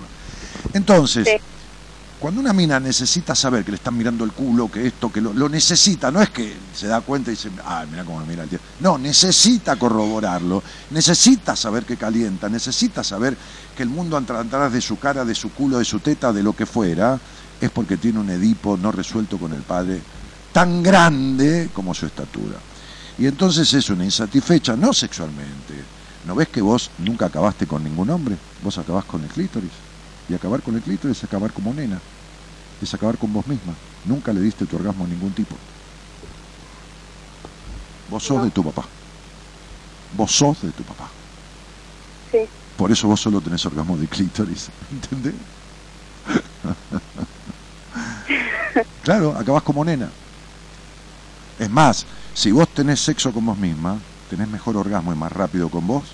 Entonces, cuando una mina necesita saber que le están mirando el culo, que esto, que lo, necesita, no es que se da cuenta y dice, ah, mira cómo me mira el tío. No, necesita corroborarlo, necesita saber que calienta, necesita saber que el mundo atrás de su cara, de su culo, de su teta, de lo que fuera, es porque tiene un Edipo no resuelto con el padre tan grande como su estatura. Y entonces es una insatisfecha, no sexualmente. ¿No ves que vos nunca acabaste con ningún hombre? Vos acabás con el clítoris. Y acabar con el clítoris es acabar como nena, es acabar con vos misma. Nunca le diste tu orgasmo a ningún tipo. Vos sos de tu papá. Vos sos de tu papá. Sí. Por eso vos solo tenés orgasmo de clítoris, ¿entendés? (laughs) claro, acabás como nena. Es más, si vos tenés sexo con vos misma, tenés mejor orgasmo y más rápido con vos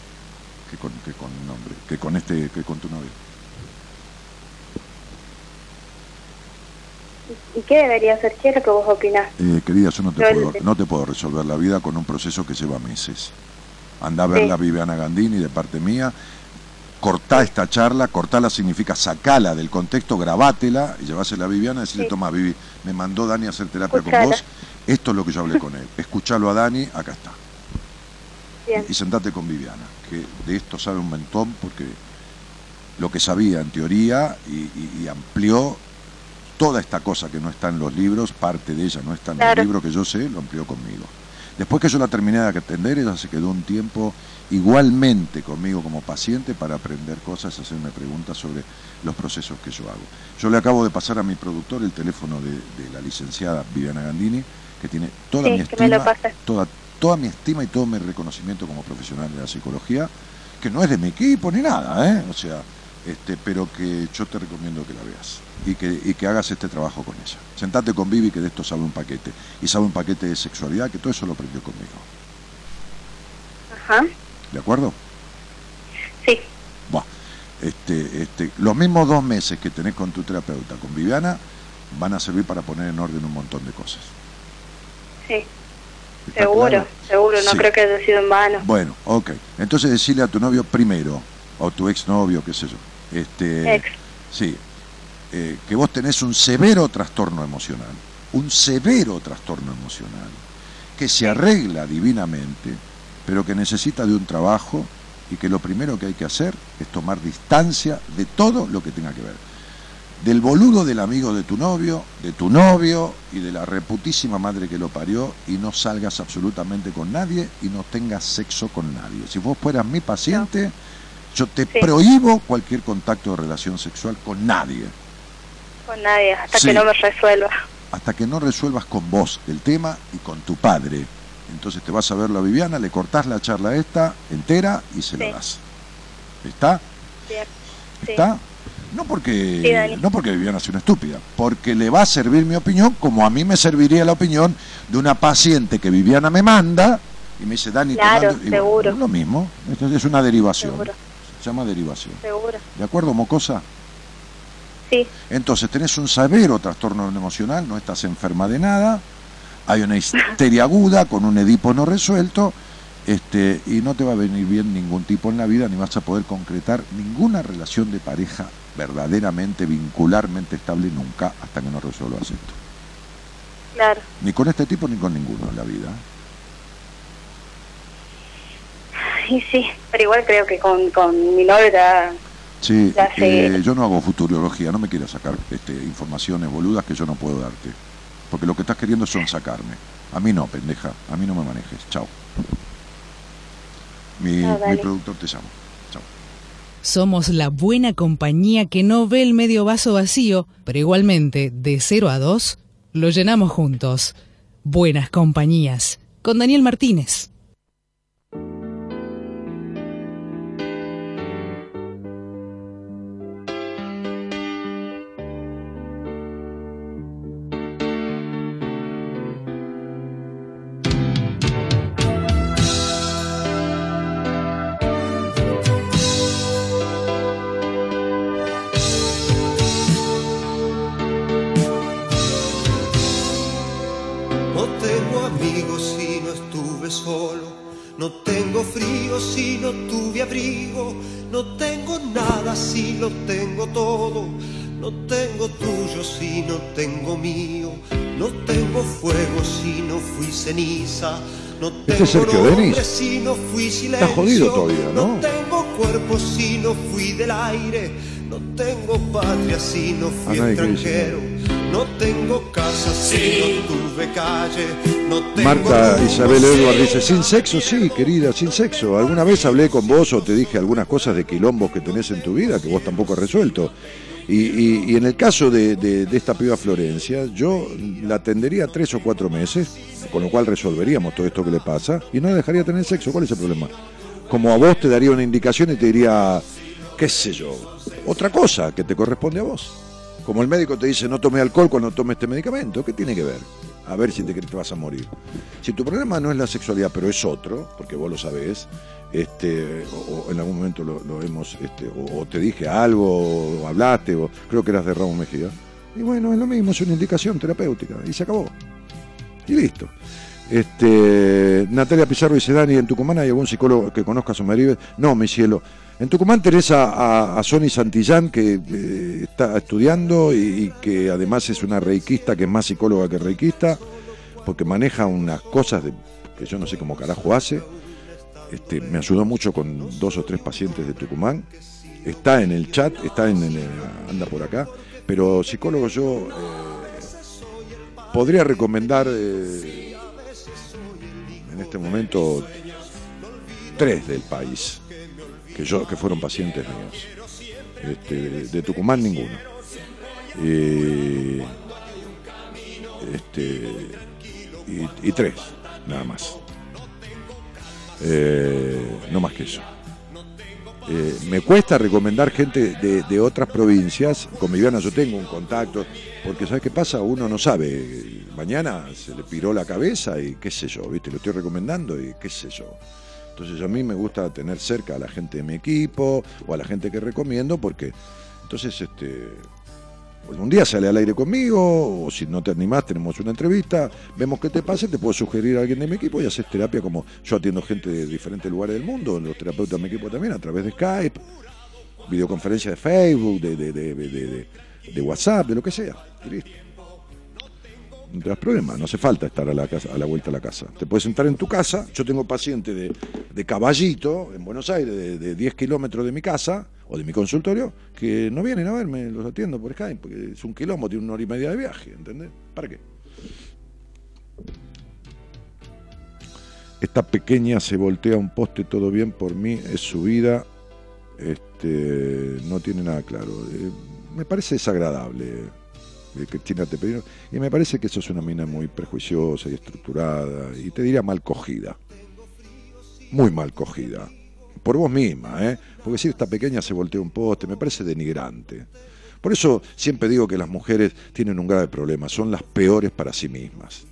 que con, que con un hombre, que con este, que con tu novio. ¿Y qué debería hacer? ¿Qué es lo que vos opinás? Eh, querida, yo no te, puedo, no te puedo resolver la vida con un proceso que lleva meses. Anda a ver la Viviana Gandini de parte mía, cortá esta charla, cortala significa sacala del contexto, grabátela y llevásela a Viviana y decirle, toma, Vivi, me mandó Dani a hacer terapia con vos, esto es lo que yo hablé con él, escuchalo a Dani, acá está. Y, sentate con Viviana, que de esto sabe un montón porque lo que sabía en teoría y amplió toda esta cosa que no está en los libros, parte de ella no está en el libro que yo sé, lo amplió conmigo. Después que yo la terminé de atender, ella se quedó un tiempo igualmente conmigo como paciente para aprender cosas, hacerme preguntas sobre los procesos que yo hago. Yo le acabo de pasar a mi productor el teléfono de, la licenciada Viviana Gandini, que tiene toda mi estima, toda, toda mi estima y todo mi reconocimiento como profesional de la psicología, que no es de mi equipo ni nada, ¿eh? o sea, este, pero que yo te recomiendo que la veas y que, y que hagas este trabajo con ella. Sentate con Vivi que de esto sabe un paquete. Y sabe un paquete de sexualidad que todo eso lo aprendió conmigo. Ajá. ¿De acuerdo? Sí. Bueno, este, este, los mismos dos meses que tenés con tu terapeuta, con Viviana, van a servir para poner en orden un montón de cosas. Sí. Seguro, seguro, no creo que haya sido en vano. Bueno, ok. Entonces decirle a tu novio primero, o tu exnovio, qué sé yo. Este, Ex. Sí, eh, que vos tenés un severo trastorno emocional, un severo trastorno emocional, que se arregla divinamente, pero que necesita de un trabajo y que lo primero que hay que hacer es tomar distancia de todo lo que tenga que ver. Del boludo del amigo de tu novio, de tu novio y de la reputísima madre que lo parió y no salgas absolutamente con nadie y no tengas sexo con nadie. Si vos fueras mi paciente, yo te prohíbo cualquier contacto de relación sexual con nadie con nadie, hasta que no me resuelva. Hasta que no resuelvas con vos el tema y con tu padre. Entonces te vas a ver la Viviana, le cortás la charla esta entera y se la das. ¿Está? ¿Está? No porque, no porque Viviana sea una estúpida, porque le va a servir mi opinión como a mí me serviría la opinión de una paciente que Viviana me manda y me dice, Dani, claro, seguro. es lo mismo, es una derivación. Se llama derivación. Seguro. ¿De acuerdo, Mocosa? Entonces tenés un severo trastorno emocional, no estás enferma de nada, hay una histeria (laughs) aguda con un edipo no resuelto, este, y no te va a venir bien ningún tipo en la vida, ni vas a poder concretar ninguna relación de pareja verdaderamente, vincularmente estable nunca, hasta que no resuelvas esto. Claro. Ni con este tipo ni con ninguno en la vida. Y sí, pero igual creo que con, con mi novia Sí, eh, yo no hago futurología, no me quieras sacar este, informaciones boludas que yo no puedo darte. Porque lo que estás queriendo son sacarme. A mí no, pendeja, a mí no me manejes. Chao. Mi, mi productor te llama. Somos la buena compañía que no ve el medio vaso vacío, pero igualmente, de 0 a 2, lo llenamos juntos. Buenas compañías. Con Daniel Martínez. No este es Sergio Denis. Está jodido todavía, ¿no? No tengo cuerpo si no fui del aire. No tengo patria si no fui extranjero. No tengo casa si no tuve calle. No tengo Marta Isabel Edward dice, sin sexo, sí, querida, sin sexo. ¿Alguna vez hablé con vos o te dije algunas cosas de quilombos que tenés en tu vida que vos tampoco has resuelto? Y, en el caso de, esta piba Florencia, yo la atendería tres o cuatro meses, con lo cual resolveríamos todo esto que le pasa, y no dejaría tener sexo. ¿Cuál es el problema? Como a vos te daría una indicación y te diría, qué sé yo, otra cosa que te corresponde a vos. Como el médico te dice no tome alcohol cuando tome este medicamento, ¿qué tiene que ver? A ver si te que vas a morir. Si tu problema no es la sexualidad, pero es otro, porque vos lo sabés, este, o, en algún momento lo, hemos, este, o, te dije algo, o hablaste, o creo que eras de Ramón Mejía. Y bueno, es lo mismo, es una indicación terapéutica, y se acabó. Y listo. Este, Natalia Pizarro dice, Dani, ¿en Tucumán hay algún psicólogo que conozca a Someribe? No, mi cielo. En Tucumán tenés a, a, Sony Santillán, que eh, está estudiando y, que además es una reikista, que es más psicóloga que reikista, porque maneja unas cosas de, que yo no sé cómo carajo hace este, me ayudó mucho con dos o tres pacientes de Tucumán. Está en el chat, está en, anda por acá. Pero psicólogo yo eh, podría recomendar eh, en este momento tres del país que yo que fueron pacientes míos. Este, de, Tucumán ninguno. Eh, este, y tres, nada más. Eh, no más que eso. Eh, me cuesta recomendar gente de, otras provincias. Con Viviana yo tengo un contacto, porque ¿sabes qué pasa? Uno no sabe. Mañana se le piró la cabeza y qué sé yo, ¿viste? Lo estoy recomendando y qué sé yo. Entonces a mí me gusta tener cerca a la gente de mi equipo o a la gente que recomiendo porque entonces este un día sale al aire conmigo, o si no te animás, tenemos una entrevista, vemos qué te pasa, te puedo sugerir a alguien de mi equipo y haces terapia como yo atiendo gente de diferentes lugares del mundo, los terapeutas de mi equipo también, a través de Skype, videoconferencia de Facebook, de, de, de WhatsApp, de lo que sea. No te das problema, no hace falta estar a la, casa, a la vuelta a la casa. Te puedes sentar en tu casa, yo tengo pacientes de, de caballito en Buenos Aires, de, 10 kilómetros de mi casa o de mi consultorio, que no vienen a verme, los atiendo por Skype, porque es un kilómetro, tiene una hora y media de viaje, ¿entendés? ¿Para qué? Esta pequeña se voltea un poste, todo bien por mí, es su vida, este, no tiene nada claro. Eh, me parece desagradable pidieron. Y me parece que eso es una mina muy prejuiciosa y estructurada, y te diría mal cogida. Muy mal cogida. Por vos misma, ¿eh? Porque si esta pequeña se voltea un poste, me parece denigrante. Por eso siempre digo que las mujeres tienen un grave problema, son las peores para sí mismas.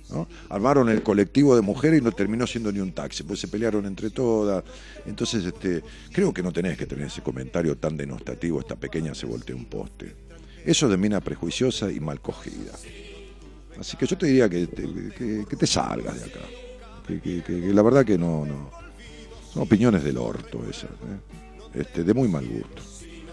Armaron el colectivo de mujeres y no terminó siendo ni un taxi, pues se pelearon entre todas. Entonces, este, creo que no tenés que tener ese comentario tan denostativo, esta pequeña se voltea un poste. Eso de mina prejuiciosa y mal cogida. Así que yo te diría que te, que, salgas de acá. Que, la verdad que no, no. Son opiniones del orto esas, ¿eh? este, de muy mal gusto.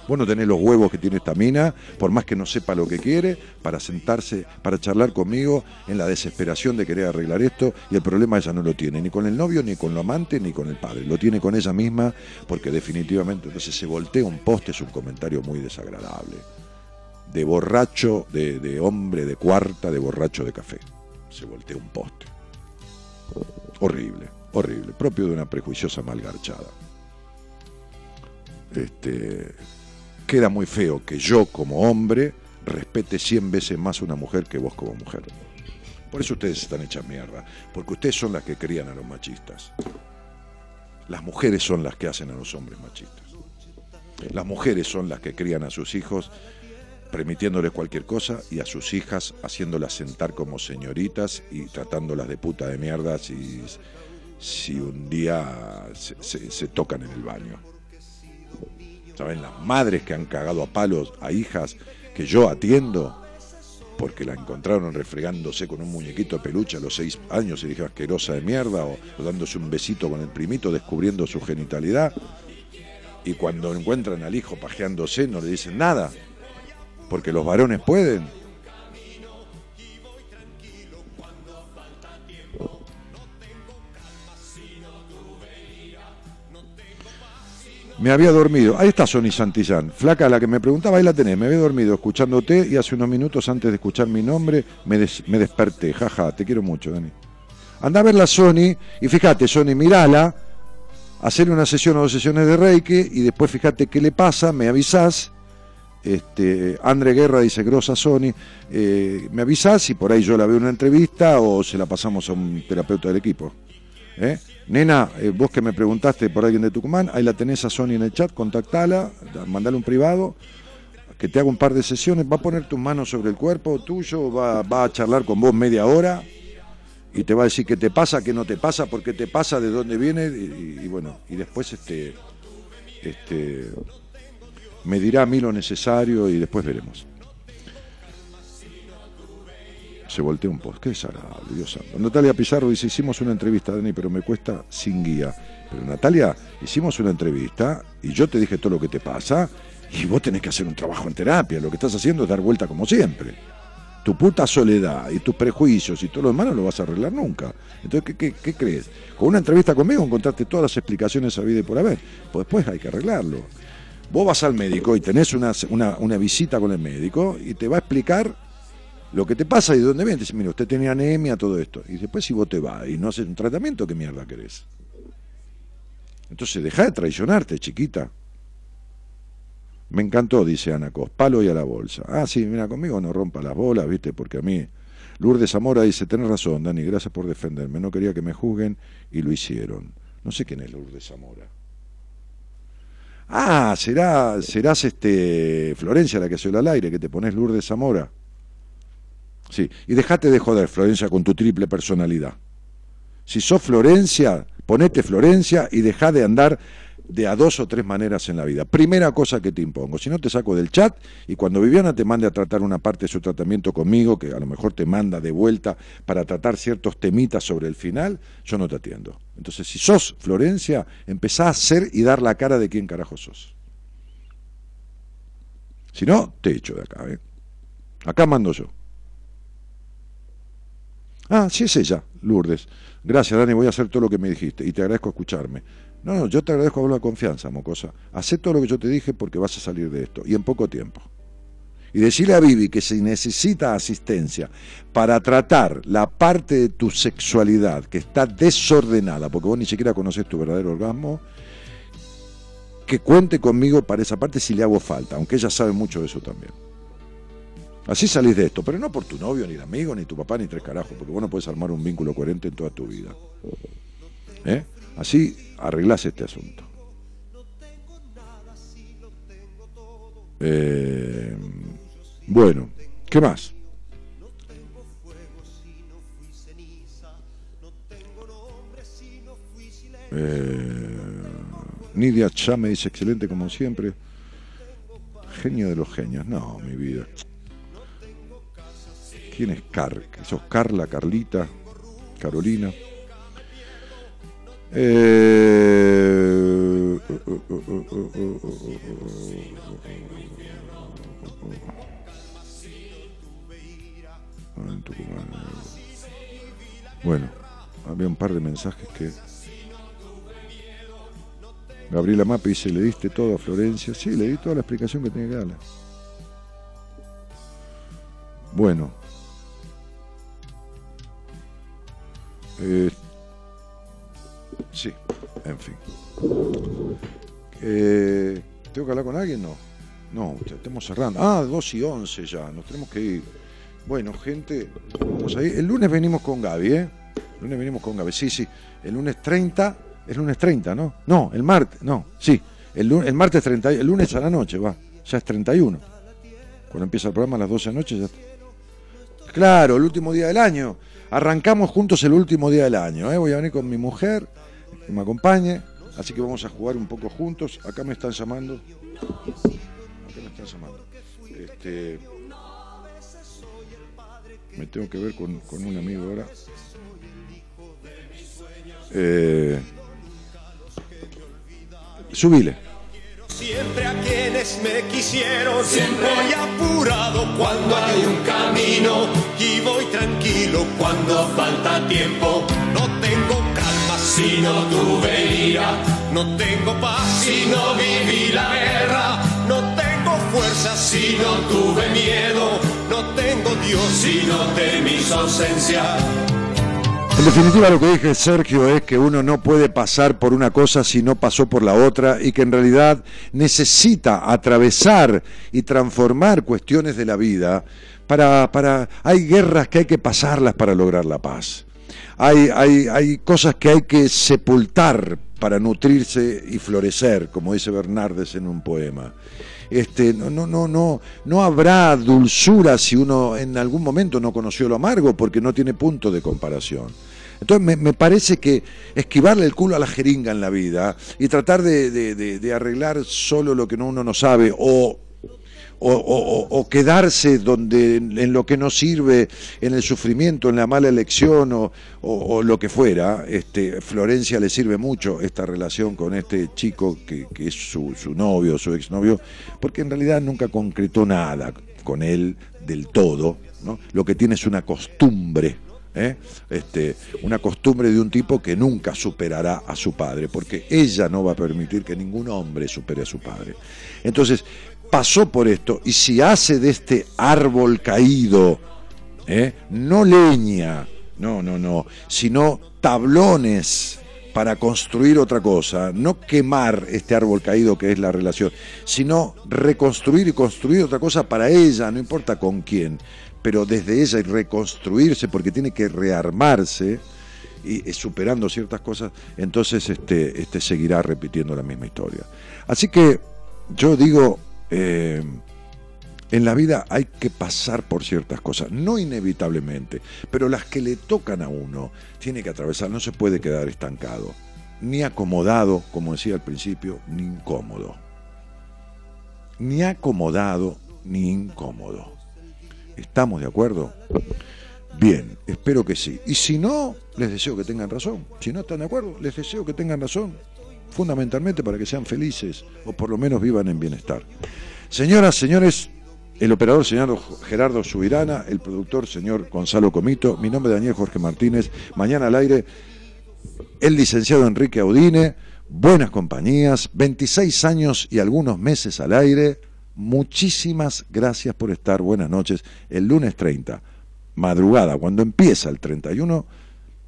Vos no tenés los huevos que tiene esta mina, por más que no sepa lo que quiere, para sentarse, para charlar conmigo en la desesperación de querer arreglar esto, y el problema ella no lo tiene, ni con el novio, ni con lo amante, ni con el padre. Lo tiene con ella misma, porque definitivamente entonces se voltea un poste, es un comentario muy desagradable de borracho, de, hombre de cuarta, de borracho de café. Se voltea un poste. Horrible, horrible, propio de una prejuiciosa malgarchada. este, queda muy feo que yo como hombre respete 100 veces más a una mujer que vos como mujer. Por eso ustedes están hechas mierda, porque ustedes son las que crían a los machistas. Las mujeres son las que hacen a los hombres machistas. Las mujeres son las que crían a sus hijos permitiéndoles cualquier cosa y a sus hijas haciéndolas sentar como señoritas y tratándolas de puta de mierda si, si un día se, tocan en el baño. ¿Saben? Las madres que han cagado a palos a hijas que yo atiendo porque la encontraron refregándose con un muñequito de peluche a los seis años y dije asquerosa de mierda o, o dándose un besito con el primito descubriendo su genitalidad y cuando encuentran al hijo pajeándose no le dicen nada porque los varones pueden. Me había dormido. Ahí está Sony Santillán. Flaca, la que me preguntaba, ahí la tenés. Me había dormido escuchándote y hace unos minutos antes de escuchar mi nombre me, desperté. Jaja, te quiero mucho, Dani. Anda a ver la Sony y fíjate, Sony, mirala, hacer una sesión o dos sesiones de Reiki y después fíjate qué le pasa, me avisás este, André Guerra dice, grosa Sony, eh, me avisás si por ahí yo la veo en una entrevista o se la pasamos a un terapeuta del equipo. ¿eh? Nena, eh, vos que me preguntaste por alguien de Tucumán, ahí la tenés a Sony en el chat, contactala, mandale un privado, que te haga un par de sesiones, va a poner tus manos sobre el cuerpo tuyo, va, va a charlar con vos media hora y te va a decir qué te pasa, qué no te pasa, por qué te pasa, de dónde viene, y, y bueno, y después este, este me dirá a mí lo necesario y después veremos. Se voltea un post, qué desagradable, Dios. Natalia Pizarro dice, hicimos una entrevista, Dani, pero me cuesta sin guía. Pero Natalia, hicimos una entrevista y yo te dije todo lo que te pasa y vos tenés que hacer un trabajo en terapia. Lo que estás haciendo es dar vuelta como siempre. Tu puta soledad y tus prejuicios y todo lo demás no lo vas a arreglar nunca. Entonces, ¿qué, qué, crees? Con una entrevista conmigo encontraste todas las explicaciones a vida y por haber. Pues después hay que arreglarlo. Vos vas al médico y tenés una, una, visita con el médico y te va a explicar lo que te pasa y de dónde viene. Dice, mira, usted tiene anemia, todo esto. Y después si vos te vas y no haces un tratamiento, ¿qué mierda querés? Entonces deja de traicionarte, chiquita. Me encantó, dice Ana Cos, palo y a la bolsa. Ah, sí, mira, conmigo no rompa las bolas, viste, porque a mí... Lourdes Zamora dice, tenés razón, Dani, gracias por defenderme. No quería que me juzguen y lo hicieron. No sé quién es Lourdes Zamora. Ah, será, serás este Florencia la que se al aire, que te pones Lourdes Zamora. Sí, y dejate de joder, Florencia, con tu triple personalidad. Si sos Florencia, ponete Florencia y deja de andar de a dos o tres maneras en la vida. Primera cosa que te impongo, si no te saco del chat y cuando Viviana te mande a tratar una parte de su tratamiento conmigo, que a lo mejor te manda de vuelta para tratar ciertos temitas sobre el final, yo no te atiendo. Entonces, si sos Florencia, empezá a ser y dar la cara de quién carajo sos. Si no, te echo de acá. ¿eh? Acá mando yo. Ah, sí es ella, Lourdes. Gracias, Dani, voy a hacer todo lo que me dijiste y te agradezco escucharme. No, no, yo te agradezco hablar la confianza, mocosa. Hacé todo lo que yo te dije porque vas a salir de esto y en poco tiempo. Y decirle a Vivi que si necesita asistencia para tratar la parte de tu sexualidad que está desordenada, porque vos ni siquiera conoces tu verdadero orgasmo, que cuente conmigo para esa parte si le hago falta, aunque ella sabe mucho de eso también. Así salís de esto, pero no por tu novio, ni de amigo, ni tu papá, ni tres carajos, porque vos no puedes armar un vínculo coherente en toda tu vida. ¿Eh? Así arreglás este asunto. Eh, bueno, ¿qué más? Eh, Nidia Chá me dice excelente como siempre. Genio de los genios. No, mi vida. ¿Quién es Car? ¿Sos Carla, Carlita, Carolina? Bueno, había un par de mensajes que... Gabriela Mapa dice, ¿le diste todo a Florencia? Sí, le di toda la explicación que tenía que darle. Bueno. Eh, Sí, en fin. Eh, ¿Tengo que hablar con alguien? No. No, estamos cerrando. Ah, 2 y 11 ya, nos tenemos que ir. Bueno, gente, vamos ahí. El lunes venimos con Gaby, ¿eh? El lunes venimos con Gaby, sí, sí. El lunes 30, el lunes 30, ¿no? No, el martes, no, sí. El, el martes 30, el lunes a la noche, va. Ya es 31. Cuando empieza el programa a las 12 de la noche ya Claro, el último día del año. Arrancamos juntos el último día del año. ¿eh? Voy a venir con mi mujer, que me acompañe. Así que vamos a jugar un poco juntos. Acá me están llamando. Acá me están llamando. Este, me tengo que ver con, un amigo ahora. Eh, subile. Siempre a quienes me quisieron, siempre voy apurado cuando hay un camino y voy tranquilo cuando falta tiempo. No tengo calma si no tuve ira, no tengo paz si no viví la guerra, no tengo fuerza si no tuve miedo, no tengo Dios si no temí ausencia. En definitiva lo que dije Sergio es que uno no puede pasar por una cosa si no pasó por la otra y que en realidad necesita atravesar y transformar cuestiones de la vida para, para hay guerras que hay que pasarlas para lograr la paz. Hay, hay, hay cosas que hay que sepultar para nutrirse y florecer, como dice Bernardes en un poema este, no, no, no, no, no habrá dulzura si uno en algún momento no conoció lo amargo, porque no tiene punto de comparación. Entonces me, parece que esquivarle el culo a la jeringa en la vida y tratar de, de arreglar solo lo que uno no sabe o o, quedarse donde en lo que no sirve, en el sufrimiento, en la mala elección o, lo que fuera. Este, Florencia le sirve mucho esta relación con este chico que, es su, su novio, su exnovio, porque en realidad nunca concretó nada con él del todo. ¿no? Lo que tiene es una costumbre. ¿eh? Este, una costumbre de un tipo que nunca superará a su padre, porque ella no va a permitir que ningún hombre supere a su padre. Entonces, pasó por esto y si hace de este árbol caído, ¿eh? no leña, no, no, no, sino tablones para construir otra cosa, no quemar este árbol caído que es la relación, sino reconstruir y construir otra cosa para ella, no importa con quién, pero desde ella y reconstruirse porque tiene que rearmarse y, superando ciertas cosas, entonces este, este seguirá repitiendo la misma historia. Así que yo digo, eh, en la vida hay que pasar por ciertas cosas, no inevitablemente, pero las que le tocan a uno tiene que atravesar, no se puede quedar estancado, ni acomodado, como decía al principio, ni incómodo. Ni acomodado, ni incómodo. ¿Estamos de acuerdo? Bien, espero que sí. Y si no, les deseo que tengan razón. Si no están de acuerdo, les deseo que tengan razón fundamentalmente para que sean felices o por lo menos vivan en bienestar. Señoras, señores, el operador señor Gerardo Subirana, el productor señor Gonzalo Comito, mi nombre es Daniel Jorge Martínez, mañana al aire el licenciado Enrique Audine, buenas compañías, 26 años y algunos meses al aire, muchísimas gracias por estar, buenas noches, el lunes 30, madrugada, cuando empieza el 31,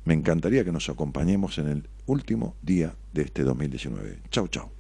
me encantaría que nos acompañemos en el último día de este 2019. Chau, chau.